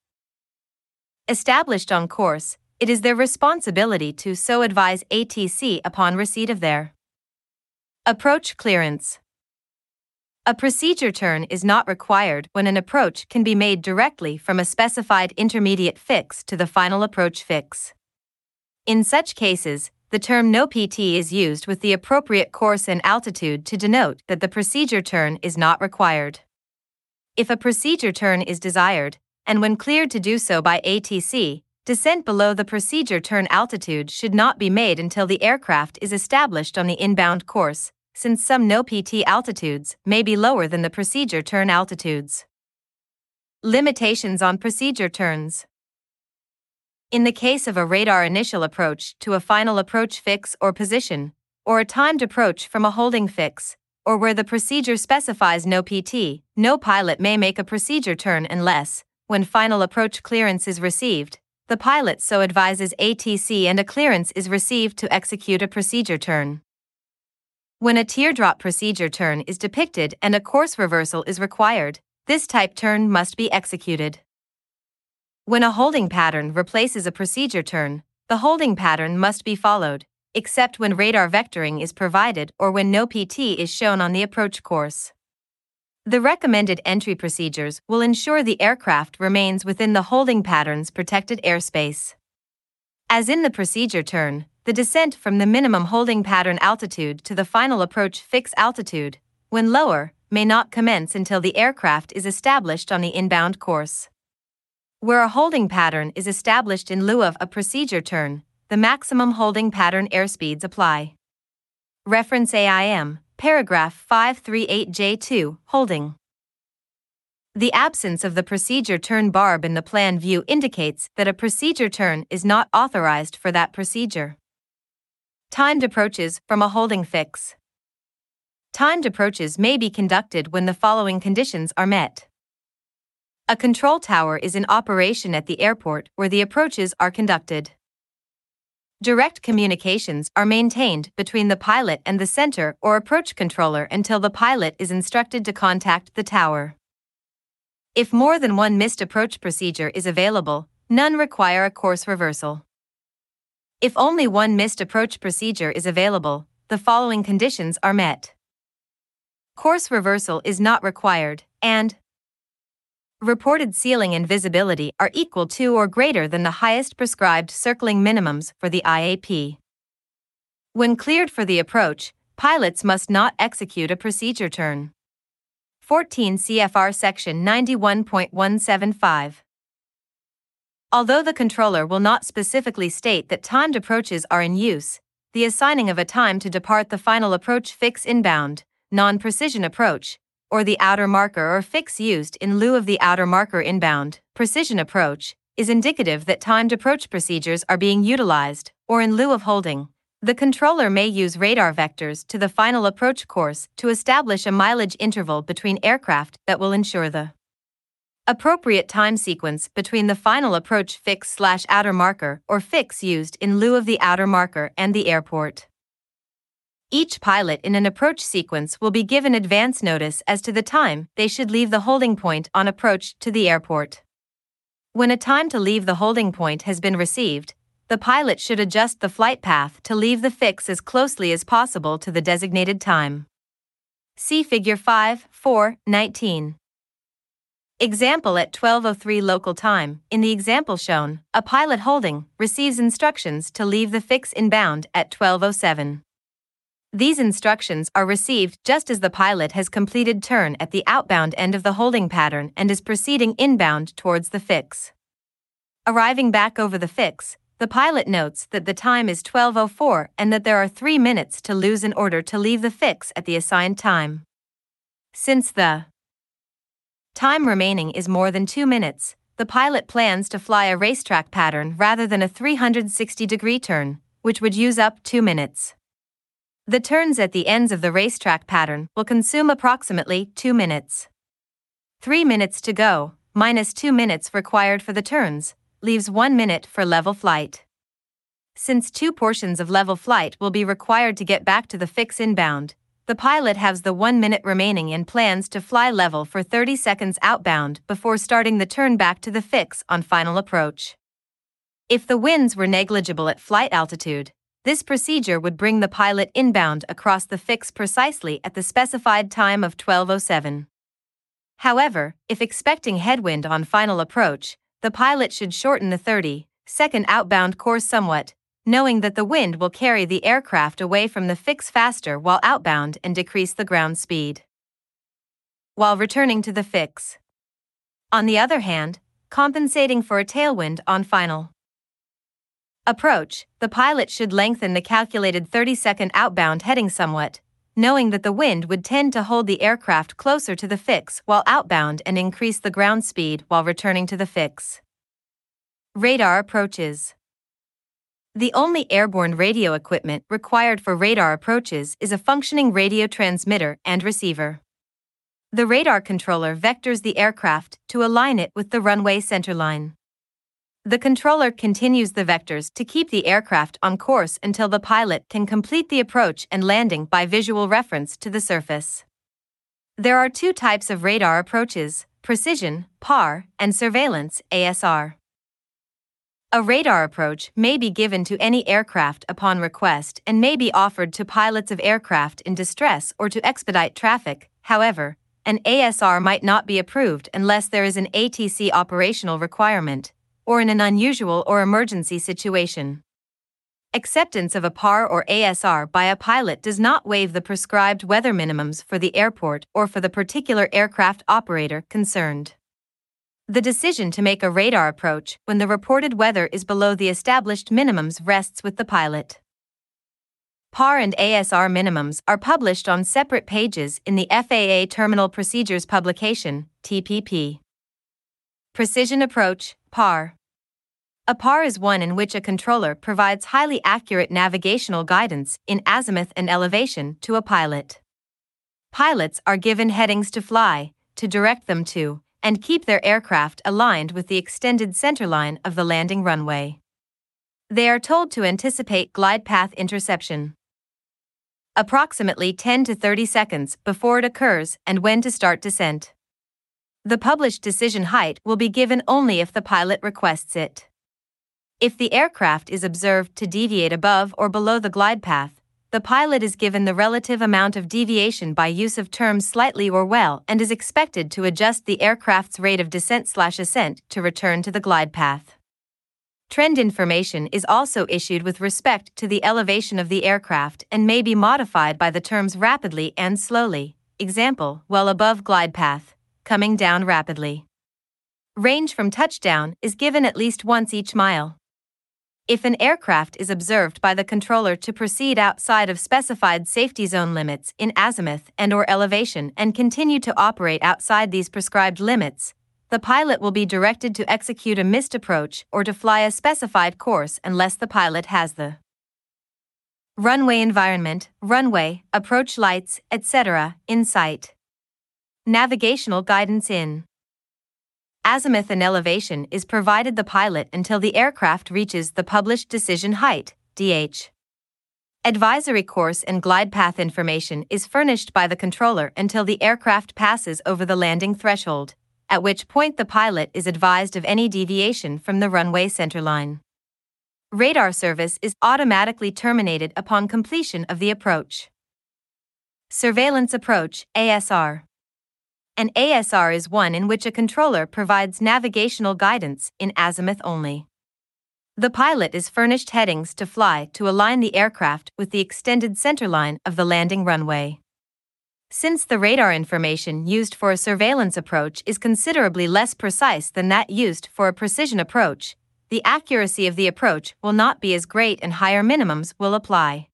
established on course, it is their responsibility to so advise ATC upon receipt of their approach clearance. A procedure turn is not required when an approach can be made directly from a specified intermediate fix to the final approach fix. In such cases, the term no PT is used with the appropriate course and altitude to denote that the procedure turn is not required. If a procedure turn is desired, and when cleared to do so by ATC, descent below the procedure turn altitude should not be made until the aircraft is established on the inbound course, since some no PT altitudes may be lower than the procedure turn altitudes. Limitations on procedure turns. In the case of a radar initial approach to a final approach fix or position, or a timed approach from a holding fix, or where the procedure specifies no PT, no pilot may make a procedure turn unless, when final approach clearance is received, the pilot so advises ATC and a clearance is received to execute a procedure turn. When a teardrop procedure turn is depicted and a course reversal is required, this type turn must be executed. When a holding pattern replaces a procedure turn, the holding pattern must be followed, except when radar vectoring is provided or when no PT is shown on the approach course. The recommended entry procedures will ensure the aircraft remains within the holding pattern's protected airspace. As in the procedure turn, the descent from the minimum holding pattern altitude to the final approach fix altitude, when lower, may not commence until the aircraft is established on the inbound course. Where a holding pattern is established in lieu of a procedure turn, the maximum holding pattern airspeeds apply. Reference AIM, paragraph 538J2, holding. The absence of the procedure turn barb in the plan view indicates that a procedure turn is not authorized for that procedure. Timed approaches from a holding fix. Timed approaches may be conducted when the following conditions are met. A control tower is in operation at the airport where the approaches are conducted. Direct communications are maintained between the pilot and the center or approach controller until the pilot is instructed to contact the tower. If more than one missed approach procedure is available, none require a course reversal. If only one missed approach procedure is available, the following conditions are met. Course reversal is not required, and reported ceiling and visibility are equal to or greater than the highest prescribed circling minimums for the IAP. When cleared for the approach, pilots must not execute a procedure turn. 14 CFR Section 91.175 Although the controller will not specifically state that timed approaches are in use, the assigning of a time to depart the final approach fix inbound, non precision approach, or the outer marker or fix used in lieu of the outer marker inbound, precision approach, is indicative that timed approach procedures are being utilized, or in lieu of holding. The controller may use radar vectors to the final approach course to establish a mileage interval between aircraft that will ensure the appropriate time sequence between the final approach fix slash outer marker or fix used in lieu of the outer marker and the airport. Each pilot in an approach sequence will be given advance notice as to the time they should leave the holding point on approach to the airport. When a time to leave the holding point has been received, the pilot should adjust the flight path to leave the fix as closely as possible to the designated time. See Figure 5, 4, 19. Example at 12:03 local time. In the example shown, a pilot holding receives instructions to leave the fix inbound at 12:07. These instructions are received just as the pilot has completed turn at the outbound end of the holding pattern and is proceeding inbound towards the fix. Arriving back over the fix, the pilot notes that the time is 12:04 and that there are 3 minutes to lose in order to leave the fix at the assigned time. Since the time remaining is more than 2 minutes, the pilot plans to fly a racetrack pattern rather than a 360 degree turn, which would use up 2 minutes. The turns at the ends of the racetrack pattern will consume approximately 2 minutes. 3 minutes to go, minus 2 minutes required for the turns, leaves 1 minute for level flight. Since two portions of level flight will be required to get back to the fix inbound, the pilot has the 1 minute remaining and plans to fly level for 30 seconds outbound before starting the turn back to the fix on final approach. If the winds were negligible at flight altitude, this procedure would bring the pilot inbound across the fix precisely at the specified time of 1207. However, if expecting headwind on final approach, the pilot should shorten the 30 second outbound course somewhat, knowing that the wind will carry the aircraft away from the fix faster while outbound and decrease the ground speed. While returning to the fix. On the other hand, compensating for a tailwind on final approach, the pilot should lengthen the calculated 30 second outbound heading somewhat, knowing that the wind would tend to hold the aircraft closer to the fix while outbound and increase the ground speed while returning to the fix. Radar approaches. The only airborne radio equipment required for radar approaches is a functioning radio transmitter and receiver. The radar controller vectors the aircraft to align it with the runway centerline. The controller continues the vectors to keep the aircraft on course until the pilot can complete the approach and landing by visual reference to the surface. There are two types of radar approaches precision, PAR, and surveillance, ASR. A radar approach may be given to any aircraft upon request and may be offered to pilots of aircraft in distress or to expedite traffic, however, an ASR might not be approved unless there is an ATC operational requirement or in an unusual or emergency situation. Acceptance of a PAR or ASR by a pilot does not waive the prescribed weather minimums for the airport or for the particular aircraft operator concerned. The decision to make a radar approach when the reported weather is below the established minimums rests with the pilot. PAR and ASR minimums are published on separate pages in the FAA Terminal Procedures Publication, TPP. Precision Approach, PAR. A PAR is one in which a controller provides highly accurate navigational guidance in azimuth and elevation to a pilot. Pilots are given headings to fly, to direct them to, and keep their aircraft aligned with the extended centerline of the landing runway. They are told to anticipate glide path interception. Approximately 10 to 30 seconds before it occurs and when to start descent. The published decision height will be given only if the pilot requests it. If the aircraft is observed to deviate above or below the glide path, the pilot is given the relative amount of deviation by use of terms slightly or well and is expected to adjust the aircraft's rate of descent slash ascent to return to the glide path. Trend information is also issued with respect to the elevation of the aircraft and may be modified by the terms rapidly and slowly. Example, well above glide path coming down rapidly. Range from touchdown is given at least once each mile. If an aircraft is observed by the controller to proceed outside of specified safety zone limits in azimuth and or elevation and continue to operate outside these prescribed limits, the pilot will be directed to execute a missed approach or to fly a specified course unless the pilot has the runway environment, runway, approach lights, etc., in sight. Navigational guidance in azimuth and elevation is provided the pilot until the aircraft reaches the published decision height, DH. Advisory course and glide path information is furnished by the controller until the aircraft passes over the landing threshold, at which point the pilot is advised of any deviation from the runway centerline. Radar service is automatically terminated upon completion of the approach. Surveillance Approach ASR An ASR is one in which a controller provides navigational guidance in azimuth only. The pilot is furnished headings to fly to align the aircraft with the extended centerline of the landing runway. Since the radar information used for a surveillance approach is considerably less precise than that used for a precision approach, the accuracy of the approach will not be as great and higher minimums will apply.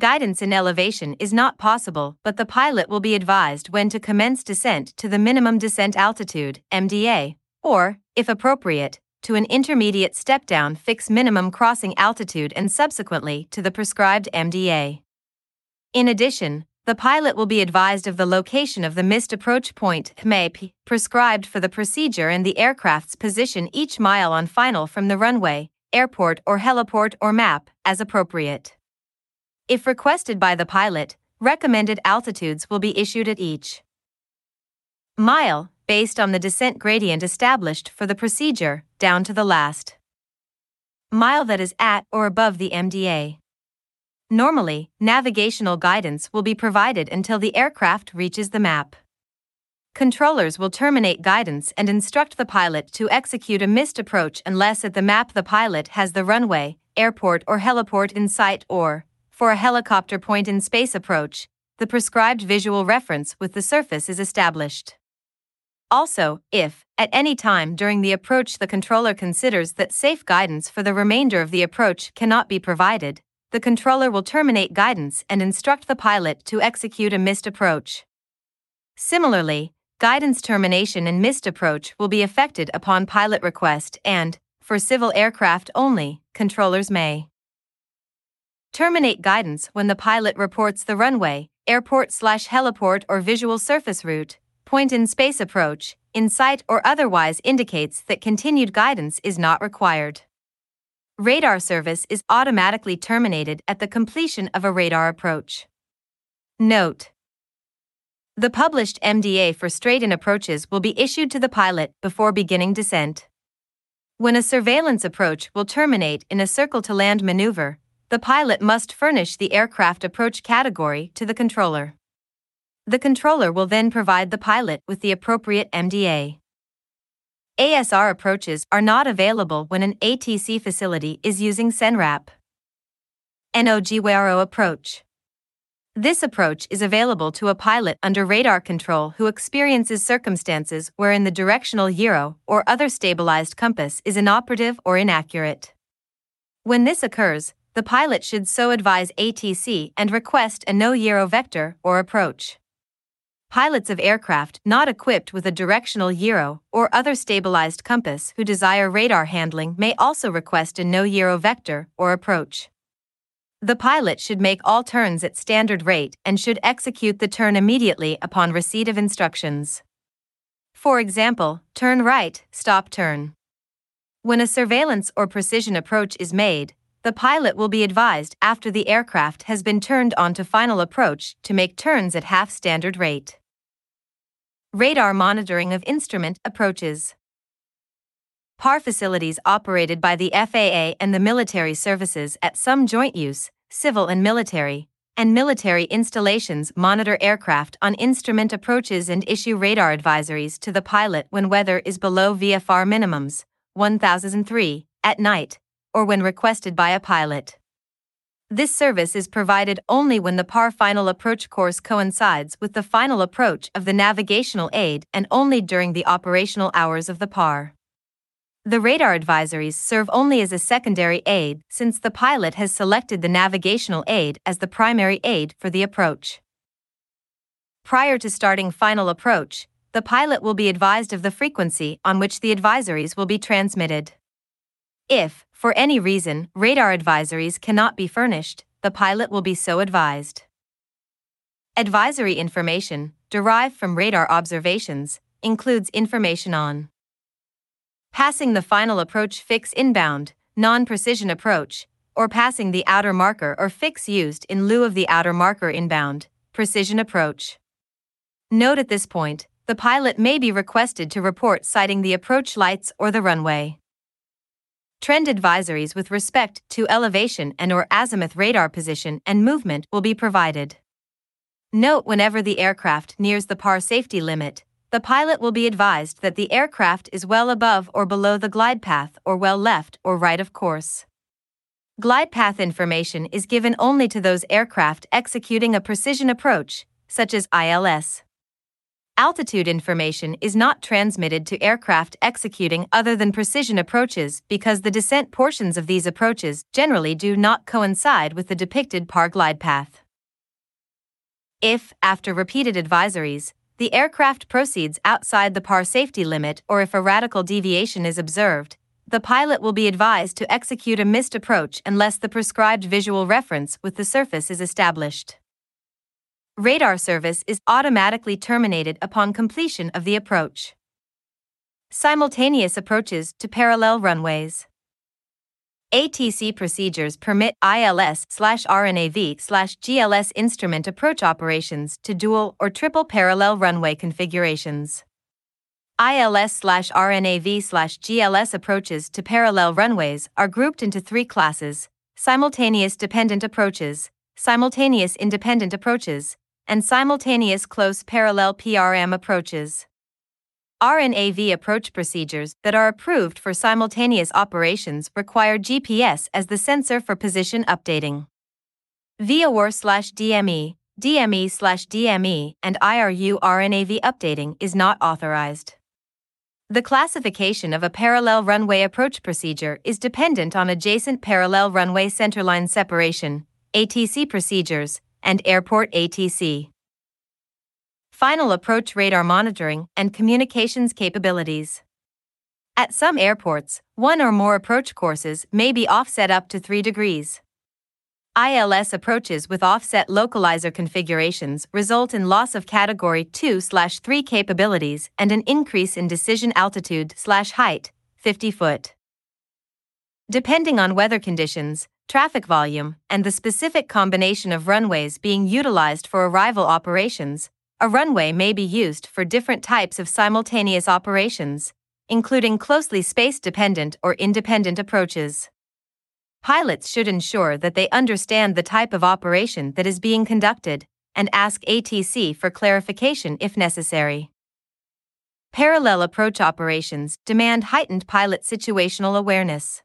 Guidance in elevation is not possible, but the pilot will be advised when to commence descent to the minimum descent altitude, MDA, or, if appropriate, to an intermediate step down fix minimum crossing altitude and subsequently to the prescribed MDA. In addition, the pilot will be advised of the location of the missed approach point MAP, prescribed for the procedure and the aircraft's position each mile on final from the runway, airport or heliport or map, as appropriate. If requested by the pilot, recommended altitudes will be issued at each mile, based on the descent gradient established for the procedure, down to the last mile that is at or above the MDA. Normally, navigational guidance will be provided until the aircraft reaches the map. Controllers will terminate guidance and instruct the pilot to execute a missed approach unless at the map the pilot has the runway, airport, or heliport in sight or, for a helicopter point in space approach, the prescribed visual reference with the surface is established. Also, if, at any time during the approach the controller considers that safe guidance for the remainder of the approach cannot be provided, the controller will terminate guidance and instruct the pilot to execute a missed approach. Similarly, guidance termination and missed approach will be effected upon pilot request and, for civil aircraft only, controllers may terminate guidance when the pilot reports the runway, airport slash heliport or visual surface route, point in space approach, in sight or otherwise indicates that continued guidance is not required radar service is automatically terminated at the completion of a radar approach. Note The published MDA for straight in approaches will be issued to the pilot before beginning descent. When a surveillance approach will terminate in a circle to land maneuver, the pilot must furnish the aircraft approach category to the controller. The controller will then provide the pilot with the appropriate MDA. ASR approaches are not available when an ATC facility is using CENRAP. No Gyro approach. This approach is available to a pilot under radar control who experiences circumstances wherein the directional gyro or other stabilized compass is inoperative or inaccurate. When this occurs, the pilot should so advise ATC and request a no gyro vector or approach pilots of aircraft not equipped with a directional gyro or other stabilized compass who desire radar handling may also request a no gyro vector or approach. The pilot should make all turns at standard rate and should execute the turn immediately upon receipt of instructions. For example, turn right, stop turn. When a surveillance or precision approach is made, the pilot will be advised after the aircraft has been turned on to final approach to make turns at half standard rate. Radar monitoring of instrument approaches. PAR facilities operated by the FAA and the military services at some joint use, civil and military, and military installations monitor aircraft on instrument approaches and issue radar advisories to the pilot when weather is below VFR minimums, 1003, at night, or when requested by a pilot. This service is provided only when the PAR final approach course coincides with the final approach of the navigational aid and only during the operational hours of the PAR. The radar advisories serve only as a secondary aid since the pilot has selected the navigational aid as the primary aid for the approach. Prior to starting final approach, the pilot will be advised of the frequency on which the advisories will be transmitted. If, for any reason, radar advisories cannot be furnished, the pilot will be so advised. Advisory information, derived from radar observations, includes information on passing the final approach fix inbound, non precision approach, or passing the outer marker or fix used in lieu of the outer marker inbound, precision approach. Note at this point, the pilot may be requested to report sighting the approach lights or the runway. Trend advisories with respect to elevation and or azimuth radar position and movement will be provided. Note whenever the aircraft nears the PAR safety limit, the pilot will be advised that the aircraft is well above or below the glide path or well left or right of course. Glide path information is given only to those aircraft executing a precision approach, such as ILS. Altitude information is not transmitted to aircraft executing other than precision approaches because the descent portions of these approaches generally do not coincide with the depicted PAR glide path. If, after repeated advisories, the aircraft proceeds outside the PAR safety limit or if a radical deviation is observed, the pilot will be advised to execute a missed approach unless the prescribed visual reference with the surface is established. Radar service is automatically terminated upon completion of the approach. Simultaneous approaches to parallel runways. ATC procedures permit ILS RNAV GLS instrument approach operations to dual or triple parallel runway configurations. ILS RNAV GLS approaches to parallel runways are grouped into three classes simultaneous dependent approaches, simultaneous independent approaches, and simultaneous close parallel PRM approaches. RNAV approach procedures that are approved for simultaneous operations require GPS as the sensor for position updating. VOR slash DME, DME slash DME, and IRU RNAV updating is not authorized. The classification of a parallel runway approach procedure is dependent on adjacent parallel runway centerline separation, ATC procedures, and airport ATC. Final approach radar monitoring and communications capabilities. At some airports, one or more approach courses may be offset up to 3 degrees. ILS approaches with offset localizer configurations result in loss of category 2/3 capabilities and an increase in decision altitude/height, 50 foot. Depending on weather conditions, traffic volume, and the specific combination of runways being utilized for arrival operations, a runway may be used for different types of simultaneous operations, including closely space dependent or independent approaches. Pilots should ensure that they understand the type of operation that is being conducted and ask ATC for clarification if necessary. Parallel approach operations demand heightened pilot situational awareness.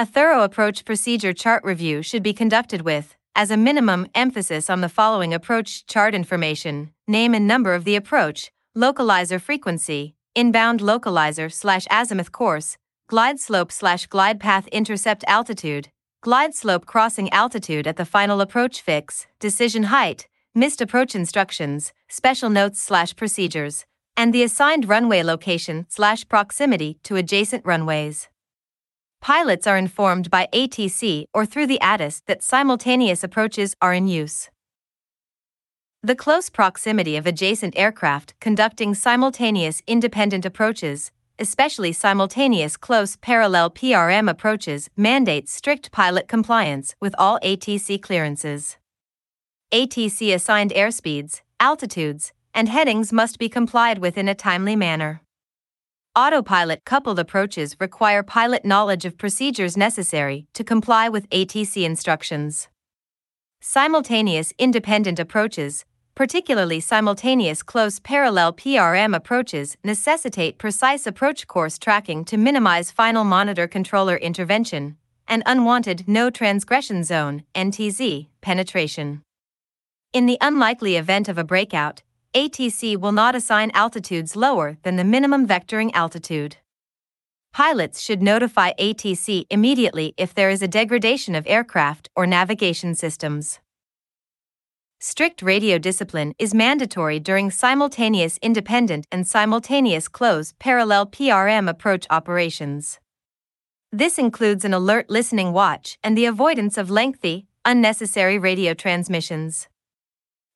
A thorough approach procedure chart review should be conducted with, as a minimum, emphasis on the following approach chart information name and number of the approach, localizer frequency, inbound localizer slash azimuth course, glide slope slash glide path intercept altitude, glide slope crossing altitude at the final approach fix, decision height, missed approach instructions, special notes slash procedures, and the assigned runway location slash proximity to adjacent runways. Pilots are informed by ATC or through the ATIS that simultaneous approaches are in use. The close proximity of adjacent aircraft conducting simultaneous independent approaches, especially simultaneous close parallel PRM approaches, mandates strict pilot compliance with all ATC clearances. ATC assigned airspeeds, altitudes, and headings must be complied with in a timely manner. Autopilot coupled approaches require pilot knowledge of procedures necessary to comply with ATC instructions. Simultaneous independent approaches, particularly simultaneous close parallel PRM approaches, necessitate precise approach course tracking to minimize final monitor controller intervention and unwanted no transgression zone NTZ penetration. In the unlikely event of a breakout, ATC will not assign altitudes lower than the minimum vectoring altitude. Pilots should notify ATC immediately if there is a degradation of aircraft or navigation systems. Strict radio discipline is mandatory during simultaneous independent and simultaneous close parallel PRM approach operations. This includes an alert listening watch and the avoidance of lengthy, unnecessary radio transmissions.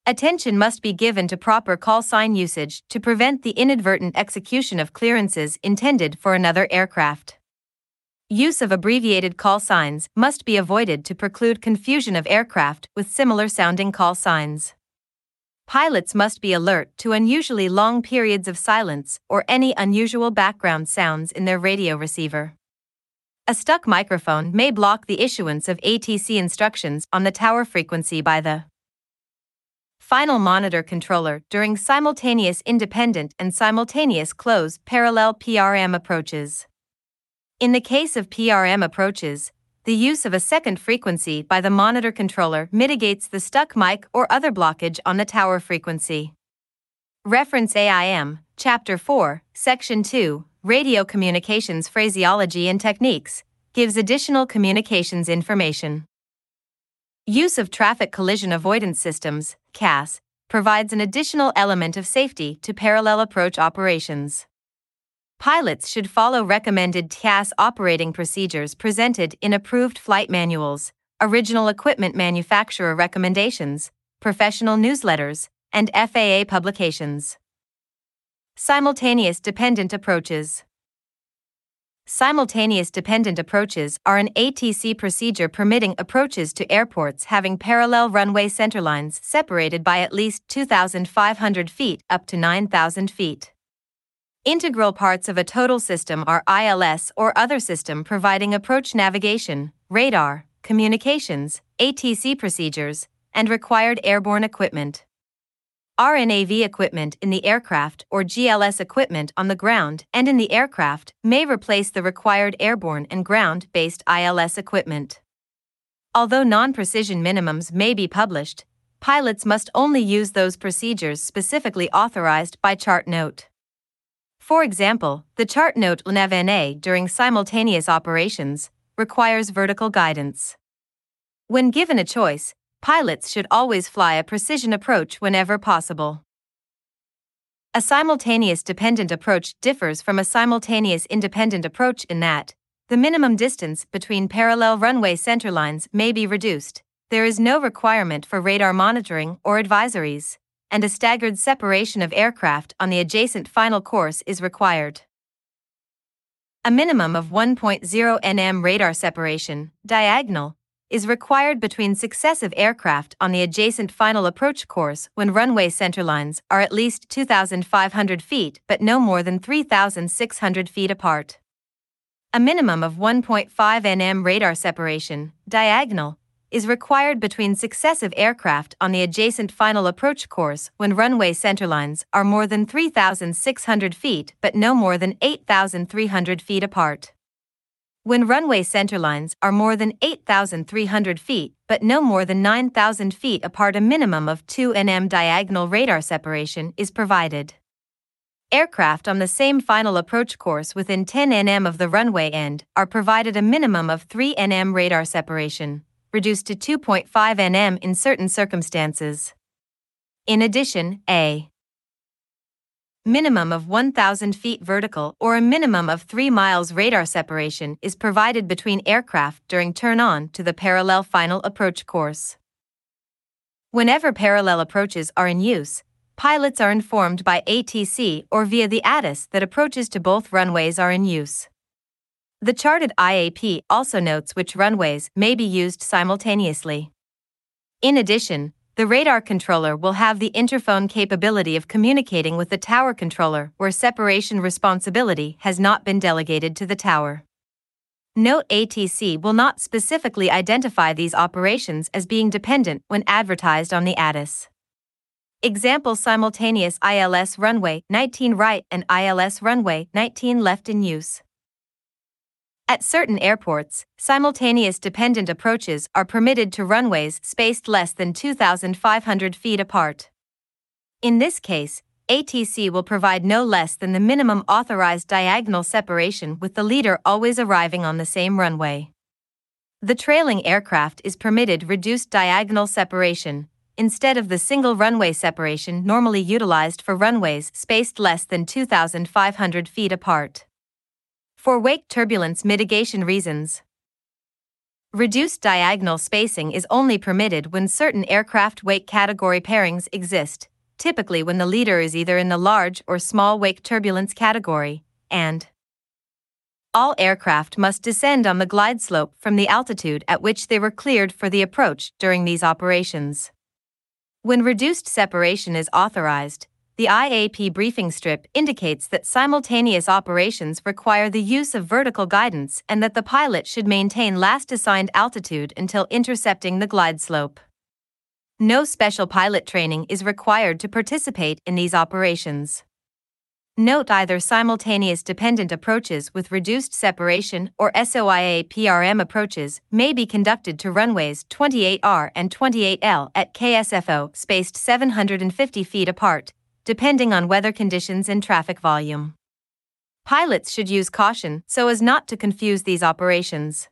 Attention must be given to proper call sign usage to prevent the inadvertent execution of clearances intended for another aircraft. Use of abbreviated call signs must be avoided to preclude confusion of aircraft with similar sounding call signs. Pilots must be alert to unusually long periods of silence or any unusual background sounds in their radio receiver. A stuck microphone may block the issuance of ATC instructions on the tower frequency by the final monitor controller during simultaneous independent and simultaneous close parallel PRM approaches. In the case of PRM approaches, the use of a second frequency by the monitor controller mitigates the stuck mic or other blockage on the tower frequency. Reference AIM, Chapter 4, Section 2, Radio Communications Phraseology and Techniques, gives additional communications information. Use of traffic collision avoidance systems, TCAS, provides an additional element of safety to parallel approach operations. Pilots should follow recommended TCAS operating procedures presented in approved flight manuals, original equipment manufacturer recommendations, professional newsletters, and FAA publications. Simultaneous dependent approaches. Simultaneous dependent approaches are an ATC procedure permitting approaches to airports having parallel runway centerlines separated by at least 2,500 feet up to 9,000 feet. Integral parts of a total system are ILS or other system providing approach navigation, radar, communications, ATC procedures, and required airborne equipment. RNAV equipment in the aircraft or GLS equipment on the ground and in the aircraft may replace the required airborne and ground based ILS equipment. Although non precision minimums may be published, pilots must only use those procedures specifically authorized by chart note. For example, the chart note LNAVNA during simultaneous operations requires vertical guidance. When given a choice, pilots should always fly a precision approach whenever possible. A simultaneous dependent approach differs from a simultaneous independent approach in that the minimum distance between parallel runway centerlines may be reduced. There is no requirement for radar monitoring or advisories and a staggered separation of aircraft on the adjacent final course is required. A minimum of 1.0 nm radar separation, diagonal, is required between successive aircraft on the adjacent final approach course when runway centerlines are at least 2,500 feet but no more than 3,600 feet apart. A minimum of 1.5 nm radar separation, diagonal, is required between successive aircraft on the adjacent final approach course when runway centerlines are more than 3,600 feet but no more than 8,300 feet apart. When runway centerlines are more than 8,300 feet but no more than 9,000 feet apart, a minimum of 2 nm diagonal radar separation is provided. Aircraft on the same final approach course within 10 nm of the runway end are provided a minimum of 3 nm radar separation reduced to 2.5 nm in certain circumstances. In addition, a minimum of 1,000 feet vertical or a minimum of 3 miles radar separation is provided between aircraft during turn on to the parallel final approach course. Whenever parallel approaches are in use, pilots are informed by ATC or via the ATIS that approaches to both runways are in use. The charted IAP also notes which runways may be used simultaneously. In addition, the radar controller will have the interphone capability of communicating with the tower controller where separation responsibility has not been delegated to the tower. Note ATC will not specifically identify these operations as being dependent when advertised on the ATIS. Example simultaneous ILS runway 19 right and ILS runway 19 left in use. At certain airports, simultaneous dependent approaches are permitted to runways spaced less than 2,500 feet apart. In this case, ATC will provide no less than the minimum authorized diagonal separation with the leader always arriving on the same runway. The trailing aircraft is permitted reduced diagonal separation, instead of the single runway separation normally utilized for runways spaced less than 2,500 feet apart for wake turbulence mitigation reasons. Reduced diagonal spacing is only permitted when certain aircraft wake category pairings exist, typically when the leader is either in the large or small wake turbulence category, and all aircraft must descend on the glide slope from the altitude at which they were cleared for the approach during these operations. When reduced separation is authorized, the IAP briefing strip indicates that simultaneous operations require the use of vertical guidance and that the pilot should maintain last assigned altitude until intercepting the glide slope. No special pilot training is required to participate in these operations. Note either simultaneous dependent approaches with reduced separation or SOIA PRM approaches may be conducted to runways 28R and 28L at KSFO spaced 750 feet apart, depending on weather conditions and traffic volume. Pilots should use caution so as not to confuse these operations.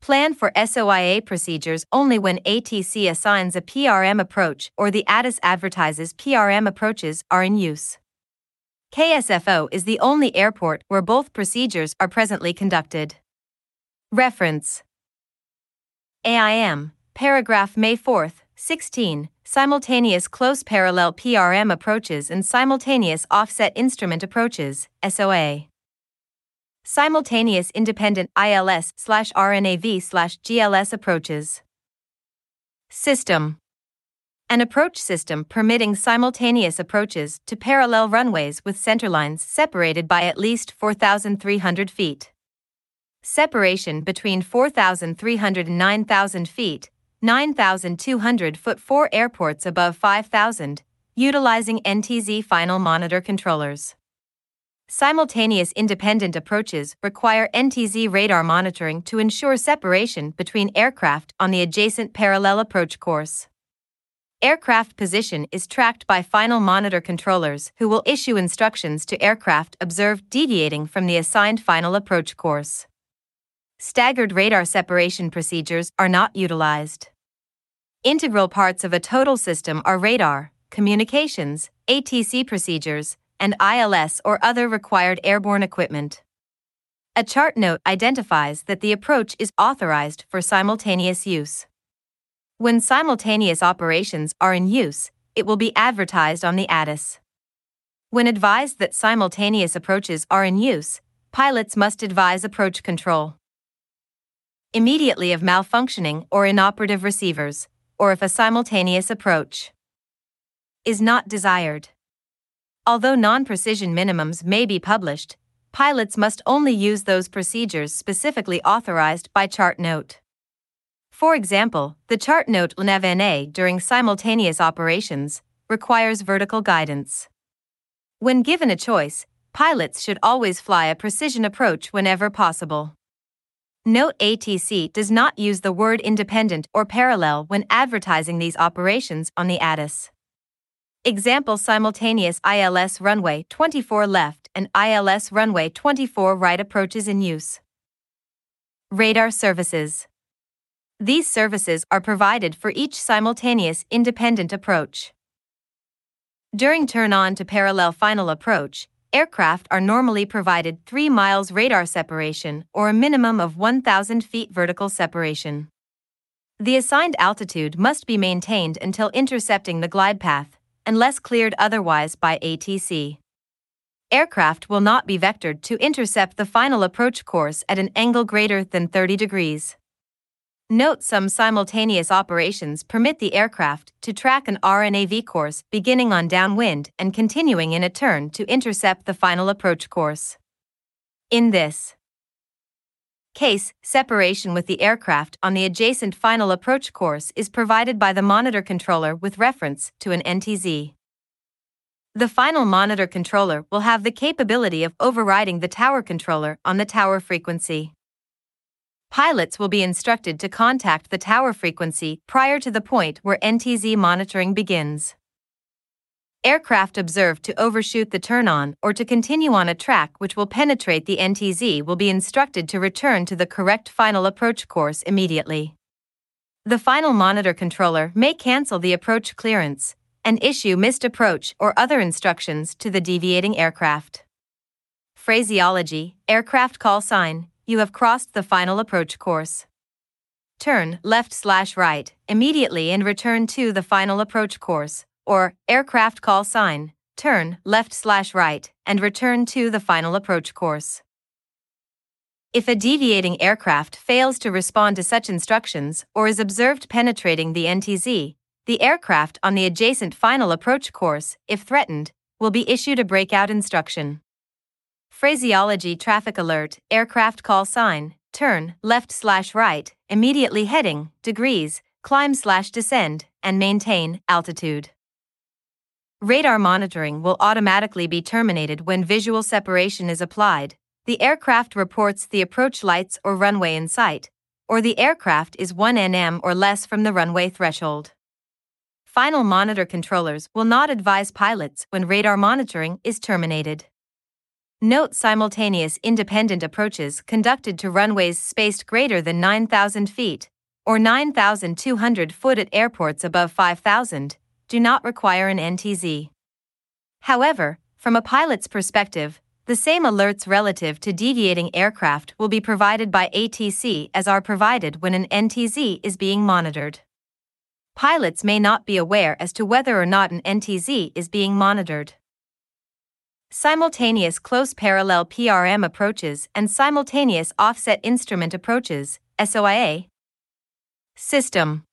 Plan for SOIA procedures only when ATC assigns a PRM approach or the ATIS advertises PRM approaches are in use. KSFO is the only airport where both procedures are presently conducted. Reference AIM, paragraph May 4, 16, simultaneous close parallel PRM approaches and simultaneous offset instrument approaches, SOA. Simultaneous independent ILS slash RNAV slash GLS approaches. System an approach system permitting simultaneous approaches to parallel runways with centerlines separated by at least 4,300 feet. Separation between 4,300 and 9,000 feet, 9,200 foot for airports above 5,000, utilizing NTZ final monitor controllers. Simultaneous independent approaches require NTZ radar monitoring to ensure separation between aircraft on the adjacent parallel approach course. Aircraft position is tracked by final monitor controllers who will issue instructions to aircraft observed deviating from the assigned final approach course. Staggered radar separation procedures are not utilized. Integral parts of a total system are radar, communications, ATC procedures, and ILS or other required airborne equipment. A chart note identifies that the approach is authorized for simultaneous use. When simultaneous operations are in use, it will be advertised on the ATIS. When advised that simultaneous approaches are in use, pilots must advise approach control immediately of malfunctioning or inoperative receivers, or if a simultaneous approach is not desired. Although non precision minimums may be published, pilots must only use those procedures specifically authorized by chart note. For example, the chart note LNAVNA during simultaneous operations requires vertical guidance. When given a choice, pilots should always fly a precision approach whenever possible. Note ATC does not use the word independent or parallel when advertising these operations on the ATIS. Example simultaneous ILS runway 24 left and ILS runway 24 right approaches in use. Radar services. These services are provided for each simultaneous independent approach. During turn on to parallel final approach, aircraft are normally provided 3 miles radar separation or a minimum of 1,000 feet vertical separation. The assigned altitude must be maintained until intercepting the glide path, unless cleared otherwise by ATC. Aircraft will not be vectored to intercept the final approach course at an angle greater than 30 degrees. Note some simultaneous operations permit the aircraft to track an RNAV course beginning on downwind and continuing in a turn to intercept the final approach course. In this case, separation with the aircraft on the adjacent final approach course is provided by the monitor controller with reference to an NTZ. The final monitor controller will have the capability of overriding the tower controller on the tower frequency pilots will be instructed to contact the tower frequency prior to the point where NTZ monitoring begins. Aircraft observed to overshoot the turn on or to continue on a track which will penetrate the NTZ will be instructed to return to the correct final approach course immediately. The final monitor controller may cancel the approach clearance and issue missed approach or other instructions to the deviating aircraft. Phraseology Aircraft call sign you have crossed the final approach course. Turn left slash right immediately and return to the final approach course, or aircraft call sign, turn left slash right and return to the final approach course. If a deviating aircraft fails to respond to such instructions or is observed penetrating the NTZ, the aircraft on the adjacent final approach course, if threatened, will be issued a breakout instruction. Phraseology Traffic Alert, Aircraft Call Sign, Turn, Left slash Right, Immediately Heading, Degrees, Climb slash Descend, and Maintain, Altitude. Radar monitoring will automatically be terminated when visual separation is applied. The aircraft reports the approach lights or runway in sight, or the aircraft is 1 nm or less from the runway threshold. Final monitor controllers will not advise pilots when radar monitoring is terminated. Note simultaneous independent approaches conducted to runways spaced greater than 9,000 feet, or 9,200 foot at airports above 5,000, do not require an NTZ. However, from a pilot's perspective, the same alerts relative to deviating aircraft will be provided by ATC as are provided when an NTZ is being monitored. Pilots may not be aware as to whether or not an NTZ is being monitored. Simultaneous close parallel PRM approaches and simultaneous offset instrument approaches, SOIA. System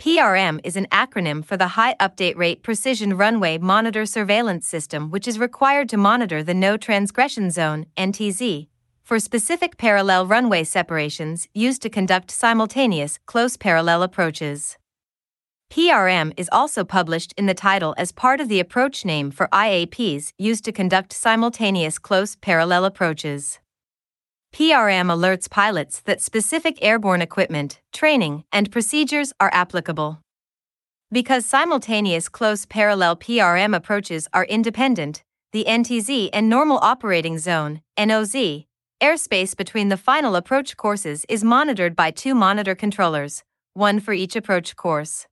PRM is an acronym for the High Update Rate Precision Runway Monitor Surveillance System, which is required to monitor the No Transgression Zone (NTZ) for specific parallel runway separations used to conduct simultaneous close parallel approaches. PRM is also published in the title as part of the approach name for IAPs used to conduct simultaneous close parallel approaches. PRM alerts pilots that specific airborne equipment, training, and procedures are applicable. Because simultaneous close parallel PRM approaches are independent, the NTZ and normal operating zone, NOZ, airspace between the final approach courses is monitored by two monitor controllers, one for each approach course.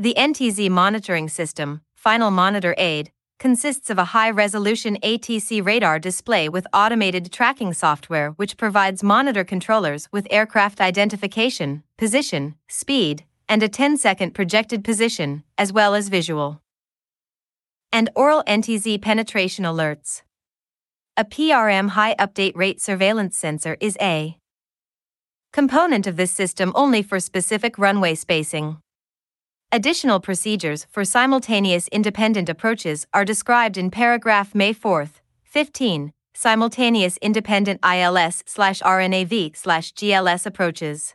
The NTZ monitoring system, Final Monitor Aid, consists of a high resolution ATC radar display with automated tracking software which provides monitor controllers with aircraft identification, position, speed, and a 10 second projected position, as well as visual. And aural NTZ penetration alerts. A PRM high update rate surveillance sensor is a component of this system only for specific runway spacing. Additional procedures for simultaneous independent approaches are described in paragraph May 4, 15, simultaneous independent ILS RNAV GLS approaches.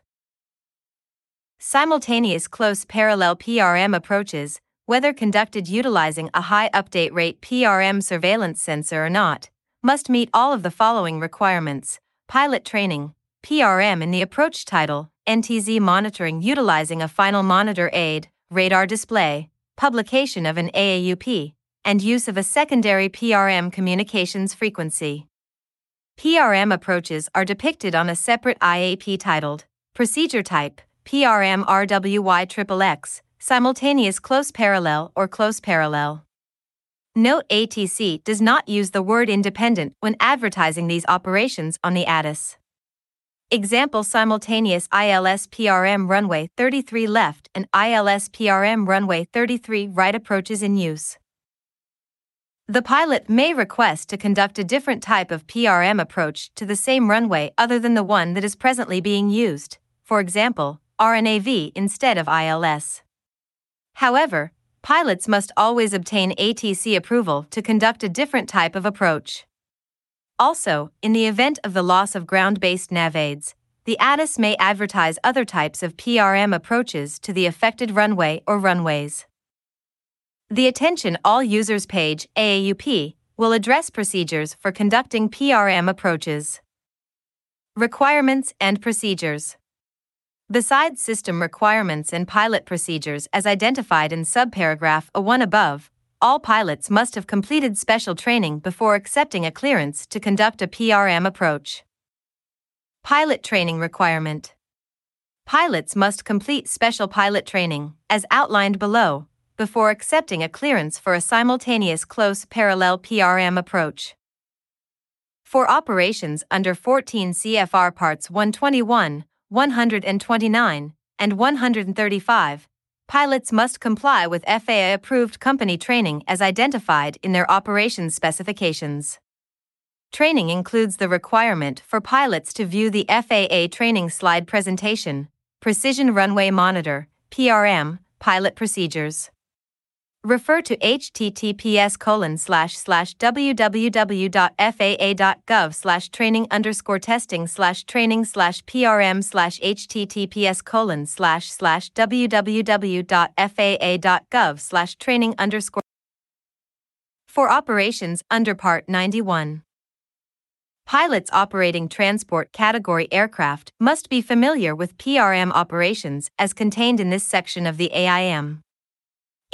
Simultaneous close parallel PRM approaches, whether conducted utilizing a high update rate PRM surveillance sensor or not, must meet all of the following requirements pilot training, PRM in the approach title, NTZ monitoring utilizing a final monitor aid, radar display, publication of an AAUP, and use of a secondary PRM communications frequency. PRM approaches are depicted on a separate IAP titled Procedure Type PRM RWY simultaneous close parallel or close parallel. Note ATC does not use the word independent when advertising these operations on the ATIS. Example simultaneous ILS PRM runway 33 left and ILS PRM runway 33 right approaches in use. The pilot may request to conduct a different type of PRM approach to the same runway other than the one that is presently being used, for example, RNAV instead of ILS. However, pilots must always obtain ATC approval to conduct a different type of approach. Also, in the event of the loss of ground based NavAids, the ATIS may advertise other types of PRM approaches to the affected runway or runways. The Attention All Users page, AAUP, will address procedures for conducting PRM approaches. Requirements and Procedures Besides system requirements and pilot procedures as identified in subparagraph A1 above, all pilots must have completed special training before accepting a clearance to conduct a PRM approach. Pilot Training Requirement Pilots must complete special pilot training, as outlined below, before accepting a clearance for a simultaneous close parallel PRM approach. For operations under 14 CFR Parts 121, 129, and 135, pilots must comply with FAA approved company training as identified in their operations specifications. training includes the requirement for pilots to view the FAA training slide presentation, Precision Runway Monitor, PRM, pilot procedures. Refer to https colon slash slash www.faa.gov slash training underscore testing slash training slash prm slash https colon slash slash www.faa.gov slash training underscore for operations under Part 91. Pilots operating transport category aircraft must be familiar with PRM operations as contained in this section of the AIM.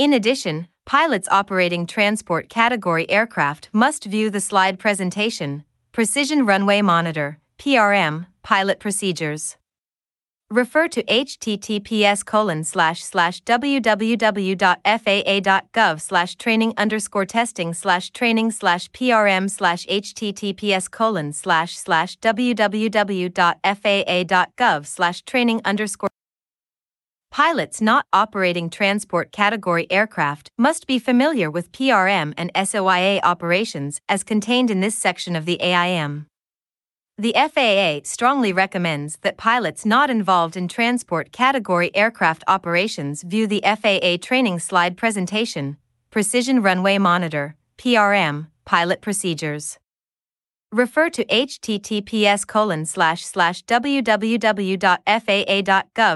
In addition, pilots operating transport category aircraft must view the slide presentation, Precision Runway Monitor, PRM, pilot procedures. Refer to https colon slash slash www.faa.gov slash training underscore testing slash training slash prm slash https colon slash slash www.faa.gov slash training underscore Pilots not operating transport category aircraft must be familiar with PRM and SOIA operations as contained in this section of the AIM. The FAA strongly recommends that pilots not involved in transport category aircraft operations view the FAA training slide presentation, Precision Runway Monitor, PRM, pilot procedures refer to https colon slash slash www.faa.gov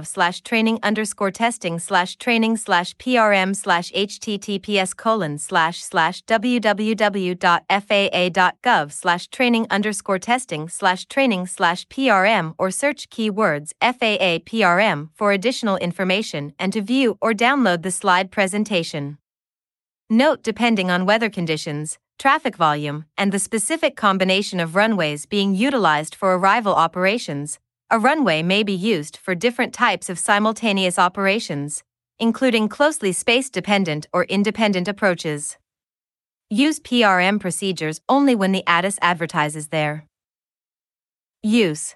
slash training underscore testing slash training slash prm slash https colon slash slash www.faa.gov slash training underscore testing slash training slash prm or search keywords faa prm for additional information and to view or download the slide presentation. Note depending on weather conditions, traffic volume, and the specific combination of runways being utilized for arrival operations, a runway may be used for different types of simultaneous operations, including closely space dependent or independent approaches. Use PRM procedures only when the ATIS advertises their. Use.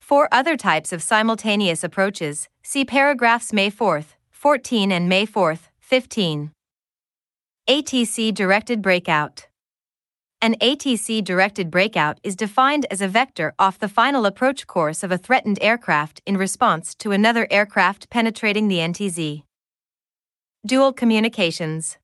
For other types of simultaneous approaches, see paragraphs May 4, 14 and May 4, 15. ATC directed breakout. An ATC directed breakout is defined as a vector off the final approach course of a threatened aircraft in response to another aircraft penetrating the NTZ. Dual communications.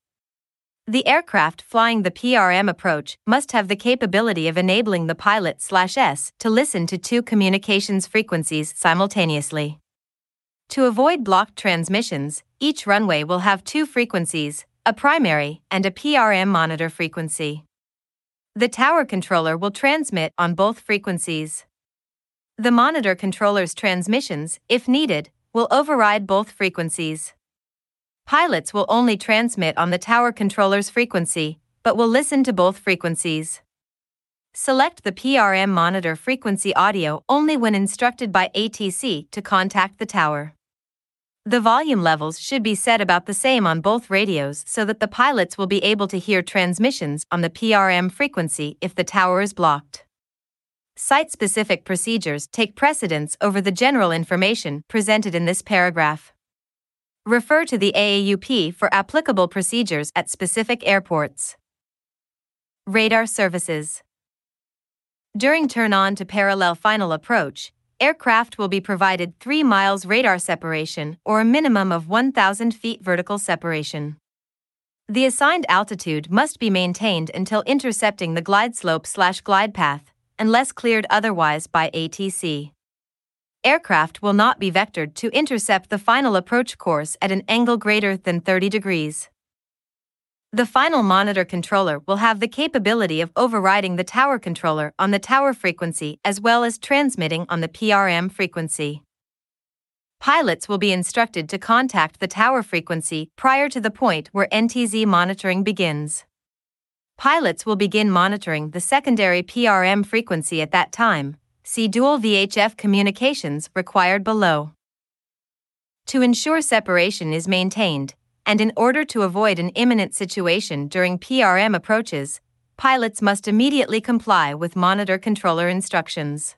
The aircraft flying the PRM approach must have the capability of enabling the pilot slash S to listen to two communications frequencies simultaneously. To avoid blocked transmissions, each runway will have two frequencies, a primary, and a PRM monitor frequency. The tower controller will transmit on both frequencies. The monitor controller's transmissions, if needed, will override both frequencies. Pilots will only transmit on the tower controller's frequency, but will listen to both frequencies. Select the PRM monitor frequency audio only when instructed by ATC to contact the tower. The volume levels should be set about the same on both radios so that the pilots will be able to hear transmissions on the PRM frequency if the tower is blocked. Site specific procedures take precedence over the general information presented in this paragraph. Refer to the AAUP for applicable procedures at specific airports. Radar services. During turn on to parallel final approach, aircraft will be provided 3 miles radar separation or a minimum of 1,000 feet vertical separation. The assigned altitude must be maintained until intercepting the glide slope slash glide path, unless cleared otherwise by ATC. Aircraft will not be vectored to intercept the final approach course at an angle greater than 30 degrees. The final monitor controller will have the capability of overriding the tower controller on the tower frequency as well as transmitting on the PRM frequency. Pilots will be instructed to contact the tower frequency prior to the point where NTZ monitoring begins. Pilots will begin monitoring the secondary PRM frequency at that time. See dual VHF communications required below. To ensure separation is maintained, and in order to avoid an imminent situation during PRM approaches, pilots must immediately comply with monitor controller instructions.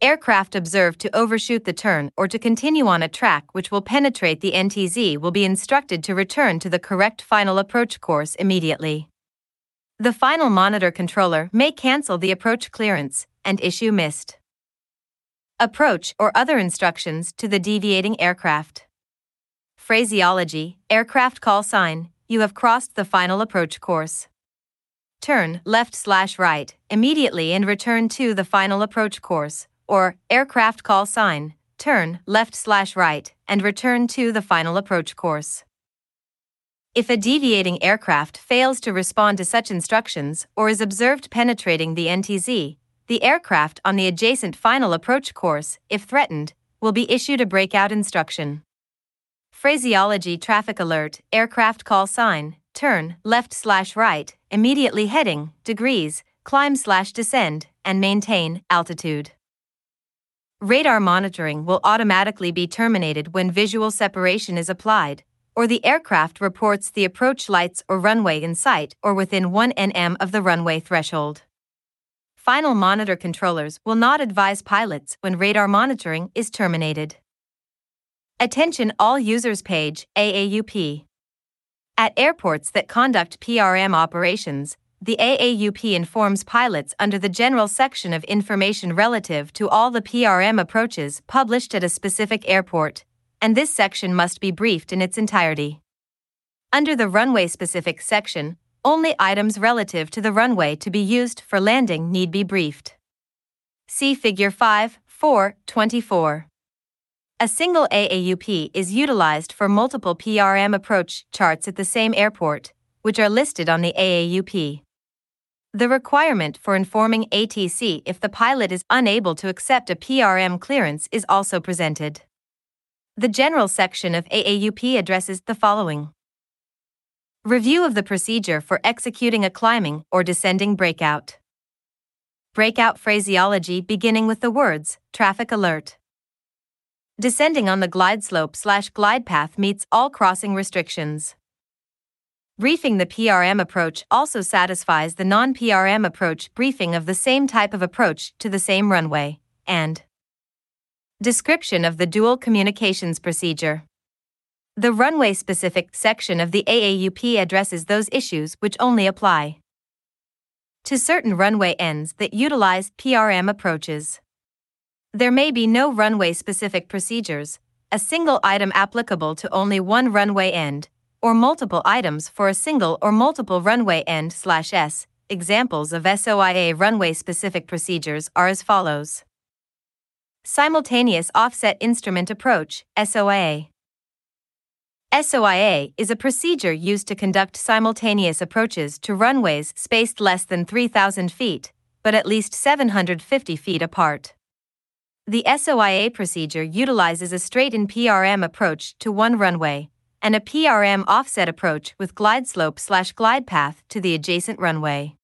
Aircraft observed to overshoot the turn or to continue on a track which will penetrate the NTZ will be instructed to return to the correct final approach course immediately. The final monitor controller may cancel the approach clearance and issue missed approach or other instructions to the deviating aircraft. Phraseology Aircraft call sign, you have crossed the final approach course. Turn left slash right immediately and return to the final approach course, or aircraft call sign, turn left slash right and return to the final approach course. If a deviating aircraft fails to respond to such instructions or is observed penetrating the NTZ, the aircraft on the adjacent final approach course, if threatened, will be issued a breakout instruction. Phraseology Traffic Alert, Aircraft Call Sign, Turn, left slash right, immediately heading, degrees, climb slash descend, and maintain, altitude. Radar monitoring will automatically be terminated when visual separation is applied, or the aircraft reports the approach lights or runway in sight or within 1 nm of the runway threshold. Final monitor controllers will not advise pilots when radar monitoring is terminated. Attention all users page AAUP. At airports that conduct PRM operations, the AAUP informs pilots under the general section of information relative to all the PRM approaches published at a specific airport and this section must be briefed in its entirety. Under the runway specific section, only items relative to the runway to be used for landing need be briefed. See Figure 5, 4, 24. A single AAUP is utilized for multiple PRM approach charts at the same airport, which are listed on the AAUP. The requirement for informing ATC if the pilot is unable to accept a PRM clearance is also presented. The general section of AAUP addresses the following Review of the procedure for executing a climbing or descending breakout. Breakout phraseology beginning with the words traffic alert. Descending on the glide slope slash glide path meets all crossing restrictions. Briefing the PRM approach also satisfies the non PRM approach briefing of the same type of approach to the same runway, and Description of the Dual Communications Procedure The runway specific section of the AAUP addresses those issues which only apply to certain runway ends that utilize PRM approaches. There may be no runway specific procedures, a single item applicable to only one runway end, or multiple items for a single or multiple runway end slash S. Examples of SOIA runway specific procedures are as follows. Simultaneous Offset Instrument Approach, SOIA. SOIA is a procedure used to conduct simultaneous approaches to runways spaced less than 3,000 feet, but at least 750 feet apart. The SOIA procedure utilizes a straight in PRM approach to one runway and a PRM offset approach with glide slope slash glide path to the adjacent runway.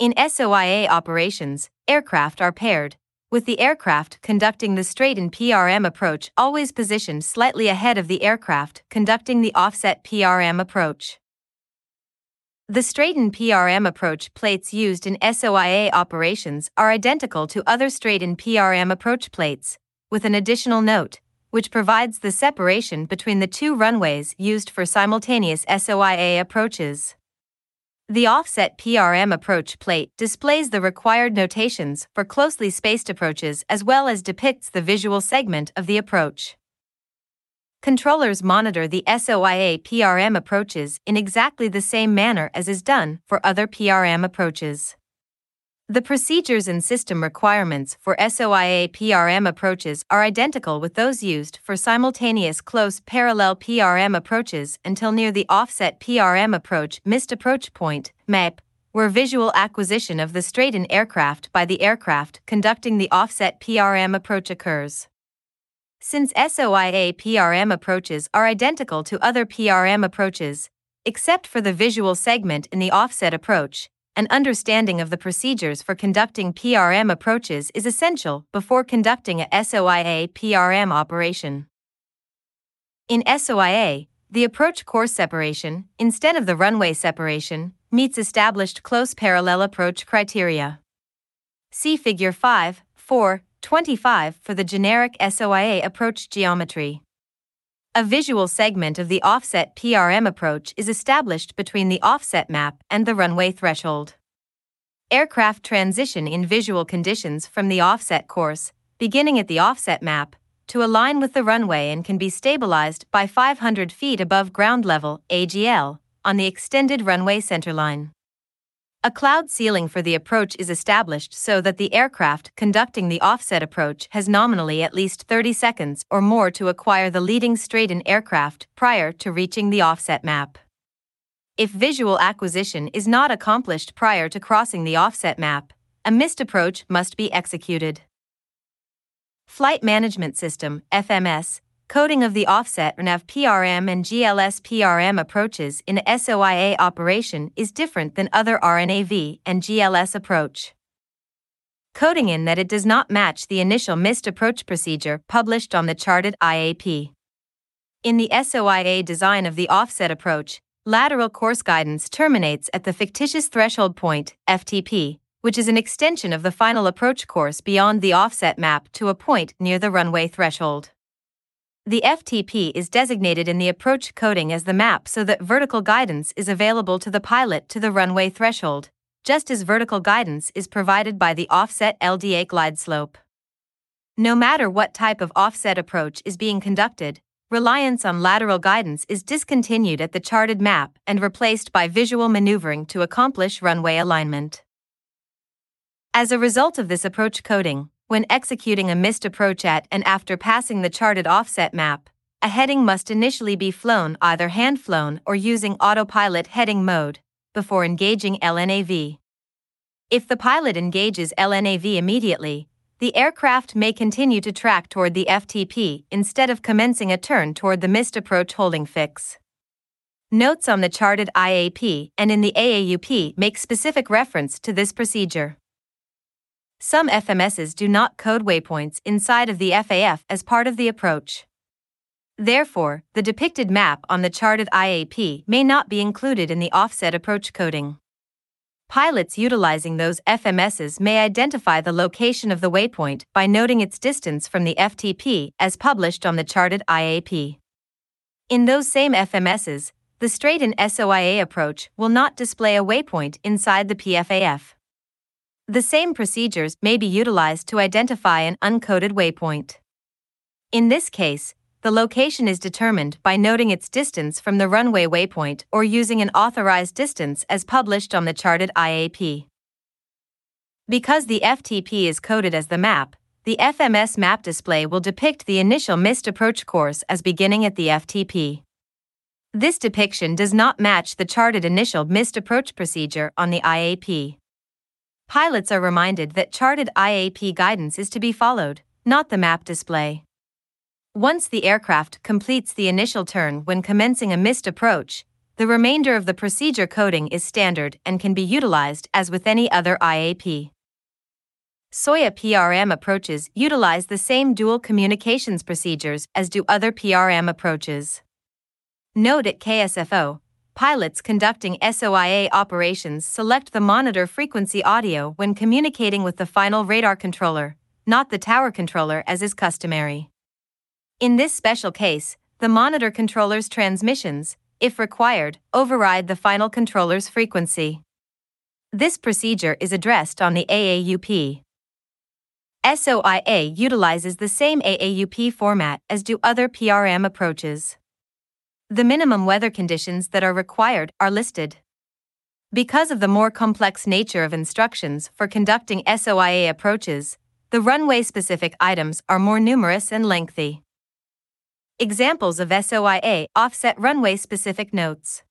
In SOIA operations, aircraft are paired, with the aircraft conducting the straight in PRM approach always positioned slightly ahead of the aircraft conducting the offset PRM approach. The straight-in PRM approach plates used in SOIA operations are identical to other straight-in PRM approach plates, with an additional note, which provides the separation between the two runways used for simultaneous SOIA approaches. The offset PRM approach plate displays the required notations for closely spaced approaches as well as depicts the visual segment of the approach. Controllers monitor the SOIA PRM approaches in exactly the same manner as is done for other PRM approaches. The procedures and system requirements for SOIA PRM approaches are identical with those used for simultaneous close parallel PRM approaches until near the offset PRM approach missed approach point, MAP, where visual acquisition of the straight-in aircraft by the aircraft conducting the offset PRM approach occurs. Since SOIA PRM approaches are identical to other PRM approaches, except for the visual segment in the offset approach, an understanding of the procedures for conducting PRM approaches is essential before conducting a SOIA PRM operation. In SOIA, the approach course separation, instead of the runway separation, meets established close parallel approach criteria. See Figure 5, 4, 25 for the generic SOIA approach geometry. A visual segment of the offset PRM approach is established between the offset map and the runway threshold. Aircraft transition in visual conditions from the offset course, beginning at the offset map, to align with the runway and can be stabilized by 500 feet above ground level AGL on the extended runway centerline. A cloud ceiling for the approach is established so that the aircraft conducting the offset approach has nominally at least 30 seconds or more to acquire the leading straight-in aircraft prior to reaching the offset map. If visual acquisition is not accomplished prior to crossing the offset map, a missed approach must be executed. Flight Management System FMS Coding of the offset RNAV PRM and GLS PRM approaches in a SOIA operation is different than other RNAV and GLS approach. Coding in that it does not match the initial missed approach procedure published on the charted IAP. In the SOIA design of the offset approach, lateral course guidance terminates at the fictitious threshold point, FTP, which is an extension of the final approach course beyond the offset map to a point near the runway threshold. The FTP is designated in the approach coding as the map so that vertical guidance is available to the pilot to the runway threshold, just as vertical guidance is provided by the offset LDA glide slope. No matter what type of offset approach is being conducted, reliance on lateral guidance is discontinued at the charted map and replaced by visual maneuvering to accomplish runway alignment. As a result of this approach coding, when executing a missed approach at and after passing the charted offset map, a heading must initially be flown either hand flown or using autopilot heading mode before engaging LNAV. If the pilot engages LNAV immediately, the aircraft may continue to track toward the FTP instead of commencing a turn toward the missed approach holding fix. Notes on the charted IAP and in the AAUP make specific reference to this procedure. Some FMSs do not code waypoints inside of the FAF as part of the approach. Therefore, the depicted map on the charted IAP may not be included in the offset approach coding. Pilots utilizing those FMSs may identify the location of the waypoint by noting its distance from the FTP as published on the charted IAP. In those same FMSs, the straight-in SOIA approach will not display a waypoint inside the PFAF. The same procedures may be utilized to identify an uncoded waypoint. In this case, the location is determined by noting its distance from the runway waypoint or using an authorized distance as published on the charted IAP. Because the FTP is coded as the map, the FMS map display will depict the initial missed approach course as beginning at the FTP. This depiction does not match the charted initial missed approach procedure on the IAP. Pilots are reminded that charted IAP guidance is to be followed, not the map display. Once the aircraft completes the initial turn when commencing a missed approach, the remainder of the procedure coding is standard and can be utilized as with any other IAP. SOIA PRM approaches utilize the same dual communications procedures as do other PRM approaches. Note at KSFO, pilots conducting SOIA operations select the monitor frequency audio when communicating with the final radar controller, not the tower controller as is customary. In this special case, the monitor controller's transmissions, if required, override the final controller's frequency. This procedure is addressed on the AAUP. SOIA utilizes the same AAUP format as do other PRM approaches. The minimum weather conditions that are required are listed. Because of the more complex nature of instructions for conducting SOIA approaches, the runway specific items are more numerous and lengthy. Examples of SOIA offset runway specific notes.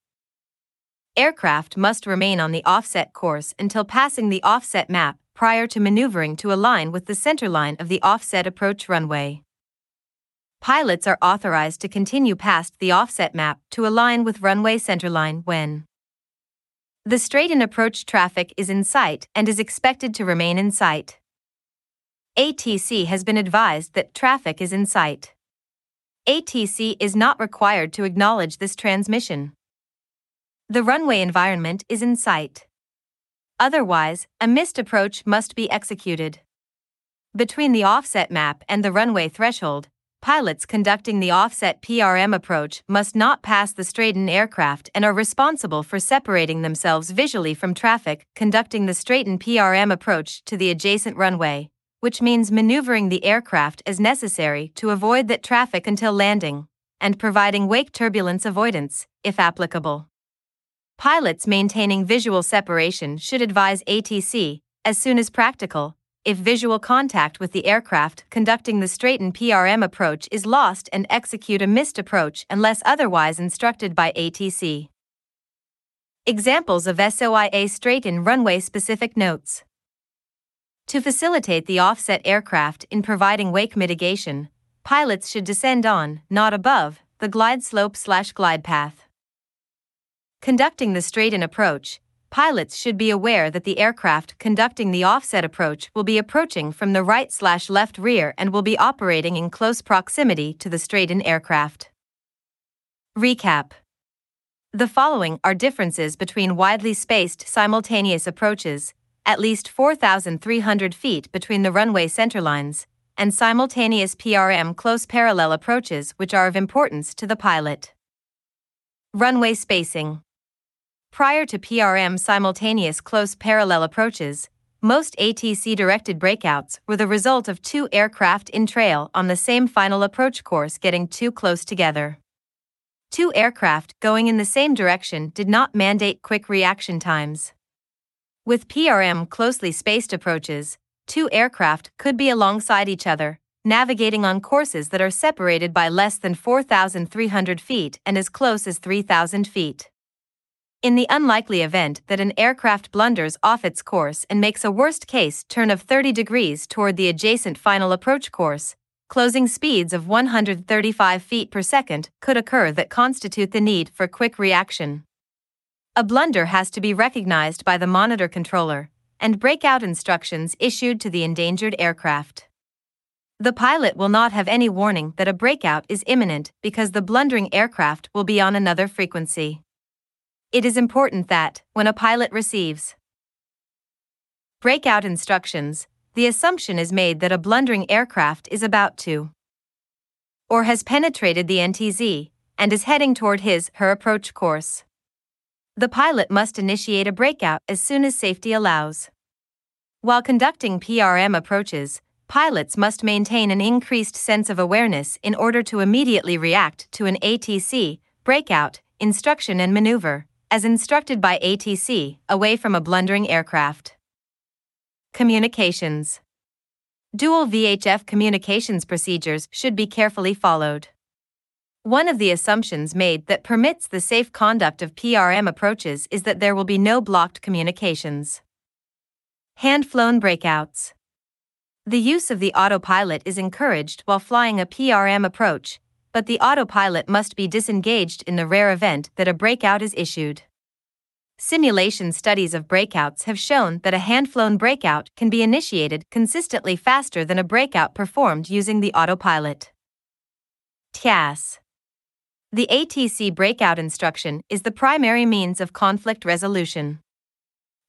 Aircraft must remain on the offset course until passing the offset map prior to maneuvering to align with the centerline of the offset approach runway pilots are authorized to continue past the offset map to align with runway centerline when the straight-in approach traffic is in sight and is expected to remain in sight. ATC has been advised that traffic is in sight. ATC is not required to acknowledge this transmission. The runway environment is in sight. Otherwise, a missed approach must be executed. Between the offset map and the runway threshold, pilots conducting the offset PRM approach must not pass the straightened aircraft and are responsible for separating themselves visually from traffic conducting the straightened PRM approach to the adjacent runway, which means maneuvering the aircraft as necessary to avoid that traffic until landing, and providing wake turbulence avoidance, if applicable. Pilots maintaining visual separation should advise ATC, as soon as practical, if visual contact with the aircraft conducting the straight-in PRM approach is lost and execute a missed approach unless otherwise instructed by ATC. Examples of SOIA straight-in runway specific notes. To facilitate the offset aircraft in providing wake mitigation, pilots should descend on, not above, the glide slope slash glide path. Conducting the straight-in approach, pilots should be aware that the aircraft conducting the offset approach will be approaching from the right slash left rear and will be operating in close proximity to the straight-in aircraft. Recap The following are differences between widely spaced simultaneous approaches, at least 4,300 feet between the runway centerlines, and simultaneous PRM close parallel approaches which are of importance to the pilot. Runway spacing Prior to PRM simultaneous close parallel approaches, most ATC directed breakouts were the result of two aircraft in trail on the same final approach course getting too close together. Two aircraft going in the same direction did not mandate quick reaction times. With PRM closely spaced approaches, two aircraft could be alongside each other, navigating on courses that are separated by less than 4,300 feet and as close as 3,000 feet. In the unlikely event that an aircraft blunders off its course and makes a worst case turn of 30 degrees toward the adjacent final approach course, closing speeds of 135 feet per second could occur that constitute the need for quick reaction. A blunder has to be recognized by the monitor controller, and breakout instructions issued to the endangered aircraft. The pilot will not have any warning that a breakout is imminent because the blundering aircraft will be on another frequency. It is important that, when a pilot receives breakout instructions, the assumption is made that a blundering aircraft is about to or has penetrated the NTZ and is heading toward his her approach course. The pilot must initiate a breakout as soon as safety allows. While conducting PRM approaches, pilots must maintain an increased sense of awareness in order to immediately react to an ATC, breakout, instruction and maneuver as instructed by ATC, away from a blundering aircraft. Communications Dual VHF communications procedures should be carefully followed. One of the assumptions made that permits the safe conduct of PRM approaches is that there will be no blocked communications. Hand flown breakouts. The use of the autopilot is encouraged while flying a PRM approach, but the autopilot must be disengaged in the rare event that a breakout is issued. Simulation studies of breakouts have shown that a hand-flown breakout can be initiated consistently faster than a breakout performed using the autopilot. TCAS The ATC breakout instruction is the primary means of conflict resolution.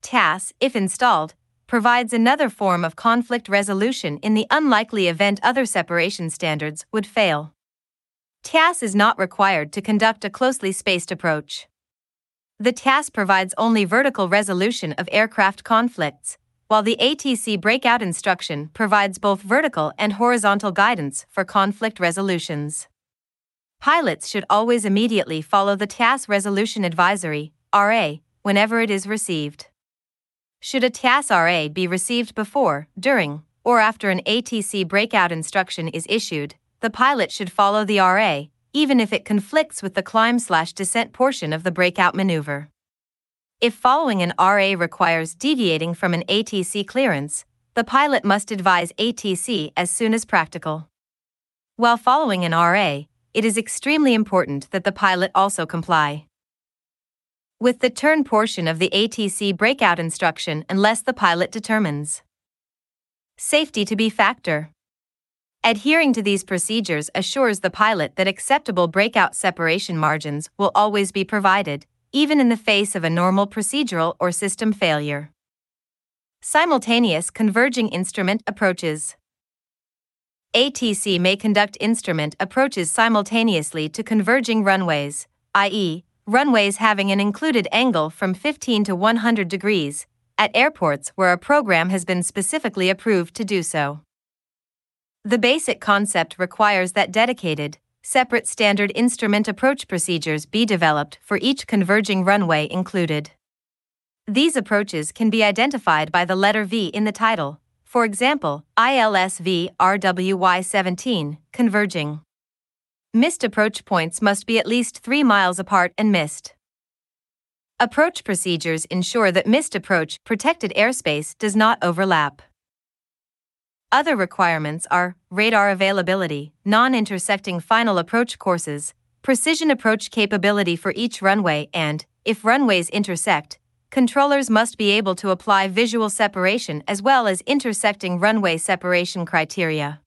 TCAS, if installed, provides another form of conflict resolution in the unlikely event other separation standards would fail. TCAS is not required to conduct a closely spaced approach. The TCAS provides only vertical resolution of aircraft conflicts, while the ATC breakout instruction provides both vertical and horizontal guidance for conflict resolutions. Pilots should always immediately follow the TCAS Resolution Advisory, RA, whenever it is received. Should a TCAS RA be received before, during, or after an ATC breakout instruction is issued, the pilot should follow the RA, even if it conflicts with the climb slash descent portion of the breakout maneuver. If following an RA requires deviating from an ATC clearance, the pilot must advise ATC as soon as practical. While following an RA, it is extremely important that the pilot also comply with the turn portion of the ATC breakout instruction unless the pilot determines safety to be factor. Adhering to these procedures assures the pilot that acceptable breakout separation margins will always be provided, even in the face of a normal procedural or system failure. Simultaneous converging instrument approaches. ATC may conduct instrument approaches simultaneously to converging runways, i.e., runways having an included angle from 15 to 100 degrees, at airports where a program has been specifically approved to do so. The basic concept requires that dedicated, separate standard instrument approach procedures be developed for each converging runway included. These approaches can be identified by the letter V in the title, for example, ILSV RWY 17, converging. Missed approach points must be at least 3 miles apart and missed. Approach procedures ensure that missed approach protected airspace does not overlap. Other requirements are radar availability, non intersecting final approach courses, precision approach capability for each runway, and, if runways intersect, controllers must be able to apply visual separation as well as intersecting runway separation criteria.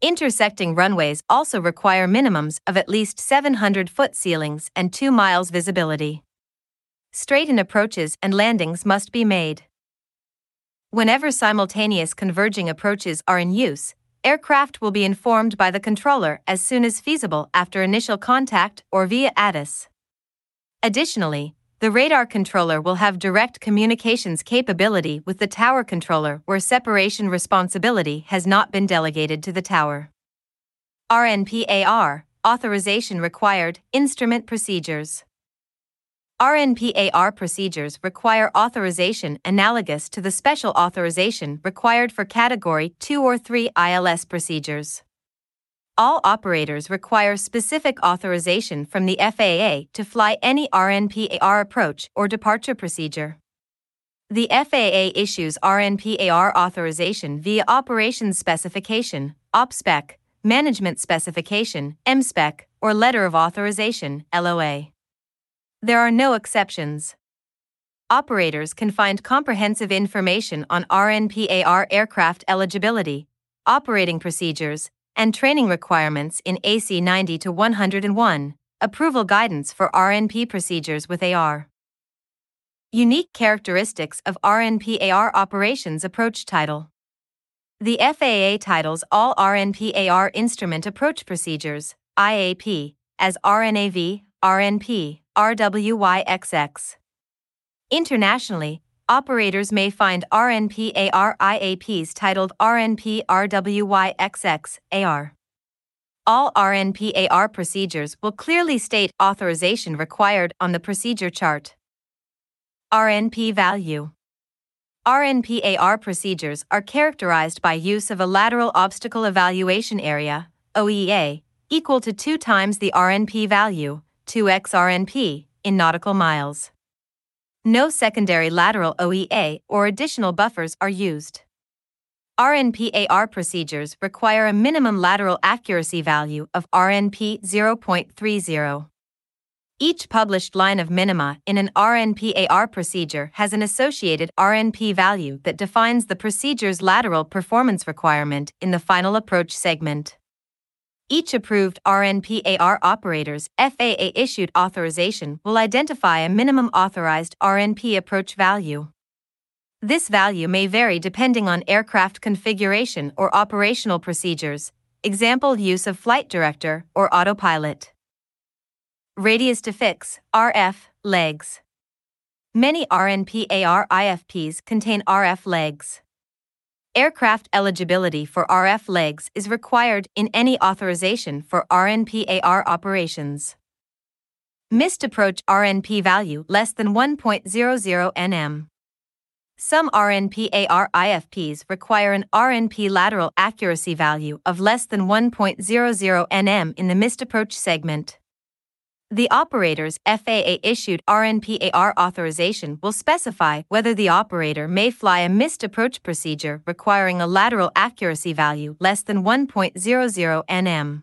Intersecting runways also require minimums of at least 700 foot ceilings and 2 miles visibility. Straight-in approaches and landings must be made. Whenever simultaneous converging approaches are in use, aircraft will be informed by the controller as soon as feasible after initial contact or via ATIS. Additionally, the radar controller will have direct communications capability with the tower controller where separation responsibility has not been delegated to the tower. RNPAR Authorization Required Instrument Procedures RNPAR procedures require authorization analogous to the special authorization required for Category 2 or 3 ILS procedures. All operators require specific authorization from the FAA to fly any RNPAR approach or departure procedure. The FAA issues RNPAR authorization via Operations Specification, OPSPEC, Management Specification, MSPEC, or Letter of Authorization, LOA. There are no exceptions. Operators can find comprehensive information on RNPAR aircraft eligibility, operating procedures, and training requirements in AC 90 to 101, approval guidance for RNP procedures with AR. Unique characteristics of RNPAR operations approach title. The FAA titles all RNPAR instrument approach procedures, IAP, as RNAV, RNP, RWYXX. Internationally, operators may find RNPAR IAPs titled RNP RWYXX AR. All RNPAR procedures will clearly state authorization required on the procedure chart. RNP value RNPAR procedures are characterized by use of a lateral obstacle evaluation area, OEA, equal to 2 times the RNP value, 2x RNP, in nautical miles. No secondary lateral OEA or additional buffers are used. RNPAR procedures require a minimum lateral accuracy value of RNP 0.30. Each published line of minima in an RNPAR procedure has an associated RNP value that defines the procedure's lateral performance requirement in the final approach segment. Each approved RNPAR operator's FAA issued authorization will identify a minimum authorized RNP approach value. This value may vary depending on aircraft configuration or operational procedures, example use of flight director or autopilot. Radius to fix, RF, legs. Many RNPAR IFPs contain RF legs. Aircraft eligibility for RF legs is required in any authorization for RNPAR operations. Missed approach RNP value less than 1.00 nm. Some RNPAR IFPs require an RNP lateral accuracy value of less than 1.00 nm in the missed approach segment. The operator's FAA issued RNPAR authorization will specify whether the operator may fly a missed approach procedure requiring a lateral accuracy value less than 1.00 nm.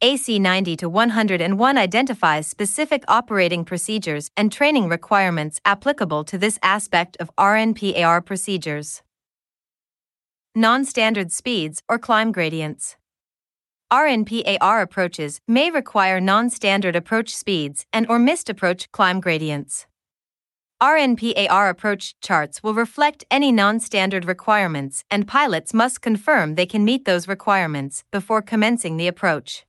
AC 90 to 101 identifies specific operating procedures and training requirements applicable to this aspect of RNPAR procedures. Non standard speeds or climb gradients. RNPAR approaches may require non-standard approach speeds and or missed approach climb gradients. RNPAR approach charts will reflect any non standard requirements, and pilots must confirm they can meet those requirements before commencing the approach.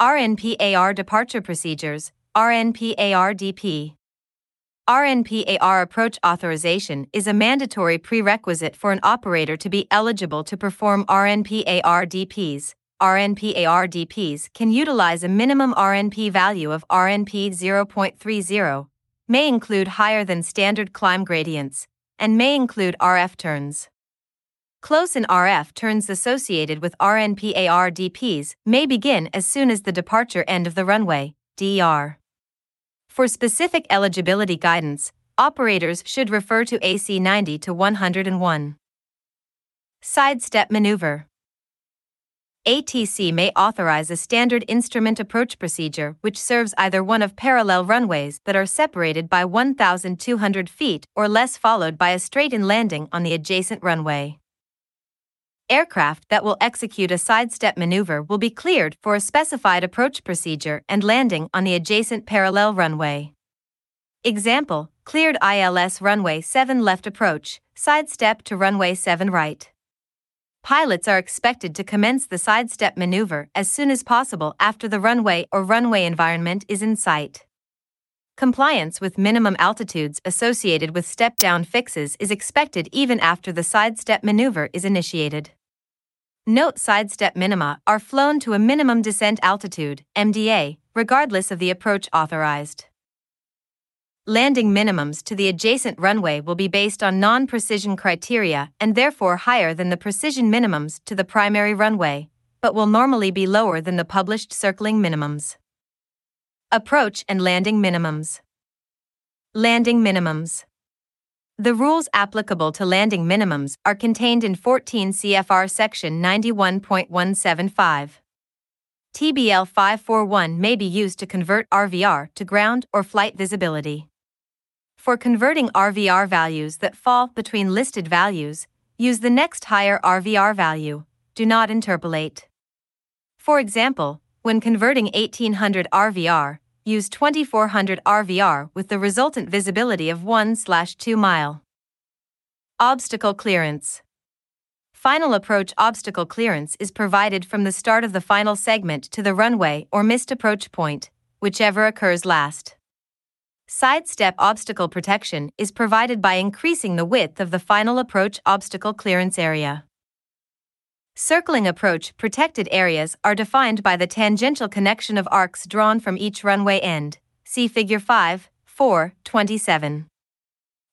RNPAR Departure Procedures RNPAR DP RNPAR approach authorization is a mandatory prerequisite for an operator to be eligible to perform RNPAR DPs. RNPAR DPs can utilize a minimum RNP value of RNP 0.30 may include higher than standard climb gradients, and may include RF turns. Close in RF turns associated with RNPAR DPs may begin as soon as the departure end of the runway, DR. For specific eligibility guidance, operators should refer to AC 90 to 101. Sidestep maneuver. ATC may authorize a standard instrument approach procedure which serves either one of parallel runways that are separated by 1,200 feet or less, followed by a straight in landing on the adjacent runway. Aircraft that will execute a sidestep maneuver will be cleared for a specified approach procedure and landing on the adjacent parallel runway. Example Cleared ILS runway 7 left approach, sidestep to runway 7 right pilots are expected to commence the sidestep maneuver as soon as possible after the runway or runway environment is in sight. Compliance with minimum altitudes associated with step down fixes is expected even after the sidestep maneuver is initiated. Note sidestep minima are flown to a minimum descent altitude, MDA, regardless of the approach authorized landing minimums to the adjacent runway will be based on non precision criteria and therefore higher than the precision minimums to the primary runway, but will normally be lower than the published circling minimums. Approach and landing minimums. Landing minimums. The rules applicable to landing minimums are contained in 14 CFR Section 91.175. TBL 541 may be used to convert RVR to ground or flight visibility. For converting RVR values that fall between listed values, use the next higher RVR value. Do not interpolate. For example, when converting 1800 RVR, use 2400 RVR with the resultant visibility of 1/2 mile. Obstacle clearance. Final approach obstacle clearance is provided from the start of the final segment to the runway or missed approach point, whichever occurs last. Sidestep obstacle protection is provided by increasing the width of the final approach obstacle clearance area. Circling approach protected areas are defined by the tangential connection of arcs drawn from each runway end. See Figure 5, 4, 27.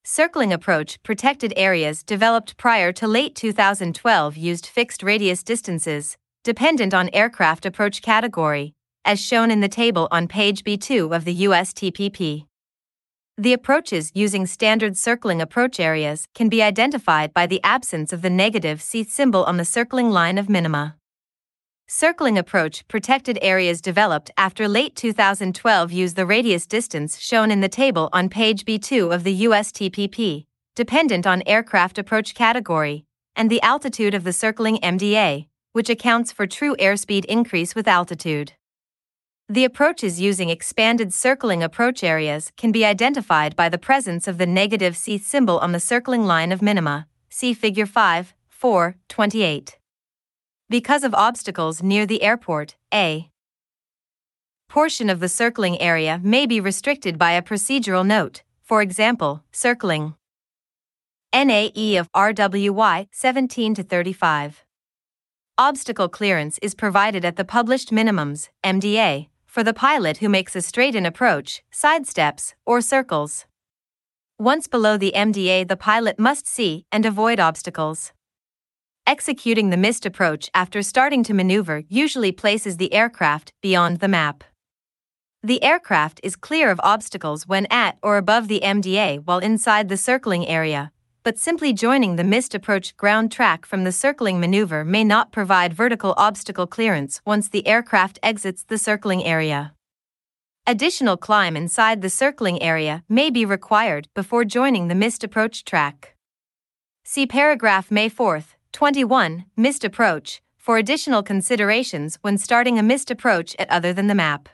Circling approach protected areas developed prior to late 2012 used fixed radius distances, dependent on aircraft approach category, as shown in the table on page B2 of the USTPP. The approaches using standard circling approach areas can be identified by the absence of the negative C symbol on the circling line of minima. Circling approach protected areas developed after late 2012 use the radius distance shown in the table on page B2 of the USTPP, dependent on aircraft approach category, and the altitude of the circling MDA, which accounts for true airspeed increase with altitude. The approaches using expanded circling approach areas can be identified by the presence of the negative C symbol on the circling line of minima. See Figure 5, 4, 28. Because of obstacles near the airport, a portion of the circling area may be restricted by a procedural note, for example, circling NAE of RWY 17 to 35. Obstacle clearance is provided at the published minimums, MDA, for the pilot who makes a straight in approach, sidesteps, or circles. Once below the MDA, the pilot must see and avoid obstacles. Executing the missed approach after starting to maneuver usually places the aircraft beyond the map. The aircraft is clear of obstacles when at or above the MDA while inside the circling area, but simply joining the missed approach ground track from the circling maneuver may not provide vertical obstacle clearance once the aircraft exits the circling area. Additional climb inside the circling area may be required before joining the missed approach track. See paragraph May 4, 21, missed approach, for additional considerations when starting a missed approach at other than the map.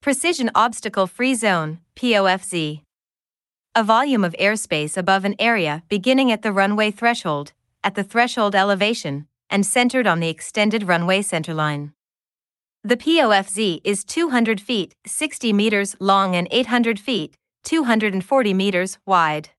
Precision Obstacle Free Zone, POFZ. A volume of airspace above an area beginning at the runway threshold, at the threshold elevation, and centered on the extended runway centerline. The POFZ is 200 feet, 60 meters long and 800 feet, 240 meters wide.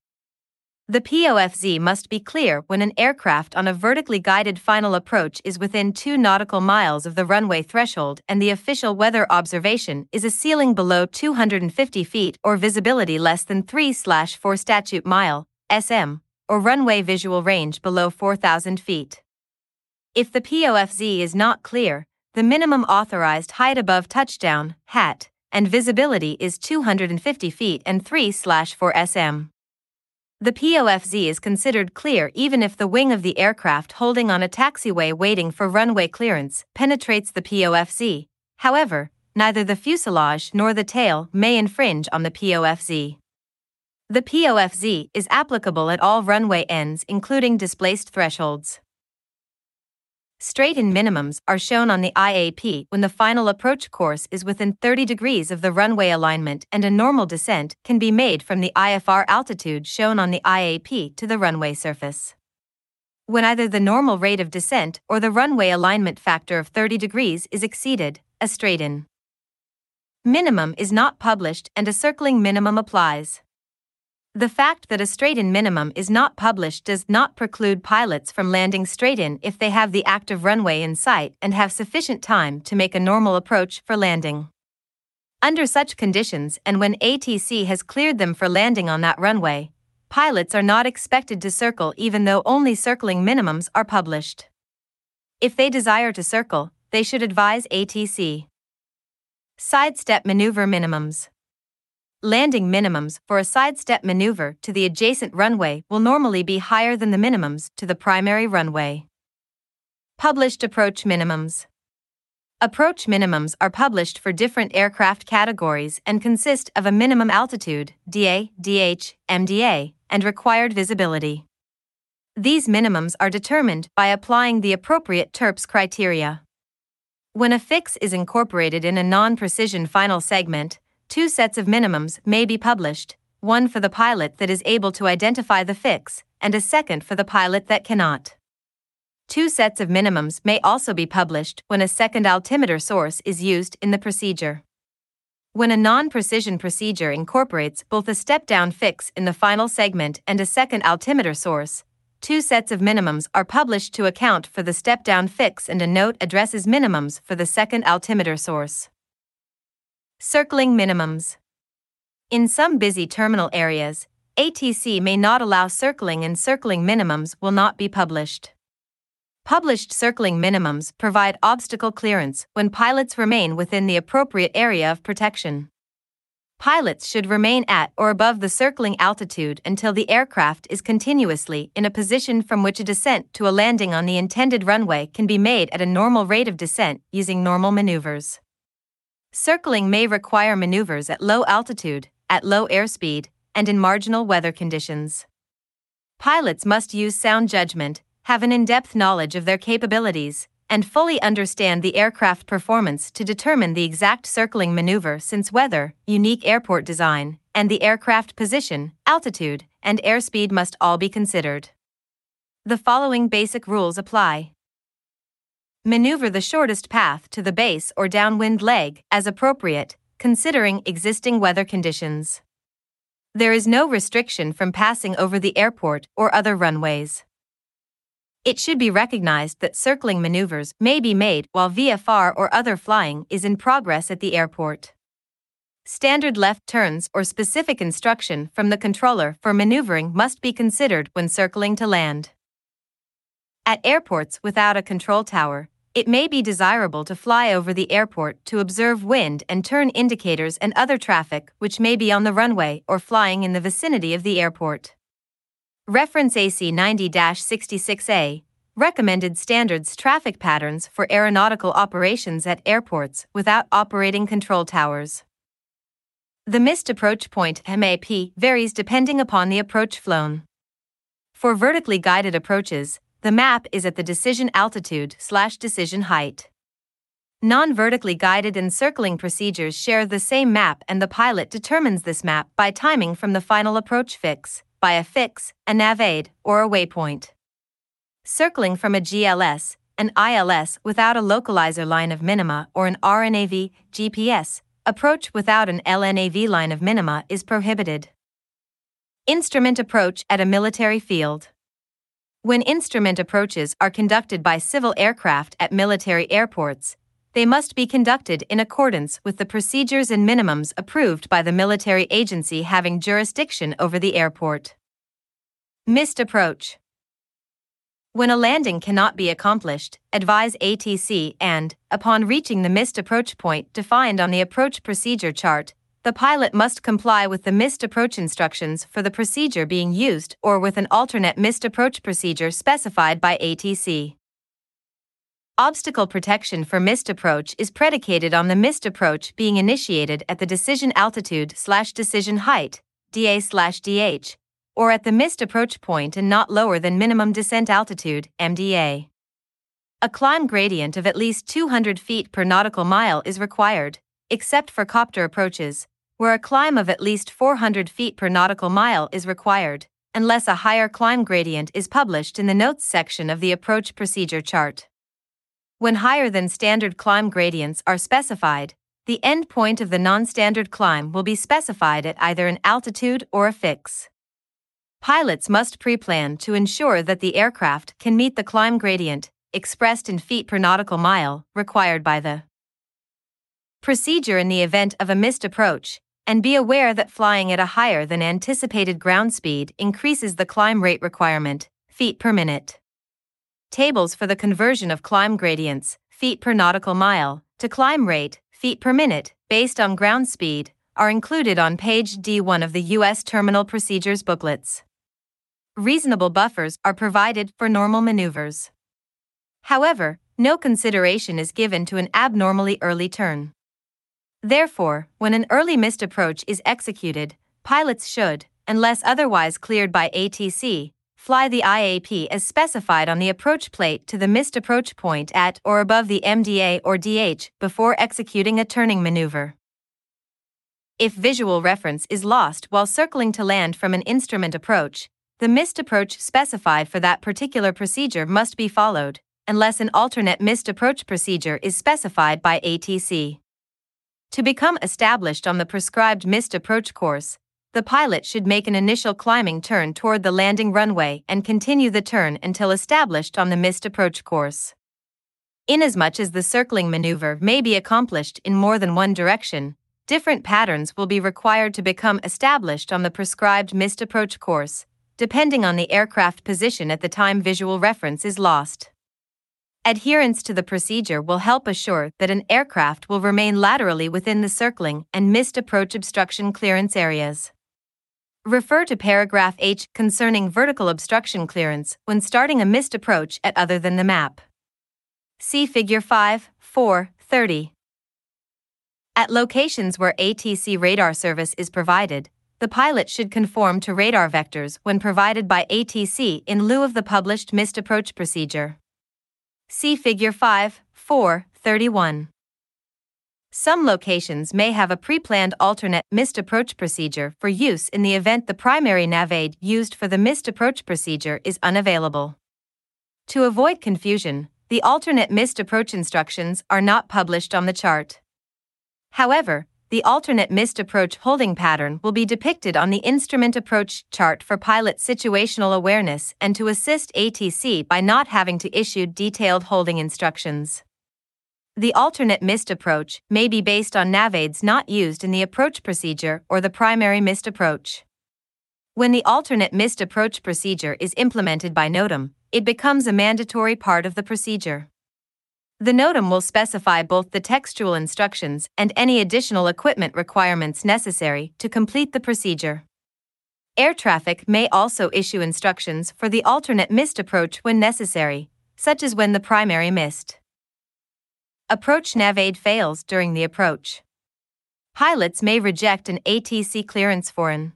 The POFZ must be clear when an aircraft on a vertically guided final approach is within 2 nautical miles of the runway threshold and the official weather observation is a ceiling below 250 feet or visibility less than 3/4 statute mile (SM) or runway visual range below 4000 feet. If the POFZ is not clear, the minimum authorized height above touchdown (HAT) and visibility is 250 feet and 3/4 SM. The POFZ is considered clear even if the wing of the aircraft holding on a taxiway waiting for runway clearance penetrates the POFZ. However, neither the fuselage nor the tail may infringe on the POFZ. The POFZ is applicable at all runway ends including displaced thresholds. Straight-in minimums are shown on the IAP when the final approach course is within 30 degrees of the runway alignment and a normal descent can be made from the IFR altitude shown on the IAP to the runway surface. When either the normal rate of descent or the runway alignment factor of 30 degrees is exceeded, a straight-in minimum is not published and a circling minimum applies. The fact that a straight-in minimum is not published does not preclude pilots from landing straight-in if they have the active runway in sight and have sufficient time to make a normal approach for landing. Under such conditions and when ATC has cleared them for landing on that runway, pilots are not expected to circle even though only circling minimums are published. If they desire to circle, they should advise ATC. Sidestep maneuver minimums. Landing minimums for a sidestep maneuver to the adjacent runway will normally be higher than the minimums to the primary runway. Published approach minimums. Approach minimums are published for different aircraft categories and consist of a minimum altitude, DA, DH, MDA, and required visibility. These minimums are determined by applying the appropriate TERPS criteria. When a fix is incorporated in a non precision final segment, two sets of minimums may be published one for the pilot that is able to identify the fix, and a second for the pilot that cannot. Two sets of minimums may also be published when a second altimeter source is used in the procedure. When a non precision procedure incorporates both a step down fix in the final segment and a second altimeter source, two sets of minimums are published to account for the step down fix and a note addresses minimums for the second altimeter source. Circling minimums. In some busy terminal areas, ATC may not allow circling and circling minimums will not be published. Published circling minimums provide obstacle clearance when pilots remain within the appropriate area of protection. Pilots should remain at or above the circling altitude until the aircraft is continuously in a position from which a descent to a landing on the intended runway can be made at a normal rate of descent using normal maneuvers. Circling may require maneuvers at low altitude, at low airspeed, and in marginal weather conditions. Pilots must use sound judgment, have an in depth knowledge of their capabilities, and fully understand the aircraft performance to determine the exact circling maneuver since weather, unique airport design, and the aircraft position, altitude, and airspeed must all be considered. The following basic rules apply. Maneuver the shortest path to the base or downwind leg as appropriate, considering existing weather conditions. There is no restriction from passing over the airport or other runways. It should be recognized that circling maneuvers may be made while VFR or other flying is in progress at the airport. Standard left turns or specific instruction from the controller for maneuvering must be considered when circling to land. At airports without a control tower, it may be desirable to fly over the airport to observe wind and turn indicators and other traffic which may be on the runway or flying in the vicinity of the airport. Reference AC 90 66A recommended standards traffic patterns for aeronautical operations at airports without operating control towers. The missed approach point MAP varies depending upon the approach flown. For vertically guided approaches, the map is at the decision altitude slash decision height. Non vertically guided and circling procedures share the same map, and the pilot determines this map by timing from the final approach fix, by a fix, a nav aid, or a waypoint. Circling from a GLS, an ILS without a localizer line of minima, or an RNAV, GPS, approach without an LNAV line of minima is prohibited. Instrument approach at a military field. When instrument approaches are conducted by civil aircraft at military airports, they must be conducted in accordance with the procedures and minimums approved by the military agency having jurisdiction over the airport. Missed approach. When a landing cannot be accomplished, advise ATC and, upon reaching the missed approach point defined on the approach procedure chart, the pilot must comply with the missed approach instructions for the procedure being used or with an alternate missed approach procedure specified by ATC. Obstacle protection for missed approach is predicated on the missed approach being initiated at the decision altitude slash decision height, DA slash DH, or at the missed approach point and not lower than minimum descent altitude, MDA. A climb gradient of at least 200 feet per nautical mile is required, except for copter approaches, where a climb of at least 400 feet per nautical mile is required, unless a higher climb gradient is published in the notes section of the approach procedure chart. When higher than standard climb gradients are specified, the end point of the non-standard climb will be specified at either an altitude or a fix. Pilots must pre-plan to ensure that the aircraft can meet the climb gradient, expressed in feet per nautical mile, required by the procedure in the event of a missed approach, and be aware that flying at a higher than anticipated ground speed increases the climb rate requirement, feet per minute. Tables for the conversion of climb gradients, feet per nautical mile, to climb rate, feet per minute, based on ground speed, are included on page D1 of the U.S. Terminal Procedures booklets. Reasonable buffers are provided for normal maneuvers. However, no consideration is given to an abnormally early turn. Therefore, when an early missed approach is executed, pilots should, unless otherwise cleared by ATC, fly the IAP as specified on the approach plate to the missed approach point at or above the MDA or DH before executing a turning maneuver. If visual reference is lost while circling to land from an instrument approach, the missed approach specified for that particular procedure must be followed, unless an alternate missed approach procedure is specified by ATC. To become established on the prescribed missed approach course, the pilot should make an initial climbing turn toward the landing runway and continue the turn until established on the missed approach course. Inasmuch as the circling maneuver may be accomplished in more than one direction, different patterns will be required to become established on the prescribed missed approach course, depending on the aircraft position at the time visual reference is lost. Adherence to the procedure will help assure that an aircraft will remain laterally within the circling and missed approach obstruction clearance areas. Refer to paragraph H concerning vertical obstruction clearance when starting a missed approach at other than the map. See Figure 5, 4, 30. At locations where ATC radar service is provided, the pilot should conform to radar vectors when provided by ATC in lieu of the published missed approach procedure. See Figure 5, 4, 31. Some locations may have a pre-planned alternate missed approach procedure for use in the event the primary NavAid used for the missed approach procedure is unavailable. To avoid confusion, the alternate missed approach instructions are not published on the chart. However, the alternate missed approach holding pattern will be depicted on the instrument approach chart for pilot situational awareness and to assist ATC by not having to issue detailed holding instructions. The alternate missed approach may be based on navaids not used in the approach procedure or the primary missed approach. When the alternate missed approach procedure is implemented by NOTAM, it becomes a mandatory part of the procedure. The NOTAM will specify both the textual instructions and any additional equipment requirements necessary to complete the procedure. Air traffic may also issue instructions for the alternate missed approach when necessary, such as when the primary missed. Approach NavAid fails during the approach. Pilots may reject an ATC clearance for an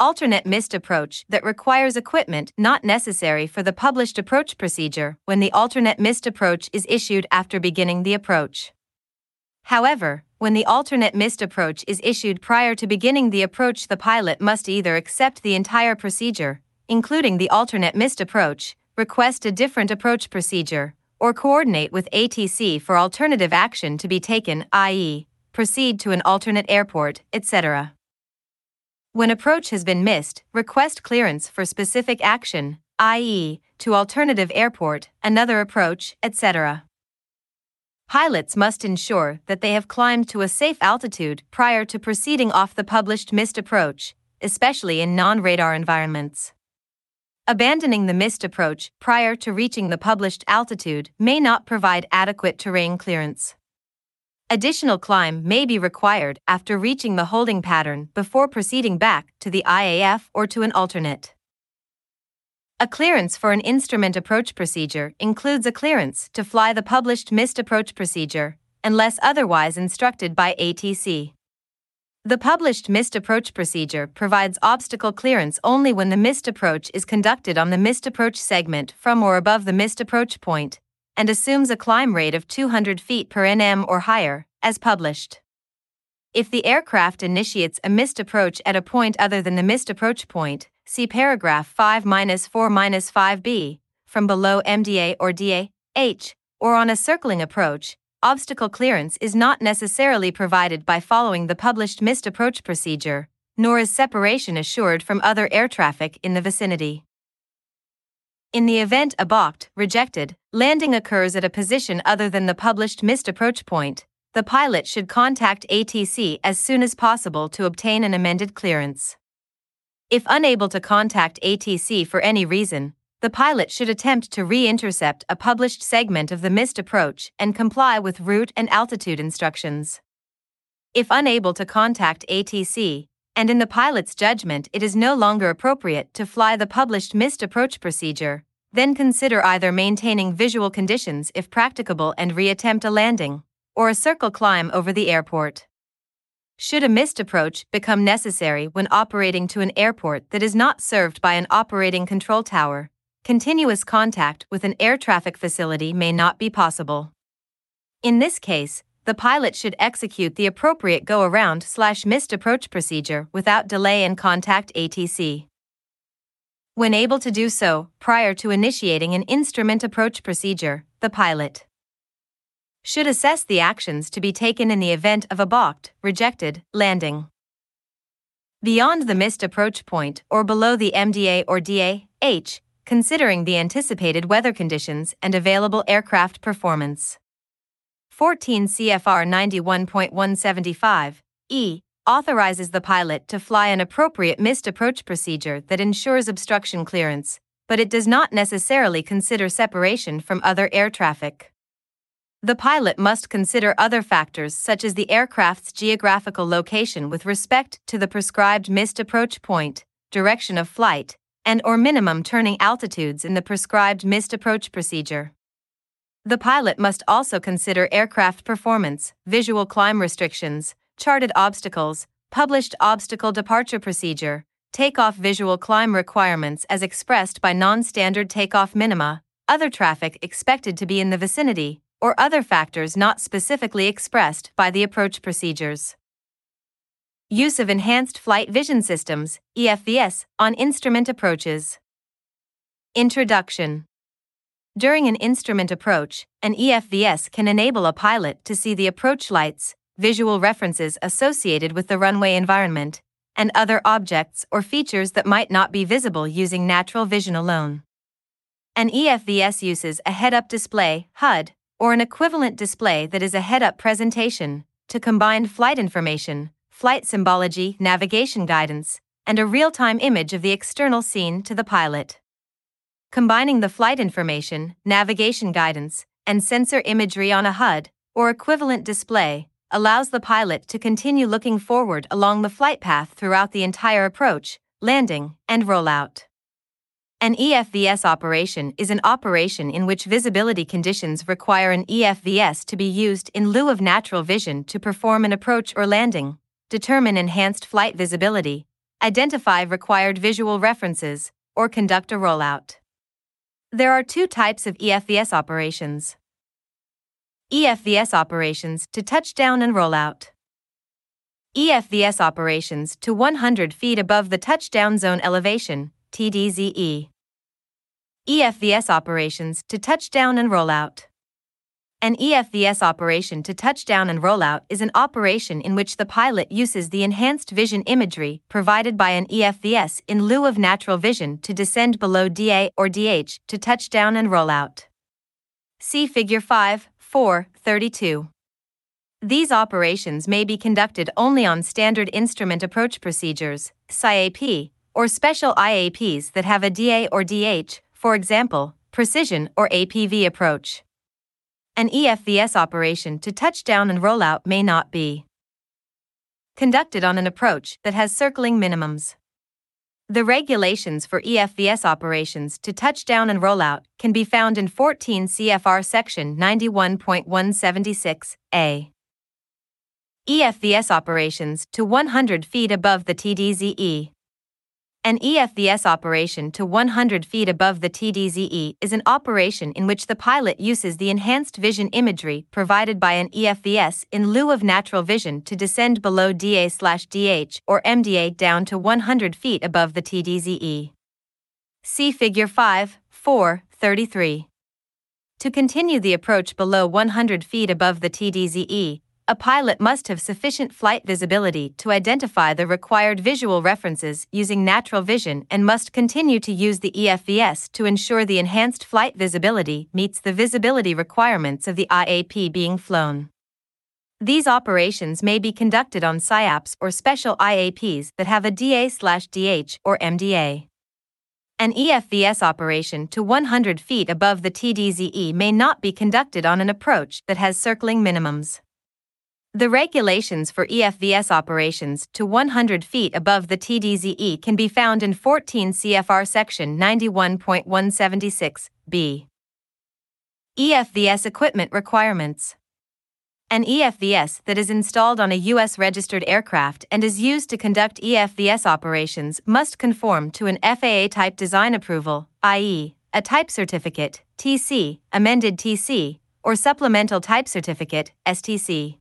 alternate missed approach that requires equipment not necessary for the published approach procedure when the alternate missed approach is issued after beginning the approach. However, when the alternate missed approach is issued prior to beginning the approach, the pilot must either accept the entire procedure, including the alternate missed approach, request a different approach procedure, or coordinate with ATC for alternative action to be taken, i.e., proceed to an alternate airport, etc. When approach has been missed, request clearance for specific action, i.e., to alternative airport, another approach, etc. Pilots must ensure that they have climbed to a safe altitude prior to proceeding off the published missed approach, especially in non radar environments. Abandoning the missed approach prior to reaching the published altitude may not provide adequate terrain clearance. Additional climb may be required after reaching the holding pattern before proceeding back to the IAF or to an alternate. A clearance for an instrument approach procedure includes a clearance to fly the published missed approach procedure, unless otherwise instructed by ATC. The published missed approach procedure provides obstacle clearance only when the missed approach is conducted on the missed approach segment from or above the missed approach point, and assumes a climb rate of 200 feet per nm or higher, as published. If the aircraft initiates a missed approach at a point other than the missed approach point, see paragraph 5 4 5b, from below MDA or DA, H, or on a circling approach, obstacle clearance is not necessarily provided by following the published missed approach procedure, nor is separation assured from other air traffic in the vicinity. In the event a balked, rejected, landing occurs at a position other than the published missed approach point, the pilot should contact ATC as soon as possible to obtain an amended clearance. If unable to contact ATC for any reason, the pilot should attempt to re intercept a published segment of the missed approach and comply with route and altitude instructions. If unable to contact ATC, and in the pilot's judgment it is no longer appropriate to fly the published missed approach procedure, then consider either maintaining visual conditions if practicable and reattempt a landing, or a circle climb over the airport. Should a missed approach become necessary when operating to an airport that is not served by an operating control tower, continuous contact with an air traffic facility may not be possible. In this case, the pilot should execute the appropriate go around slash missed approach procedure without delay and contact ATC. When able to do so, prior to initiating an instrument approach procedure, the pilot should assess the actions to be taken in the event of a balked, rejected, landing. Beyond the missed approach point or below the MDA or DA, H, considering the anticipated weather conditions and available aircraft performance. 14 CFR 91.175 E authorizes the pilot to fly an appropriate missed approach procedure that ensures obstruction clearance, but it does not necessarily consider separation from other air traffic. The pilot must consider other factors such as the aircraft's geographical location with respect to the prescribed missed approach point, direction of flight, and or minimum turning altitudes in the prescribed missed approach procedure. The pilot must also consider aircraft performance, visual climb restrictions, charted obstacles, published obstacle departure procedure, takeoff visual climb requirements as expressed by non standard takeoff minima, other traffic expected to be in the vicinity, or other factors not specifically expressed by the approach procedures. Use of Enhanced Flight Vision Systems, EFVS, on instrument approaches. Introduction during an instrument approach, an EFVS can enable a pilot to see the approach lights, visual references associated with the runway environment, and other objects or features that might not be visible using natural vision alone. An EFVS uses a head up display, HUD, or an equivalent display that is a head up presentation, to combine flight information, flight symbology, navigation guidance, and a real time image of the external scene to the pilot. Combining the flight information, navigation guidance, and sensor imagery on a HUD, or equivalent display, allows the pilot to continue looking forward along the flight path throughout the entire approach, landing, and rollout. An EFVS operation is an operation in which visibility conditions require an EFVS to be used in lieu of natural vision to perform an approach or landing, determine enhanced flight visibility, identify required visual references, or conduct a rollout. There are two types of EFVS operations. EFVS operations to touchdown and rollout. EFVS operations to 100 feet above the touchdown zone elevation, TDZE. EFVS operations to touchdown and rollout. An EFVS operation to touchdown and rollout is an operation in which the pilot uses the enhanced vision imagery provided by an EFVS in lieu of natural vision to descend below DA or DH to touchdown and rollout. See Figure 5, 4, 32. These operations may be conducted only on Standard Instrument Approach Procedures, SIAP, or special IAPs that have a DA or DH, for example, precision or APV approach. An EFVS operation to touchdown and rollout may not be conducted on an approach that has circling minimums. The regulations for EFVS operations to touchdown and rollout can be found in 14 CFR Section 91.176a. EFVS operations to 100 feet above the TDZE. An EFVS operation to 100 feet above the TDZE is an operation in which the pilot uses the enhanced vision imagery provided by an EFVS in lieu of natural vision to descend below DA/DH or MDA down to 100 feet above the TDZE. See Figure 5, 4, 33. To continue the approach below 100 feet above the TDZE, a pilot must have sufficient flight visibility to identify the required visual references using natural vision and must continue to use the EFVS to ensure the enhanced flight visibility meets the visibility requirements of the IAP being flown. These operations may be conducted on SIAPs or special IAPs that have a DA/DH or MDA. An EFVS operation to 100 feet above the TDZE may not be conducted on an approach that has circling minimums. The regulations for EFVS operations to 100 feet above the TDZE can be found in 14 CFR Section 91.176b. EFVS equipment requirements. An EFVS that is installed on a U.S. registered aircraft and is used to conduct EFVS operations must conform to an FAA type design approval, i.e., a type certificate, TC, amended TC, or supplemental type certificate, STC.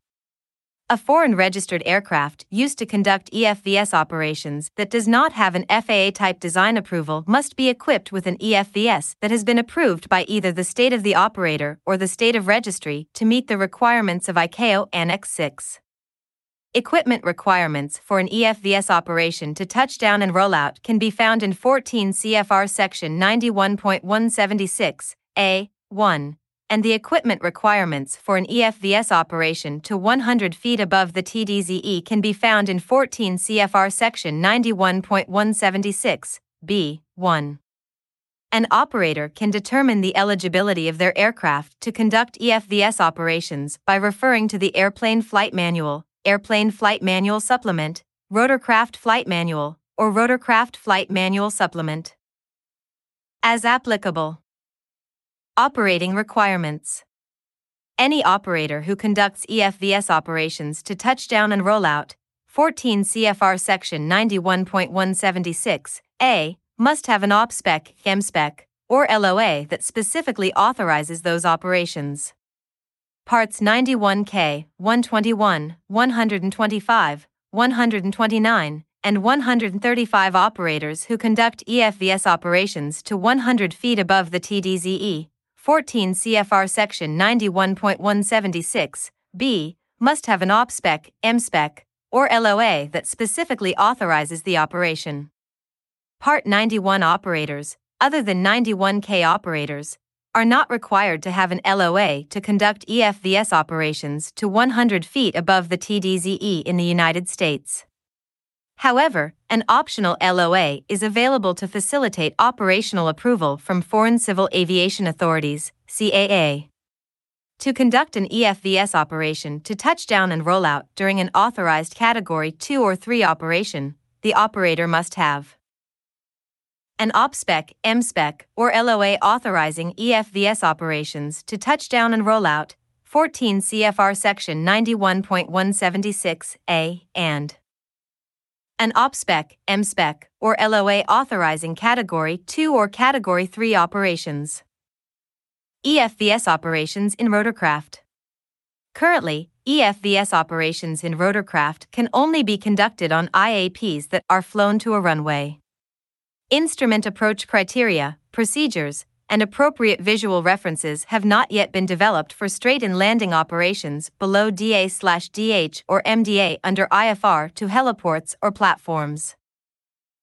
A foreign registered aircraft used to conduct EFVS operations that does not have an FAA type design approval must be equipped with an EFVS that has been approved by either the state of the operator or the state of registry to meet the requirements of ICAO Annex 6. Equipment requirements for an EFVS operation to touchdown and rollout can be found in 14 CFR Section 91.176 A 1 and the equipment requirements for an EFVS operation to 100 feet above the TDZE can be found in 14 CFR Section 91.176 B 1. An operator can determine the eligibility of their aircraft to conduct EFVS operations by referring to the Airplane Flight Manual, Airplane Flight Manual Supplement, Rotorcraft Flight Manual, or Rotorcraft Flight Manual Supplement. As applicable. Operating requirements. Any operator who conducts EFVS operations to touchdown and rollout, 14 CFR Section 91.176 A, must have an OPSPEC, MSPEC, or LOA that specifically authorizes those operations. Parts 91K, 121, 125, 129, and 135 operators who conduct EFVS operations to 100 feet above the TDZE 14 CFR Section 91.176 b must have an OPSPEC, MSPEC, or LOA that specifically authorizes the operation. Part 91 operators, other than 91K operators, are not required to have an LOA to conduct EFVS operations to 100 feet above the TDZE in the United States. However, an optional LOA is available to facilitate operational approval from foreign civil aviation authorities, CAA. To conduct an EFVS operation to touchdown and rollout during an authorized Category 2 or 3 operation, the operator must have an OPSPEC, MSPEC, or LOA authorizing EFVS operations to touchdown and rollout, 14 CFR Section 91.176 A and an OPSPEC, MSPEC, or LOA authorizing Category 2 or Category 3 operations. EFVS operations in rotorcraft. Currently, EFVS operations in rotorcraft can only be conducted on IAPs that are flown to a runway. Instrument approach criteria, procedures, and appropriate visual references have not yet been developed for straight in landing operations below DA/DH or MDA under IFR to heliports or platforms.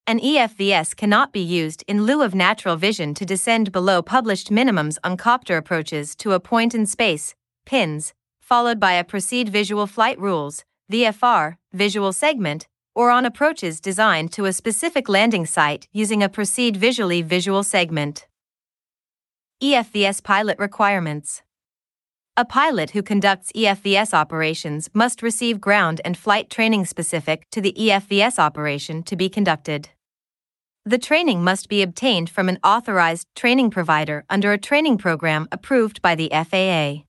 An EFVS cannot be used in lieu of natural vision to descend below published minimums on copter approaches to a point in space, pins, followed by a proceed visual flight rules, VFR, visual segment, or on approaches designed to a specific landing site using a proceed visually visual segment. EFVS pilot requirements. A pilot who conducts EFVS operations must receive ground and flight training specific to the EFVS operation to be conducted. The training must be obtained from an authorized training provider under a training program approved by the FAA.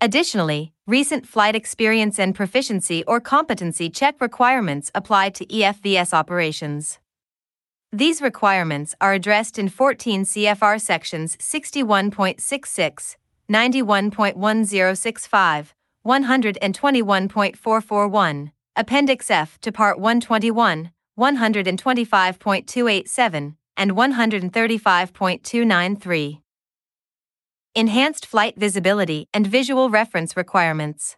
Additionally, recent flight experience and proficiency or competency check requirements apply to EFVS operations. These requirements are addressed in 14 CFR sections 61.66, 91.1065, 121.441, Appendix F to Part 121, 125.287, and 135.293. Enhanced flight visibility and visual reference requirements.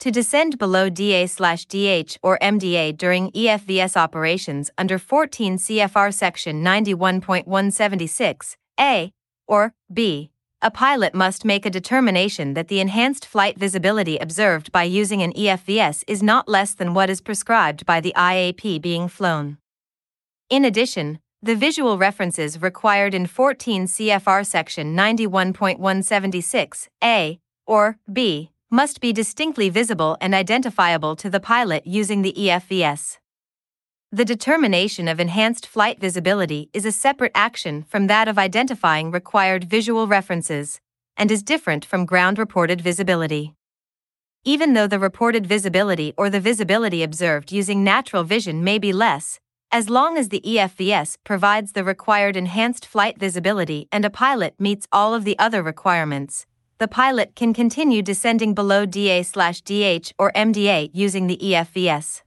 To descend below DA/DH or MDA during EFVS operations under 14 CFR section 91.176 A or B, a pilot must make a determination that the enhanced flight visibility observed by using an EFVS is not less than what is prescribed by the IAP being flown. In addition, the visual references required in 14 CFR section 91.176 A or B must be distinctly visible and identifiable to the pilot using the EFVS. The determination of enhanced flight visibility is a separate action from that of identifying required visual references and is different from ground reported visibility. Even though the reported visibility or the visibility observed using natural vision may be less, as long as the EFVS provides the required enhanced flight visibility and a pilot meets all of the other requirements, the pilot can continue descending below DA/DH or MDA using the EFVS.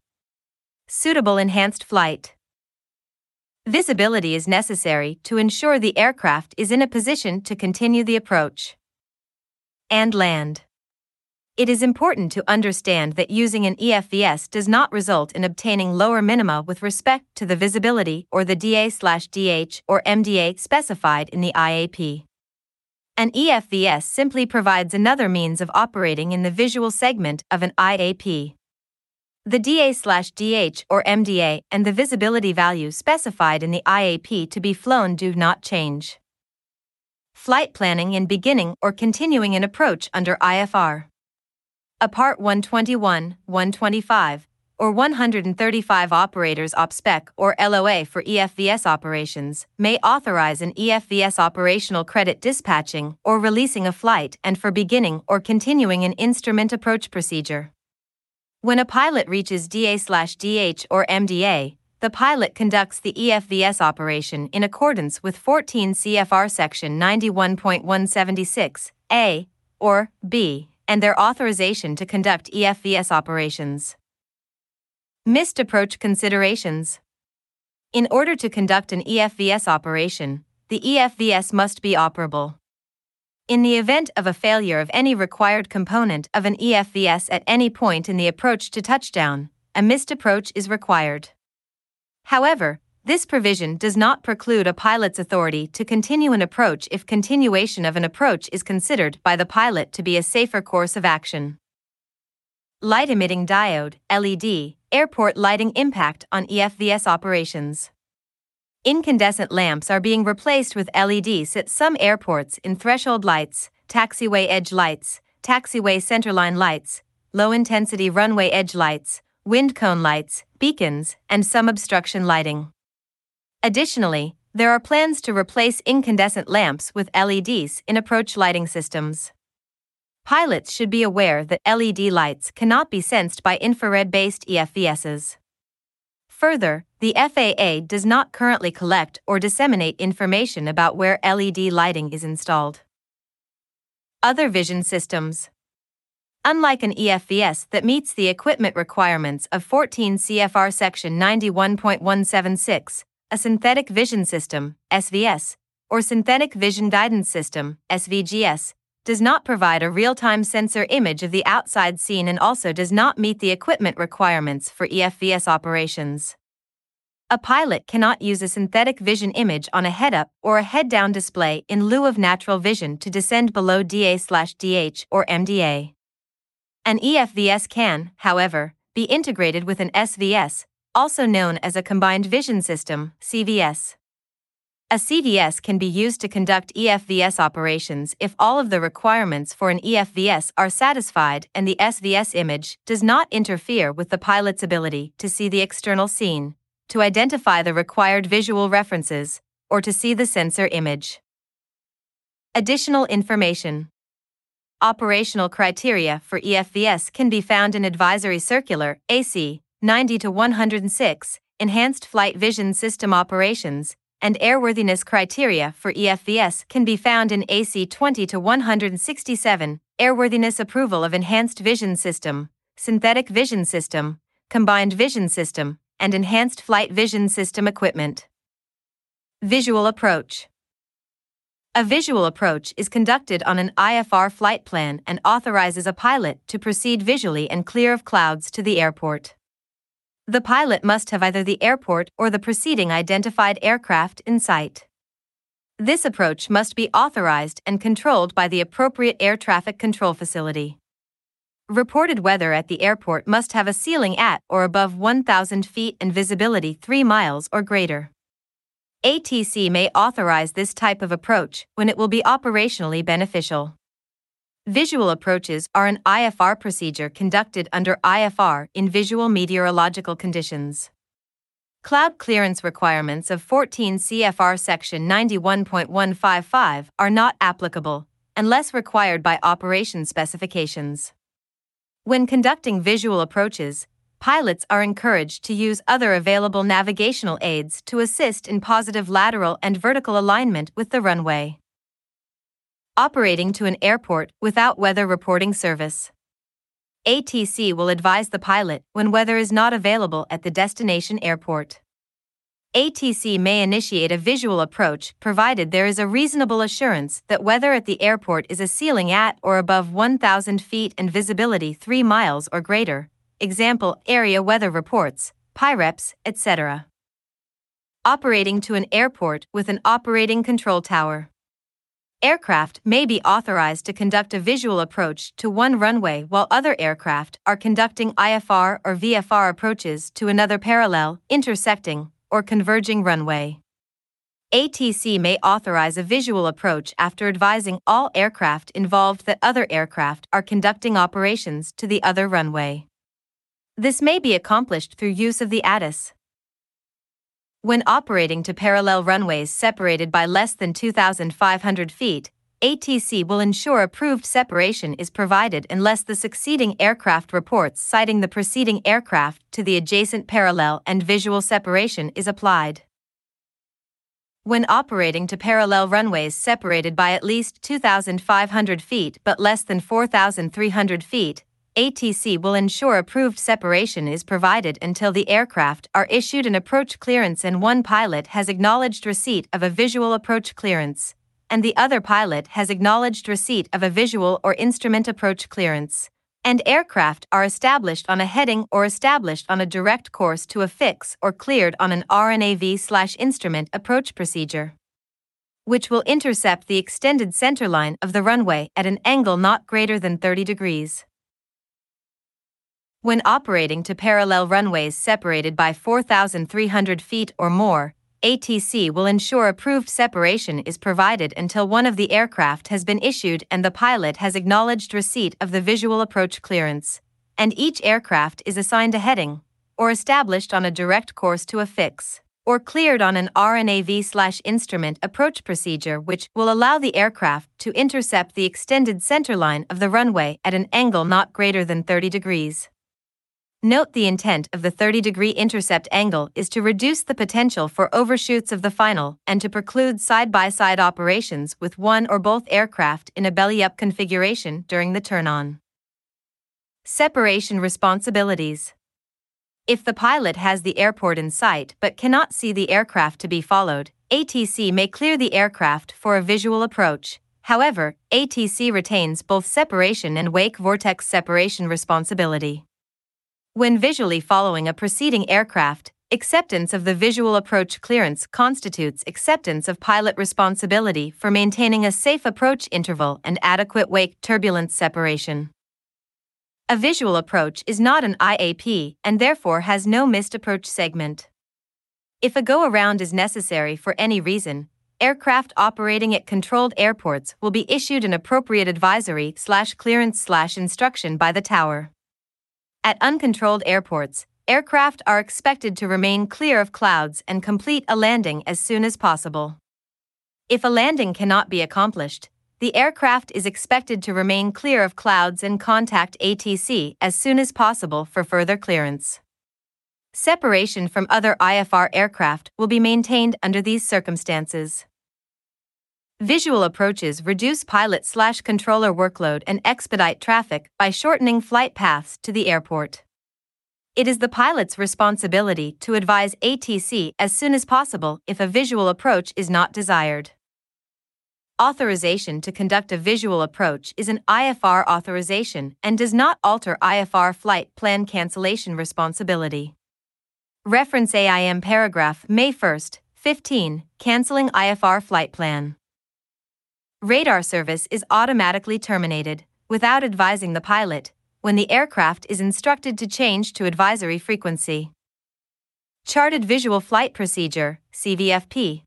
Suitable enhanced flight. Visibility is necessary to ensure the aircraft is in a position to continue the approach and land. It is important to understand that using an EFVS does not result in obtaining lower minima with respect to the visibility or the DA/DH or MDA specified in the IAP. An EFVS simply provides another means of operating in the visual segment of an IAP. The DA/DH or MDA and the visibility value specified in the IAP to be flown do not change. Flight planning in beginning or continuing an approach under IFR a Part 121, 125, or 135 operators OPSPEC or LOA for EFVS operations may authorize an EFVS operational credit dispatching or releasing a flight and for beginning or continuing an instrument approach procedure. When a pilot reaches DA/DH or MDA, the pilot conducts the EFVS operation in accordance with 14 CFR section 91.176 A or B and their authorization to conduct EFVS operations. Missed approach considerations. In order to conduct an EFVS operation, the EFVS must be operable. In the event of a failure of any required component of an EFVS at any point in the approach to touchdown, a missed approach is required. However, this provision does not preclude a pilot's authority to continue an approach if continuation of an approach is considered by the pilot to be a safer course of action. Light emitting diode, LED, airport lighting impact on EFVS operations. Incandescent lamps are being replaced with LEDs at some airports in threshold lights, taxiway edge lights, taxiway centerline lights, low intensity runway edge lights, wind cone lights, beacons, and some obstruction lighting. Additionally, there are plans to replace incandescent lamps with LEDs in approach lighting systems. Pilots should be aware that LED lights cannot be sensed by infrared based EFVSs. Further, the FAA does not currently collect or disseminate information about where LED lighting is installed. Other vision systems. Unlike an EFVS that meets the equipment requirements of 14 CFR Section 91.176, a synthetic vision system, SVS, or synthetic vision guidance system, SVGS, does not provide a real time sensor image of the outside scene and also does not meet the equipment requirements for EFVS operations. A pilot cannot use a synthetic vision image on a head up or a head down display in lieu of natural vision to descend below DA/DH or MDA. An EFVS can, however, be integrated with an SVS, also known as a combined vision system, CVS. A CVS can be used to conduct EFVS operations if all of the requirements for an EFVS are satisfied and the SVS image does not interfere with the pilot's ability to see the external scene, to identify the required visual references, or to see the sensor image. Additional information Operational criteria for EFVS can be found in Advisory Circular AC 90 106, Enhanced Flight Vision System Operations, and airworthiness criteria for EFVS can be found in AC 20 to 167, Airworthiness Approval of Enhanced Vision System, Synthetic Vision System, Combined Vision System, and Enhanced Flight Vision System Equipment. Visual Approach A visual approach is conducted on an IFR flight plan and authorizes a pilot to proceed visually and clear of clouds to the airport. The pilot must have either the airport or the preceding identified aircraft in sight. This approach must be authorized and controlled by the appropriate air traffic control facility. Reported weather at the airport must have a ceiling at or above 1,000 feet and visibility 3 miles or greater. ATC may authorize this type of approach when it will be operationally beneficial. Visual approaches are an IFR procedure conducted under IFR in visual meteorological conditions. Cloud clearance requirements of 14 CFR Section 91.155 are not applicable unless required by operation specifications. When conducting visual approaches, pilots are encouraged to use other available navigational aids to assist in positive lateral and vertical alignment with the runway operating to an airport without weather reporting service. ATC will advise the pilot when weather is not available at the destination airport. ATC may initiate a visual approach provided there is a reasonable assurance that weather at the airport is a ceiling at or above 1,000 feet and visibility 3 miles or greater, example, area weather reports, PIREPs, etc. Operating to an airport with an operating control tower aircraft may be authorized to conduct a visual approach to one runway while other aircraft are conducting IFR or VFR approaches to another parallel, intersecting, or converging runway. ATC may authorize a visual approach after advising all aircraft involved that other aircraft are conducting operations to the other runway. This may be accomplished through use of the ATIS. When operating to parallel runways separated by less than 2,500 feet, ATC will ensure approved separation is provided unless the succeeding aircraft reports sighting the preceding aircraft to the adjacent parallel and visual separation is applied. When operating to parallel runways separated by at least 2,500 feet but less than 4,300 feet, ATC will ensure approved separation is provided until the aircraft are issued an approach clearance and one pilot has acknowledged receipt of a visual approach clearance, and the other pilot has acknowledged receipt of a visual or instrument approach clearance, and aircraft are established on a heading or established on a direct course to a fix or cleared on an RNAV/instrument approach procedure which will intercept the extended centerline of the runway at an angle not greater than 30 degrees. When operating to parallel runways separated by 4,300 feet or more, ATC will ensure approved separation is provided until one of the aircraft has been issued and the pilot has acknowledged receipt of the visual approach clearance, and each aircraft is assigned a heading, or established on a direct course to a fix, or cleared on an RNAV/instrument approach procedure which will allow the aircraft to intercept the extended centerline of the runway at an angle not greater than 30 degrees. Note the intent of the 30 degree intercept angle is to reduce the potential for overshoots of the final and to preclude side by side operations with one or both aircraft in a belly up configuration during the turn on. Separation responsibilities. If the pilot has the airport in sight but cannot see the aircraft to be followed, ATC may clear the aircraft for a visual approach. However, ATC retains both separation and wake vortex separation responsibility. When visually following a preceding aircraft, acceptance of the visual approach clearance constitutes acceptance of pilot responsibility for maintaining a safe approach interval and adequate wake turbulence separation. A visual approach is not an IAP and therefore has no missed approach segment. If a go around is necessary for any reason, aircraft operating at controlled airports will be issued an appropriate advisory slash clearance slash instruction by the tower. At uncontrolled airports, aircraft are expected to remain clear of clouds and complete a landing as soon as possible. If a landing cannot be accomplished, the aircraft is expected to remain clear of clouds and contact ATC as soon as possible for further clearance. Separation from other IFR aircraft will be maintained under these circumstances. Visual approaches reduce pilot slash controller workload and expedite traffic by shortening flight paths to the airport. It is the pilot's responsibility to advise ATC as soon as possible if a visual approach is not desired. Authorization to conduct a visual approach is an IFR authorization and does not alter IFR flight plan cancellation responsibility. Reference AIM paragraph May 1, 15, canceling IFR flight plan. Radar service is automatically terminated, without advising the pilot, when the aircraft is instructed to change to advisory frequency. Charted Visual Flight Procedure, CVFP.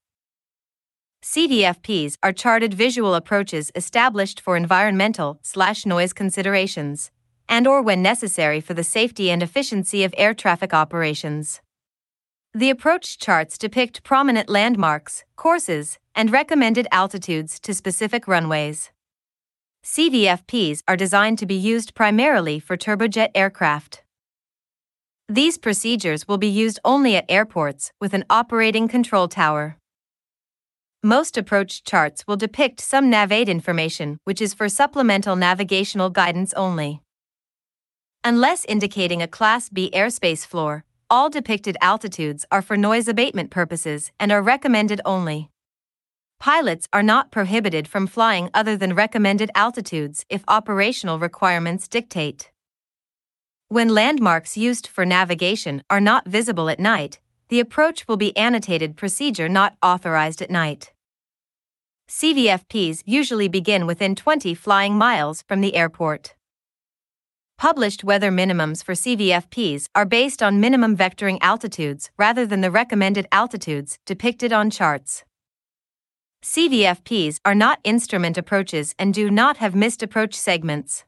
CVFPs are charted visual approaches established for environmental slash noise considerations, and or when necessary for the safety and efficiency of air traffic operations. The approach charts depict prominent landmarks, courses, and recommended altitudes to specific runways. CVFPs are designed to be used primarily for turbojet aircraft. These procedures will be used only at airports with an operating control tower. Most approach charts will depict some NavAid information, which is for supplemental navigational guidance only. Unless indicating a Class B airspace floor, all depicted altitudes are for noise abatement purposes and are recommended only. Pilots are not prohibited from flying other than recommended altitudes if operational requirements dictate. When landmarks used for navigation are not visible at night, the approach will be annotated procedure not authorized at night. CVFPs usually begin within 20 flying miles from the airport. Published weather minimums for CVFPs are based on minimum vectoring altitudes rather than the recommended altitudes depicted on charts. CVFPs are not instrument approaches and do not have missed approach segments.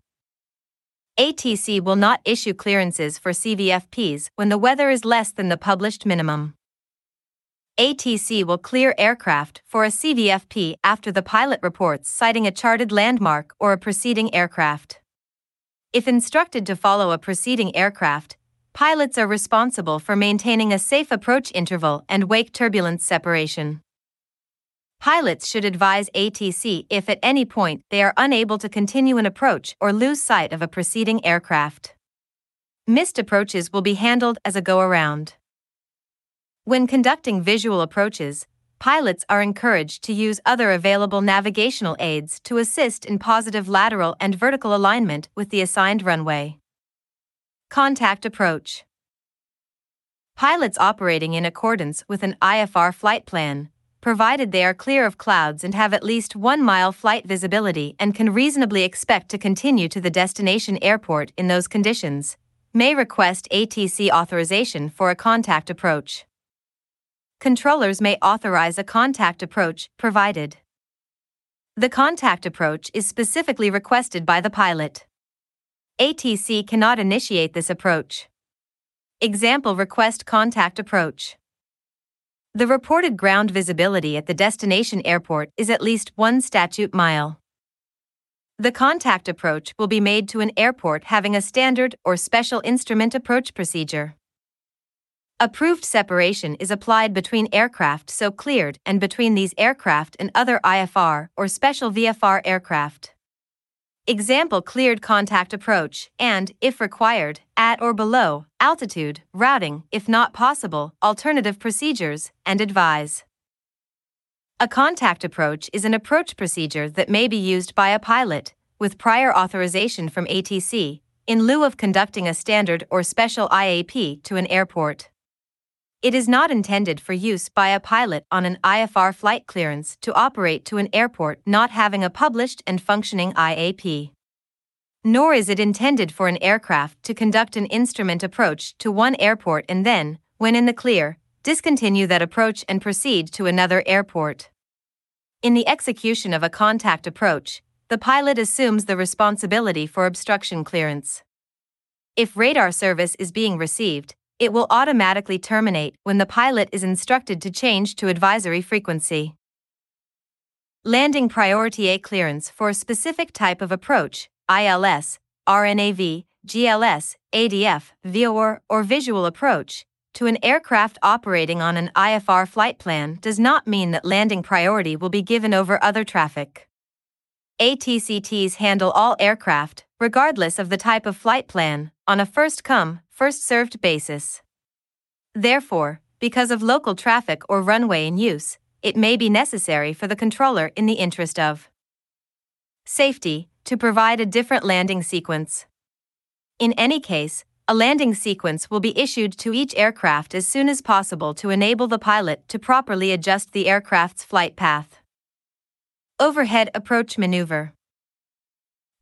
ATC will not issue clearances for CVFPs when the weather is less than the published minimum. ATC will clear aircraft for a CVFP after the pilot reports sighting a charted landmark or a preceding aircraft. If instructed to follow a preceding aircraft, pilots are responsible for maintaining a safe approach interval and wake turbulence separation. Pilots should advise ATC if at any point they are unable to continue an approach or lose sight of a preceding aircraft. Missed approaches will be handled as a go around. When conducting visual approaches, pilots are encouraged to use other available navigational aids to assist in positive lateral and vertical alignment with the assigned runway. Contact approach. Pilots operating in accordance with an IFR flight plan, provided they are clear of clouds and have at least one mile flight visibility and can reasonably expect to continue to the destination airport in those conditions, may request ATC authorization for a contact approach controllers may authorize a contact approach provided. The contact approach is specifically requested by the pilot. ATC cannot initiate this approach. Example Request Contact Approach The reported ground visibility at the destination airport is at least one statute mile. The contact approach will be made to an airport having a standard or special instrument approach procedure. Approved separation is applied between aircraft so cleared and between these aircraft and other IFR or special VFR aircraft. Example cleared contact approach and, if required, at or below altitude, routing, if not possible, alternative procedures, and advise. A contact approach is an approach procedure that may be used by a pilot, with prior authorization from ATC, in lieu of conducting a standard or special IAP to an airport. It is not intended for use by a pilot on an IFR flight clearance to operate to an airport not having a published and functioning IAP. Nor is it intended for an aircraft to conduct an instrument approach to one airport and then, when in the clear, discontinue that approach and proceed to another airport. In the execution of a contact approach, the pilot assumes the responsibility for obstruction clearance. If radar service is being received, it will automatically terminate when the pilot is instructed to change to advisory frequency. Landing Priority A clearance for a specific type of approach, ILS, RNAV, GLS, ADF, VOR, or visual approach, to an aircraft operating on an IFR flight plan does not mean that landing priority will be given over other traffic. ATCTs handle all aircraft, regardless of the type of flight plan, on a first come, first served basis. Therefore, because of local traffic or runway in use, it may be necessary for the controller in the interest of safety to provide a different landing sequence. In any case, a landing sequence will be issued to each aircraft as soon as possible to enable the pilot to properly adjust the aircraft's flight path. Overhead Approach Maneuver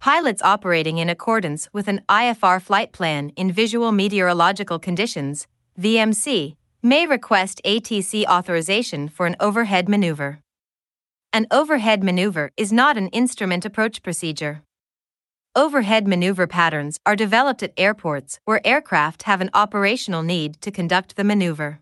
Pilots operating in accordance with an IFR flight plan in visual meteorological conditions, VMC, may request ATC authorization for an overhead maneuver. An overhead maneuver is not an instrument approach procedure. Overhead maneuver patterns are developed at airports where aircraft have an operational need to conduct the maneuver.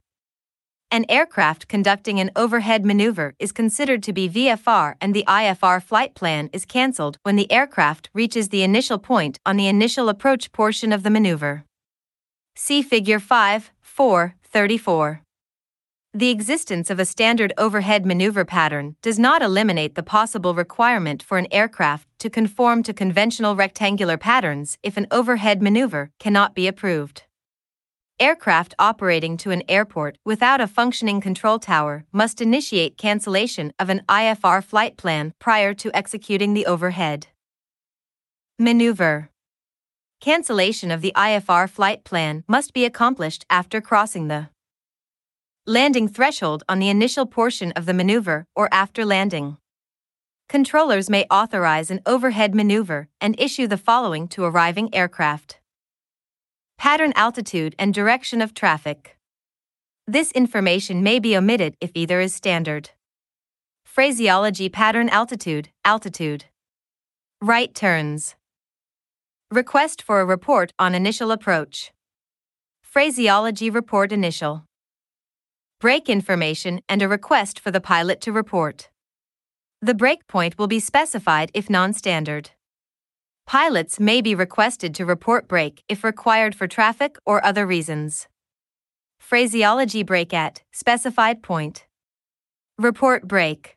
An aircraft conducting an overhead maneuver is considered to be VFR and the IFR flight plan is cancelled when the aircraft reaches the initial point on the initial approach portion of the maneuver. See Figure 5, 4, 34. The existence of a standard overhead maneuver pattern does not eliminate the possible requirement for an aircraft to conform to conventional rectangular patterns if an overhead maneuver cannot be approved. Aircraft operating to an airport without a functioning control tower must initiate cancellation of an IFR flight plan prior to executing the overhead maneuver. Cancellation of the IFR flight plan must be accomplished after crossing the landing threshold on the initial portion of the maneuver or after landing. Controllers may authorize an overhead maneuver and issue the following to arriving aircraft Pattern altitude and direction of traffic. This information may be omitted if either is standard. Phraseology pattern altitude, altitude. Right turns. Request for a report on initial approach. Phraseology report initial break information, and a request for the pilot to report. The breakpoint will be specified if non standard. Pilots may be requested to report break if required for traffic or other reasons. Phraseology break at specified point. Report break.